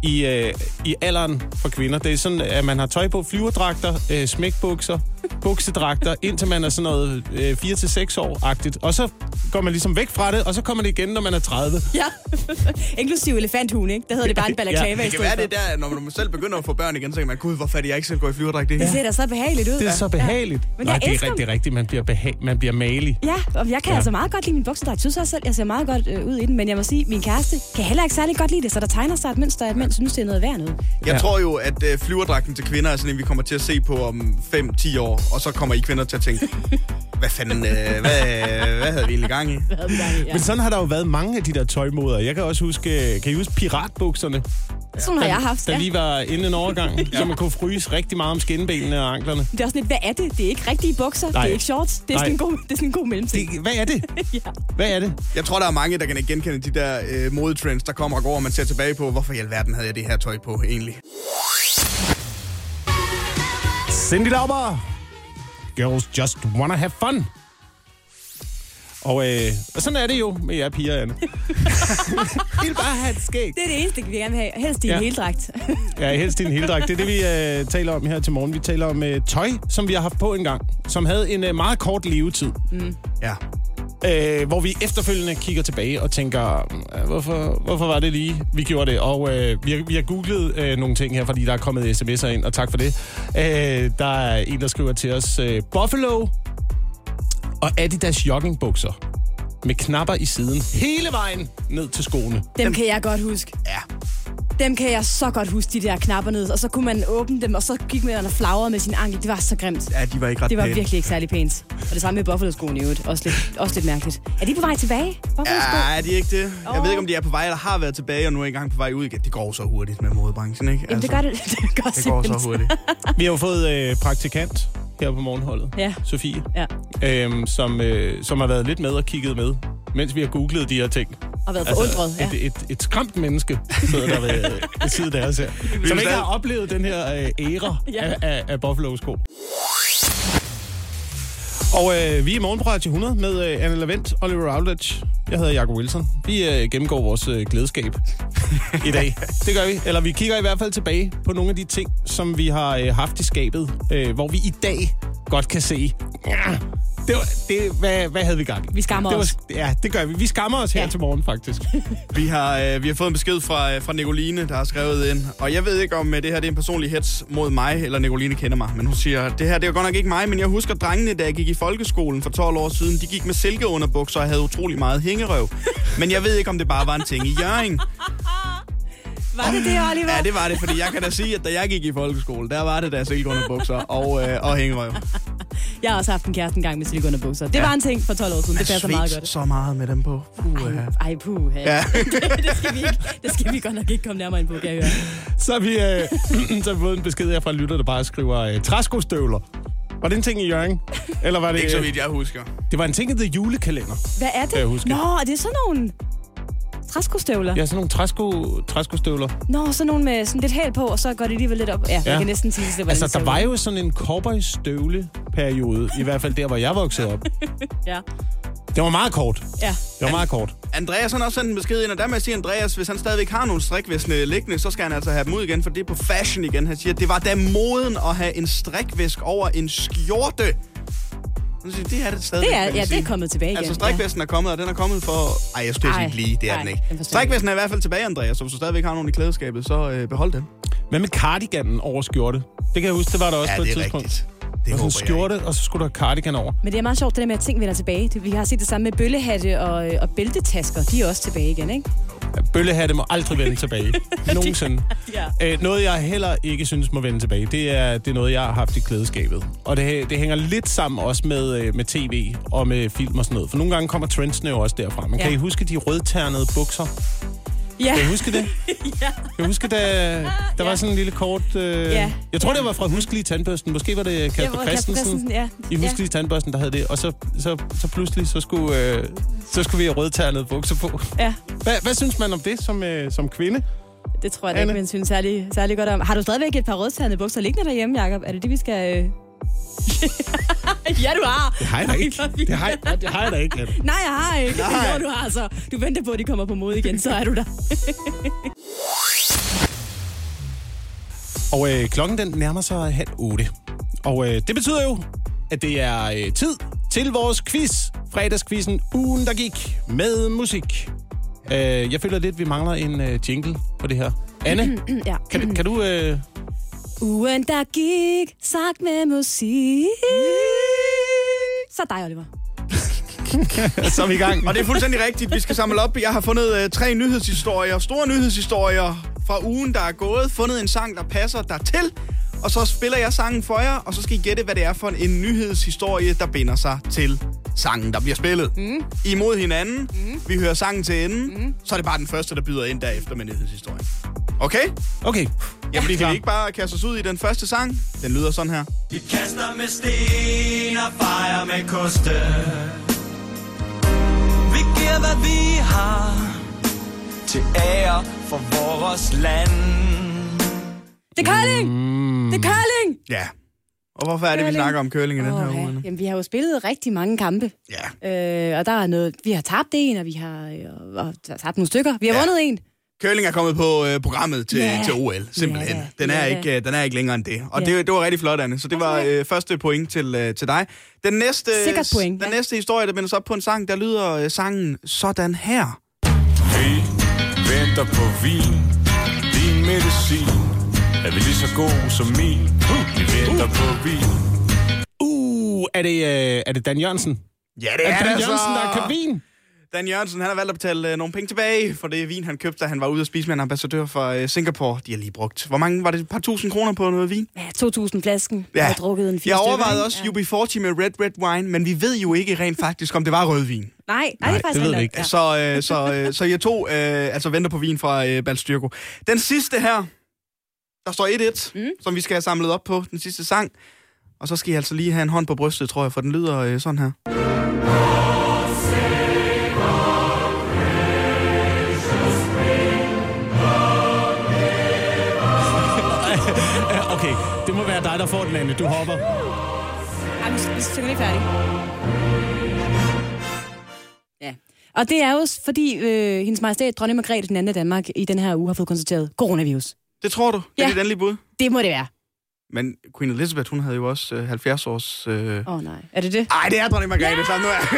i, øh, i alderen for kvinder. Det er sådan, at man har tøj på, flyverdragter, øh, smækbukser, buksedragter, indtil man er sådan noget øh, 4-6 år-agtigt. Og så går man ligesom væk fra det, og så kommer det igen, når man er 30. Ja, inklusive elefanthuen, ikke? Der hedder det bare en balaklava Ja, i Det kan være det der, når man selv begynder at få børn igen, så kan man, gud, hvorfor er det, jeg ikke selv går i flyverdragt det Det her? ser da så behageligt ud. Det er så behageligt. Men Nej, det er, rigtigt, det er rigtigt. Man bliver, beha- man bliver malig. Ja, og jeg kan ja. Ja. altså meget godt lide min buksedragt. Jeg synes også selv, jeg ser meget godt øh, ud i den. Men jeg må sige, min kæreste kan heller ikke særlig godt lide det. Så der tegner sig et mønster, at mænd synes, det er noget værd noget. Jeg Ja. tror jo, at øh, flyverdragten til kvinder er sådan en, vi kommer til at se på om 5-10 år, og så kommer I kvinder til at tænke, hvad fanden, øh, hvad, hvad havde vi egentlig gang i? Ja. Men sådan har der jo været mange af de der tøjmoder. Jeg kan også huske, kan I huske piratbukserne? Sådan har jeg haft, Der ja. lige var inden en overgang, så man kunne fryse rigtig meget om skinbenene og anklerne. Det er også lidt, hvad er det? Det er ikke rigtige bukser, Nej. det er ikke shorts. Det er, sådan en god, det er sådan en god mellemting. Det, hvad er det? ja. Hvad er det? Jeg tror, der er mange, der kan genkende de der øh, modetrends, der kommer og går, og man ser tilbage på, hvorfor i alverden havde jeg det her tøj på egentlig. Cindy Lauber. Girls just wanna have fun. Og, øh, og sådan er det jo med jer piger, Anne. I vil bare have et skæg. Det er det eneste, vi gerne vil have. Helst i en Ja. heldragt. Ja, helst i en heldragt. Det er det, vi øh, taler om her til morgen. Vi taler om øh, tøj, som vi har haft på engang, som havde en øh, meget kort levetid. Ja. Øh, hvor vi efterfølgende kigger tilbage og tænker, "Øh, hvorfor, hvorfor var det lige, vi gjorde det? Og øh, vi, har, vi har googlet øh, nogle ting her, fordi der er kommet sms'er ind, og tak for det. Øh, der er en, der skriver til os, øh, Buffalo og Adidas joggingbukser med knapper i siden hele vejen ned til skoene. Dem kan jeg godt huske. Ja. Dem kan jeg så godt huske, de der knapper ned. Og så kunne man åbne dem, og så gik man og flagrede med sin ankel. Det var så grimt. Ja, de var ikke ret Det var pæne. virkelig ikke særlig pænt. Og det samme med Buffalo-skoene i øvrigt. Også lidt, også lidt mærkeligt. Er de på vej tilbage? Buffalo-sko? Ja, er de ikke det? Jeg ved ikke, om de er på vej, eller har været tilbage, og nu er i gang på vej ud igen. Det går så hurtigt med modebranchen, ikke? Jamen, det gør det. Det går, Det går så hurtigt. Vi har jo fået øh, praktikant her på morgenholdet, Ja. Sofie, Ja. øhm, som, øh, som har været lidt med og kigget med, mens vi har googlet de her ting. Og været forundret. Ja. et, et, et skræmt menneske sidder der ved, ved siden af os her, som ikke har oplevet den her øh, æra Ja. af, af, af Buffalo-sko. Og øh, vi er i morgen på Radio 100 med øh, Anne Lavendt, Oliver Routledge. Jeg hedder Jacob Wilson. Vi øh, gennemgår vores øh, glædeskab i dag. Det gør vi. Eller vi kigger i hvert fald tilbage på nogle af de ting, som vi har øh, haft i skabet, øh, hvor vi i dag godt kan se... Ja, det var, det, hvad, hvad havde vi gang i? Vi skammer det os. Ja, det gør vi. Vi skammer os her Ja. til morgen, faktisk. Vi har, øh, vi har fået en besked fra, øh, fra Nicoline, der har skrevet ind. Og jeg ved ikke, om øh, det her det er en personlig hets mod mig, eller Nicoline kender mig. Men hun siger, det her det er godt nok ikke mig, men jeg husker drengene, da jeg gik i folkeskolen for 12 år siden. De gik med silkeunderbukser og havde utrolig meget hængerøv. Men jeg ved ikke, om det bare var en ting i Jørgen. Var det det, Oliver? Ja, det var det, fordi jeg kan da sige, at da jeg gik i folkeskole, der var det der silkeunderbukser og, øh, og hængerøv. Jeg har også haft en kæreste en gang med silikonebukser. Det var en ting for 12 år siden. Det passer meget godt. så meget med dem på. Puh, ja. Ej, puh. Ja. Ja. det, skal vi ikke, det skal vi godt nok ikke komme nærmere ind på, kan jeg høre. Så har vi, øh, så har vi fået en besked her fra en lytter, der bare skriver øh, træskostøvler. Var det en ting i Jørgen? Eller var det... Ikke så øh, vidt, jeg husker. Det var en ting i The julekalender. Hvad er Kan jeg det? huske. Nå, er det sådan nogle træskostøvler? Ja, sådan nogle træsko, træskostøvler. Nå, sådan nogle med sådan lidt hæl på, og så går det alligevel lidt op. Ja, ja. Jeg kan næsten sige, det var Altså, der var jo sådan en cowboystøvle-periode, i hvert fald der, hvor jeg voksede op. Ja, Det var meget kort. ja. Det var meget kort. Andreas han har også sendt en besked ind, og der må jeg sige, Andreas, hvis han stadigvæk har nogle strikvæskene liggende, så skal han altså have dem ud igen, for det er på fashion igen. Han siger, det var da moden at have en strikvæsk over en skjorte. Det er det stadigvæk. Det er, ja, det er kommet tilbage igen. Altså, strikvæsken er kommet, og den er kommet for... Ej, jeg skulle Ej, lige, det er nej, den ikke. den Strikvæsken er i hvert fald tilbage, Andreas, så hvis du stadigvæk har nogen i klædeskabet, så øh, behold den. Hvad med cardiganen over skjorte? Det kan jeg huske, det var der også på et det er tidspunkt. rigtigt. Det var sådan en ikke. skjorte, og så skulle der cardigan over. Men det er meget sjovt, det der med, at ting vender tilbage. Vi har set det samme med bøllehatte og, og bæltetasker. De er også tilbage igen, ikke? Bøllehatte må aldrig vende tilbage. Nogensinde. Ja. Øh, noget, jeg heller ikke synes må vende tilbage, det er, det er noget, jeg har haft i klædeskabet. Og det, det hænger lidt sammen også med, øh, med tv og med film og sådan noget. For nogle gange kommer trendsene jo også derfra. Ja. Ja. kan I huske de rødternede bukser? Ja, Kan I huske det? ja. Jeg husker, da der ja. var sådan en lille kort... Øh, Ja. Jeg tror, Ja. det var fra Huskelige Tandbørsten. Måske var det Kasper Det var Christensen. Christensen, ja. I Huskelige Tandbørsten, der havde det. Og så, så, så pludselig, så skulle, øh, så skulle vi have rødternede bukser på. Ja, Hvad, hvad synes man om det som, øh, som kvinde? det tror jeg Anne? ikke, man synes særlig, særlig godt om. Har du stadigvæk et par rødternede bukser liggende derhjemme, Jacob? Er det det, vi skal... Øh... ja, du har. Det har jeg da ikke. Det har, jeg- det har jeg da ikke. Nej, jeg har ikke. Nej. Jo, du har så. Du venter på, at de kommer på mode igen, så er du der. Og øh, klokken den nærmer sig halv otte. Og øh, det betyder jo, at det er øh, tid til vores quiz. Fredagsquizzen ugen, der gik med musik. Øh, jeg føler lidt, at vi mangler en øh, jingle på det her. Anne, ja. kan, kan du... Øh, Ugen, der gik, sagt med musik. Så dig, Oliver. så er vi i gang. Og det er fuldstændig rigtigt. Vi skal samle op. Jeg har fundet øh, tre nyhedshistorier, store nyhedshistorier fra ugen, der er gået. Fundet en sang, der passer dertil. Og så spiller jeg sangen for jer, og så skal I gætte, hvad det er for en nyhedshistorie, der binder sig til sangen, der bliver spillet. Mm. Imod hinanden. Mm. Vi hører sangen til enden. Mm. Så er det bare den første, der byder ind derefter med nyhedshistorien. Okay? Okay. Jamen, kan vi ikke bare kaste os ud i den første sang? Den lyder sådan her. Vi kaster med sten og fejrer med koste. Vi giver, hvad vi har til ære for vores land. Det er curling! Det er curling! Ja. Og hvorfor er det, vi Curling. snakker om curling i den her uge? ja. Jamen, vi har jo spillet rigtig mange kampe. Ja. Øh, og der er noget... Vi har tabt en, og vi har, øh, og der er tabt nogle stykker. Vi har Ja. vundet en. Curling er kommet på øh, programmet til, Ja. til OL, simpelthen. Ja, Den, er ja. ikke, øh, den er ikke længere end det. Og Ja. det, det var rigtig flot, Anne. Så det var øh, første point til, øh, til dig. Den næste, Sikkert point, den ja. næste historie, der bindes op på en sang, der lyder øh, sangen sådan her. Vi venter på vin, din medicin. Er vi lige så god som min? Vi venter på vin. Uh, er det, øh, er det Dan Jørgensen? Ja, det Er er, det Dan det Jørgensen, der kan vin? Dan Jørgensen, han har valgt at betale øh, nogle penge tilbage for det vin, han købte, da han var ude at spise med en ambassadør fra øh, Singapore. De har lige brugt. Hvor mange var det? Et par tusind kroner på noget vin? Ja, 2.000 flasken. Ja. Jeg har drukket en fire Jeg overvejede også Ja. UB40 med Red Red Wine, men vi ved jo ikke rent faktisk, om det var rødvin. Nej, nej, Nej, det er faktisk det ved ikke. ikke. Ja. Så, øh, så, øh, så jeg tog, øh, altså venter på vin fra øh, Balstyrko. Den sidste her, der står 1-1, mm. som vi skal have samlet op på, den sidste sang. Og så skal I altså lige have en hånd på brystet, tror jeg, for den lyder øh, sådan her. Okay, det må være dig, der får den, Anne. Du hopper. Ej, vi, synger lige færdig. Ja. Og det er jo fordi øh, hendes majestæt, dronning Margrethe den anden af Danmark, i den her uge har fået konstateret coronavirus. Det tror du? Det er Ja. dit endelige bud? Det må det være. Men Queen Elizabeth, hun havde jo også øh, 70 års... Øh... Åh oh, nej. Er det det? Ej, det er dronning Margrethe, så nu er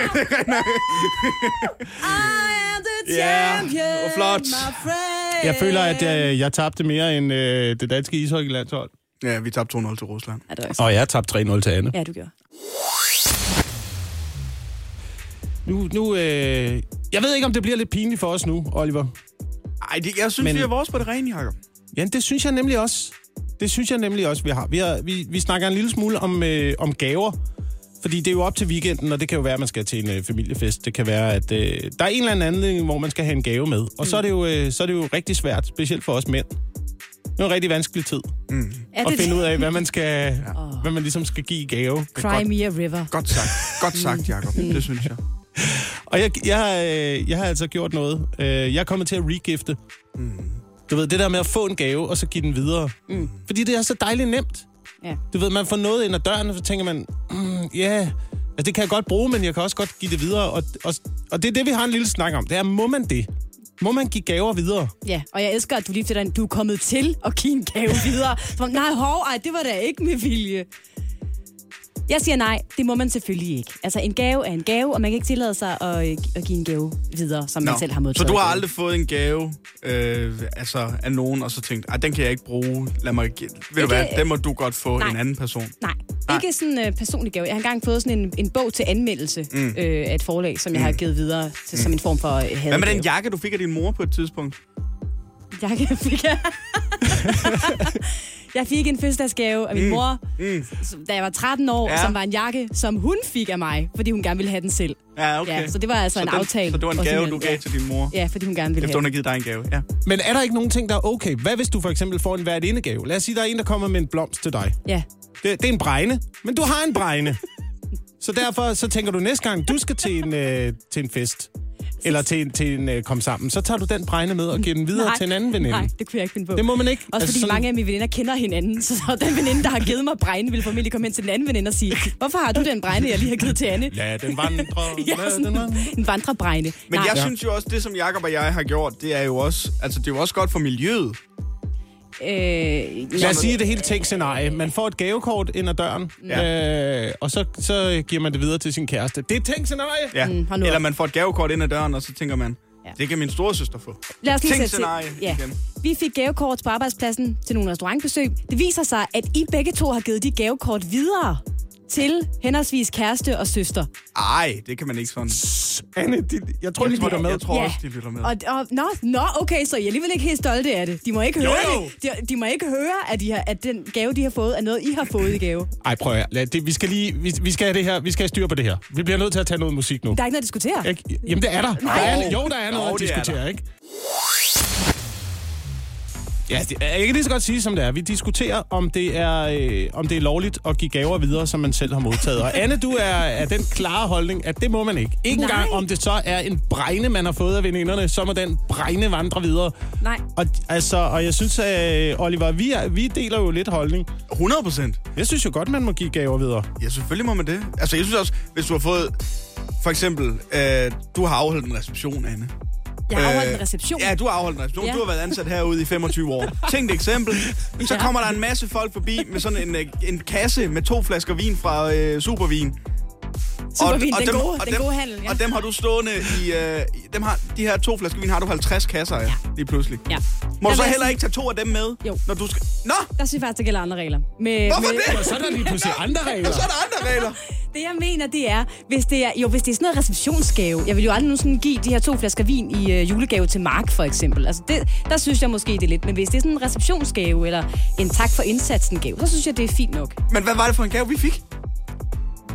I am the Ja, champion, og flot. Jeg føler, at jeg, jeg tabte mere end øh, det danske ishockeylandshold. Ja, vi tabte 2-0 til Rusland. Ja, det. Og jeg tabte 3-0 til Anne. Ja, du gjorde. Nu, nu øh, jeg ved ikke, om det bliver lidt pinligt for os nu, Oliver. Ej, det, jeg synes, Men... vi er vores på det rene, Jacob. Ja, det synes jeg nemlig også. Det synes jeg nemlig også, vi har. Vi, har, vi, vi snakker en lille smule om, øh, om gaver. Fordi det er jo op til weekenden, og det kan jo være, at man skal til en øh, familiefest. Det kan være, at øh, der er en eller anden anledning, hvor man skal have en gave med. Og så, er det jo, øh, så er det jo rigtig svært, specielt for os mænd. Det er en rigtig vanskelig tid Er at det finde ud af, hvad man, skal, hvad man ligesom skal give i gave. Cry me a river. Godt sagt. Godt sagt, Jacob. Det synes jeg. Og jeg, jeg, har, øh, jeg har altså gjort noget. Øh, Jeg er kommet til at regifte. Mm. Du ved, det der med at få en gave, og så give den videre. Mm. Fordi det er så dejligt nemt. Ja. Du ved, man får noget ind ad døren, og så tænker man, mm, ja, yeah, altså, det kan jeg godt bruge, men jeg kan også godt give det videre. Og, og, og det er det, vi har en lille snak om. Det er, må man det? Må man give gaver videre? Ja, og jeg elsker, at du lige til dig, du er kommet til at give en gave videre. For, nej, hov, ej, det var da ikke med vilje. Jeg siger nej, det må man selvfølgelig ikke. Altså, en gave er en gave, og man kan ikke tillade sig at, øh, at give en gave videre, som man selv har modtaget. Så du har aldrig fået en gave øh, altså, af nogen, og så tænkt, at den kan jeg ikke bruge. Lad mig, ved du Ikke- hvad, den må du godt få Nej. en anden person. Nej, ikke sådan en uh, personlig gave. Jeg har engang fået sådan en, en bog til anmeldelse mm. øh, af et forlag, som jeg har givet videre til, som en form for uh, Hvad med den jakke, du fik af din mor på et tidspunkt? jakke? fik jeg. jeg fik en fødselsdagsgave af min mm. mor, Mm. da jeg var 13 år, Ja. ja. som var en jakke, som hun fik af mig, fordi hun gerne ville have den selv. Ja, okay. Ja, så det var altså så en den, aftale. Så det var en gave, du gav til din mor, Ja, fordi hun gerne ville efter hun have har givet dig en gave. Ja. Men er der ikke nogen ting, der er okay? Hvad hvis du for eksempel får en værtindegave? Lad os sige, der er en, der kommer med en blomst til dig. Ja. Det, det er en bregne, men du har en bregne. Så derfor så tænker du næste gang, du skal til en, øh, til en fest, eller til en, til en øh, kom sammen, så tager du den bregne med og giver den videre Nej, til en anden veninde. Nej, det kunne jeg ikke finde på. Det må man ikke. Også fordi sådan- mange af mine veninder kender hinanden, så så den veninde, der har givet mig bregne, vil formentlig komme hen til den anden veninde og sige, hvorfor har du den bregne, jeg lige har givet til Anne? Ja, den vandrer. Ja, Lad sådan den vandre. en vandrebregne. Men Nej. jeg synes jo også, det som Jakob og jeg har gjort, det er jo også, altså det er jo også godt for miljøet. Øh, Lad os sige det helt tænkt scenarie. Man får et gavekort ind ad døren, ja. øh, og så, så giver man det videre til sin kæreste. Det er et tænkt scenarie. Ja. Mm, Eller man får et gavekort ind ad døren, og så tænker man, Ja. det kan min store søster få. Lad os lige sætte scenarie Ja. igen. Vi fik gavekort på arbejdspladsen til nogle restaurantbesøg. Det viser sig, at I begge to har givet de gavekort videre til henholdsvis kæreste og søster. Ej, det kan man ikke sådan. Anne, de, jeg tror, de Jeg tror, lytter med. jeg tror Ja. også, de lytter med. Og, og, nå, nå, okay, så I er alligevel ikke helt stolte af det. De må ikke Jo, høre, jo. det. De, de må ikke høre, at, de har, at den gave, de har fået, er noget, I har fået i gave. Ej, prøv at høre. det, vi skal lige, vi, vi skal have det her, vi skal have styr på det her. Vi bliver nødt til at tage noget musik nu. Der er ikke noget at diskutere. Ikke? Jamen, det er der. der er, jo, der er noget Jo, at er diskutere, ikke? Ja, det, jeg kan lige så godt sige, som det er. Vi diskuterer, om det er, øh, om det er lovligt at give gaver videre, som man selv har modtaget. Og Anne, du er af den klare holdning, at det må man ikke. Ikke Nej. engang, om det så er en bregne, man har fået af veninderne, så må den bregne vandre videre. Nej. Og, altså, og jeg synes, at Oliver, vi, er, vi deler jo lidt holdning. 100 procent. Jeg synes jo godt, man må give gaver videre. Ja, selvfølgelig må man det. Altså, jeg synes også, hvis du har fået... For eksempel, øh, du har afholdt en reception, Anne. Jeg har afholdt Øh, en reception. Ja, du har afholdt en reception. Ja. Ja. Du har været ansat herude i 25 år. Tænk et eksempel. Så Ja. kommer der en masse folk forbi med sådan en, øh, en kasse med to flasker vin fra øh, Supervin. Supervin, den dem- gode- og den dem, gode handel, ja. Og dem har du stående i... Øh, dem har, de her to flasker vin har du 50 kasser af, ja. lige pludselig. Ja. Må Der du så heller sige- ikke tage to af dem med, Jo. når du skal... Nå, Der synes jeg faktisk, der gælder andre regler. Med, hvorfor med, det? Så er der lige pludselig andre regler. Så er der andre regler. Det jeg mener, det er, hvis det er, jo, hvis det er sådan noget receptionsgave. Jeg vil jo aldrig nogensinde give de her to flasker vin i øh, julegave til Mark, for eksempel. Altså, det, der synes jeg måske, det er lidt. Men hvis det er sådan en receptionsgave, eller en tak for indsatsen gave, så synes jeg, det er fint nok. Men hvad var det for en gave, vi fik?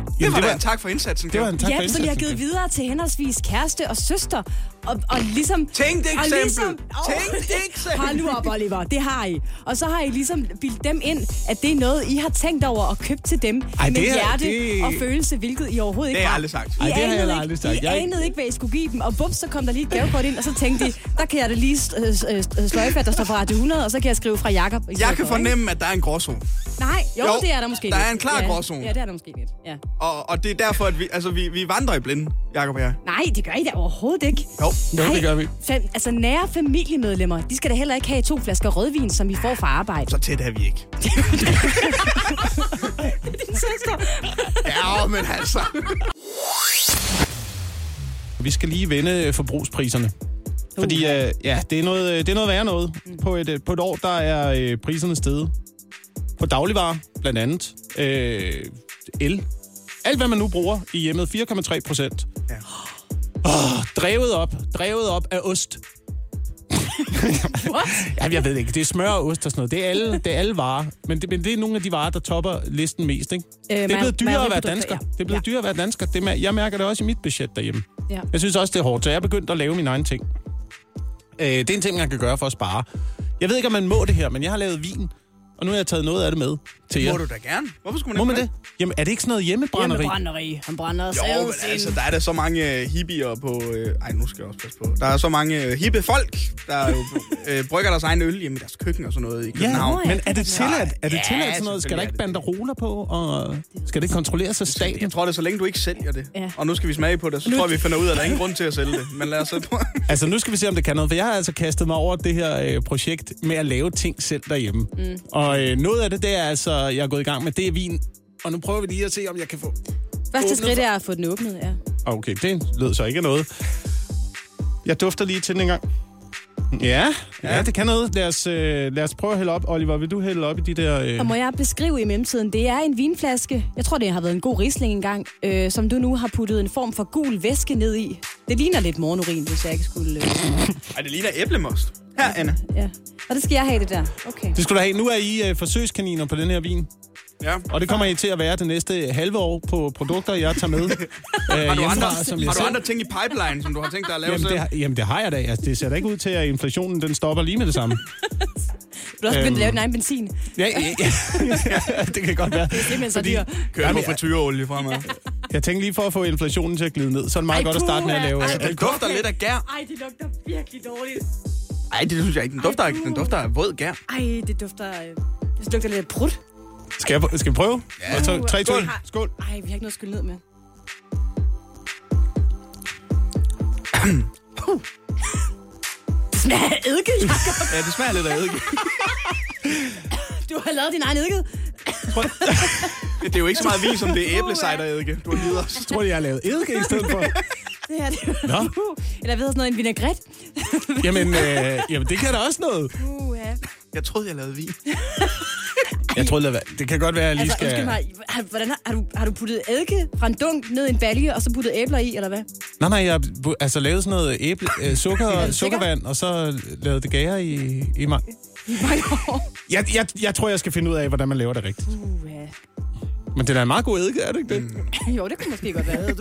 Det Jamen, var det var- en tak for indsatsen. Det var en tak for ja, som jeg har indsatsen. givet videre til henholdsvis kæreste og søster. Og, og ligesom... Tænk det og eksempel. Ligesom, Tænk det eksempel. Hold nu op, Oliver. Det har I. Og så har I ligesom bildt dem ind, at det er noget, I har tænkt over og købt til dem Ej, med det er- hjerte det- og følelse, hvilket I overhovedet ikke Det har jeg har. aldrig sagt. I Ej, det har jeg aldrig sagt. I Jeg- anede ikke, hvad I skulle give dem, og bums, så kom der lige et gavekort ind, og så tænkte de, der kan jeg da lige øh, øh, sløjfe, at der står fra Radio 100, og så kan jeg skrive fra Jakob. i Jeg kan fornemme, at der er en gråzone. Nej, jo, Jo, det er der måske der lidt. er en klar ja, gråzone. Ja, det er der måske lidt. Ja. Og, og det er derfor, at vi, altså, vi, vi vandrer i blinde, Jacob og jeg. Nej, det gør I da overhovedet ikke. Jo. Jo, det gør vi. Fam, altså nære familiemedlemmer, de skal da heller ikke have to flasker rødvin, som I får fra arbejde. Så tæt er vi ikke. Din søster. Ja, men altså. Vi skal lige vende forbrugspriserne. Fordi øh, ja, det er, noget, øh, det er noget værre noget. På et, øh, på et år, der er øh, priserne steget. På dagligvarer, blandt andet. Øh, el. Alt, hvad man nu bruger i hjemmet. 4,3 procent. Ja. Oh, drevet op. Drevet op af ost. Jamen, jeg ved ikke. Det er smør og ost og sådan noget. Det er alle, det er alle varer. Men det, men det er nogle af de varer, der topper listen mest, ikke? Øh, det er blevet dyrere at være dansker. ja. Det er blevet Ja. dyrere at være dansker. Det, jeg mærker det også i mit budget derhjemme. Ja. Jeg synes også, det er hårdt, så jeg er begyndt at lave mine egne ting. Øh, det er en ting, man kan gøre for at spare. Jeg ved ikke, om man må det her, men jeg har lavet vin, og nu har jeg taget noget af det med til jer. Må du da gerne. Hvorfor skulle man Må man ikke det? Jamen, er det ikke sådan noget hjemmebrænderi? Hjemmebrænderi. Han brænder os Jo, men altså, der er der så mange øh, hippier på... Øh, ej, nu skal jeg også passe på. Der er så mange øh, hippe folk, der jo øh, brygger deres egen øl hjemme i deres køkken og sådan noget i København. Ja, men er det tilladt? Er det Ja, tilladt sådan noget? Skal der ikke er banderoler på? Og skal det kontrolleres af staten? Jeg tror det er så længe du ikke sælger det. Ja. Og nu skal vi smage på det, så tror jeg, vi finder ud af, at der er ingen grund til at sælge det. Men lad os på. Altså, nu skal vi se, om det kan noget. For jeg har altså kastet mig over det her øh, projekt med at lave ting selv derhjemme. Mm. Og øh, noget af det, det er altså, jeg er gået i gang med, det er vin. Og nu prøver vi lige at se, om jeg kan få... Første skridt er at få den åbnet, ja. Okay, det lød så ikke af noget. Jeg dufter lige til den en gang. Ja, ja, det kan noget. Lad os, øh, lad os prøve at hælde op. Oliver, vil du hælde op i de der... Øh... Og må jeg beskrive i mellemtiden, det er en vinflaske, jeg tror det har været en god risling engang, øh, som du nu har puttet en form for gul væske ned i. Det ligner lidt morgenurin, hvis jeg ikke skulle... Øh, Ej, det ligner æblemost. Her, Anne. ja. Og det skal jeg have det der. Okay. Det skulle du have. Nu er I øh, forsøgskaniner på den her vin. Ja. Og det kommer I til at være det næste halve år på produkter, jeg tager med. øh, Har du, andre, som jeg har du andre ting i pipeline, som du har tænkt dig at lave Jamen selv? det, har- jamen, det har jeg da. Altså, det ser da ikke ud til, at inflationen den stopper lige med det samme. Du har også begyndt Øhm. at lave din egen benzin. Ja, ja, ja. det kan godt være. Det er simpelthen så dyr. Kører på frityreolie fra mig. Jeg tænkte lige for at få inflationen til at glide ned, så er det meget Ej, godt at starte med at lave... Ej, Den dufter lidt af gær. Ej, det lugter virkelig dårligt. Nej, det synes jeg ikke. Den dufter, ikke. den dufter af våd gær. Ej, det dufter... Øh, det lugter lidt af prut. Skal, jeg, skal vi prøve? Ja. Så, 3, 2, Skål. Skål. Ej, vi har ikke noget at skylle ned med. det smager af eddike, Jacob. Ja, det smager lidt af eddike. Du har lavet din egen eddike. Det er jo ikke så meget vin, som det er æblecider-eddike. Du har givet os. Jeg tror, jeg har lavet eddike i stedet for. Det her, det Nå. Eller jeg ved sådan noget, en vinaigrette. Jamen, øh, jamen, det kan da også noget. Uh, ja. Jeg troede, jeg lavede vin. Jeg tror, det, det kan godt være, at jeg lige Altså, skal... mig, har, hvordan har, har, du, har du puttet eddike fra en dunk ned i en balje, og så puttet æbler i, eller hvad? Nej, nej, jeg har altså, lavet sådan noget æble, øh, sukker, sukkervand, og så lavet det gære i, i mig. Jeg, jeg, jeg tror, jeg skal finde ud af, hvordan man laver det rigtigt. Uh, ja. Men det er da en meget god eddike, er det ikke det? Jo, det kunne måske godt være.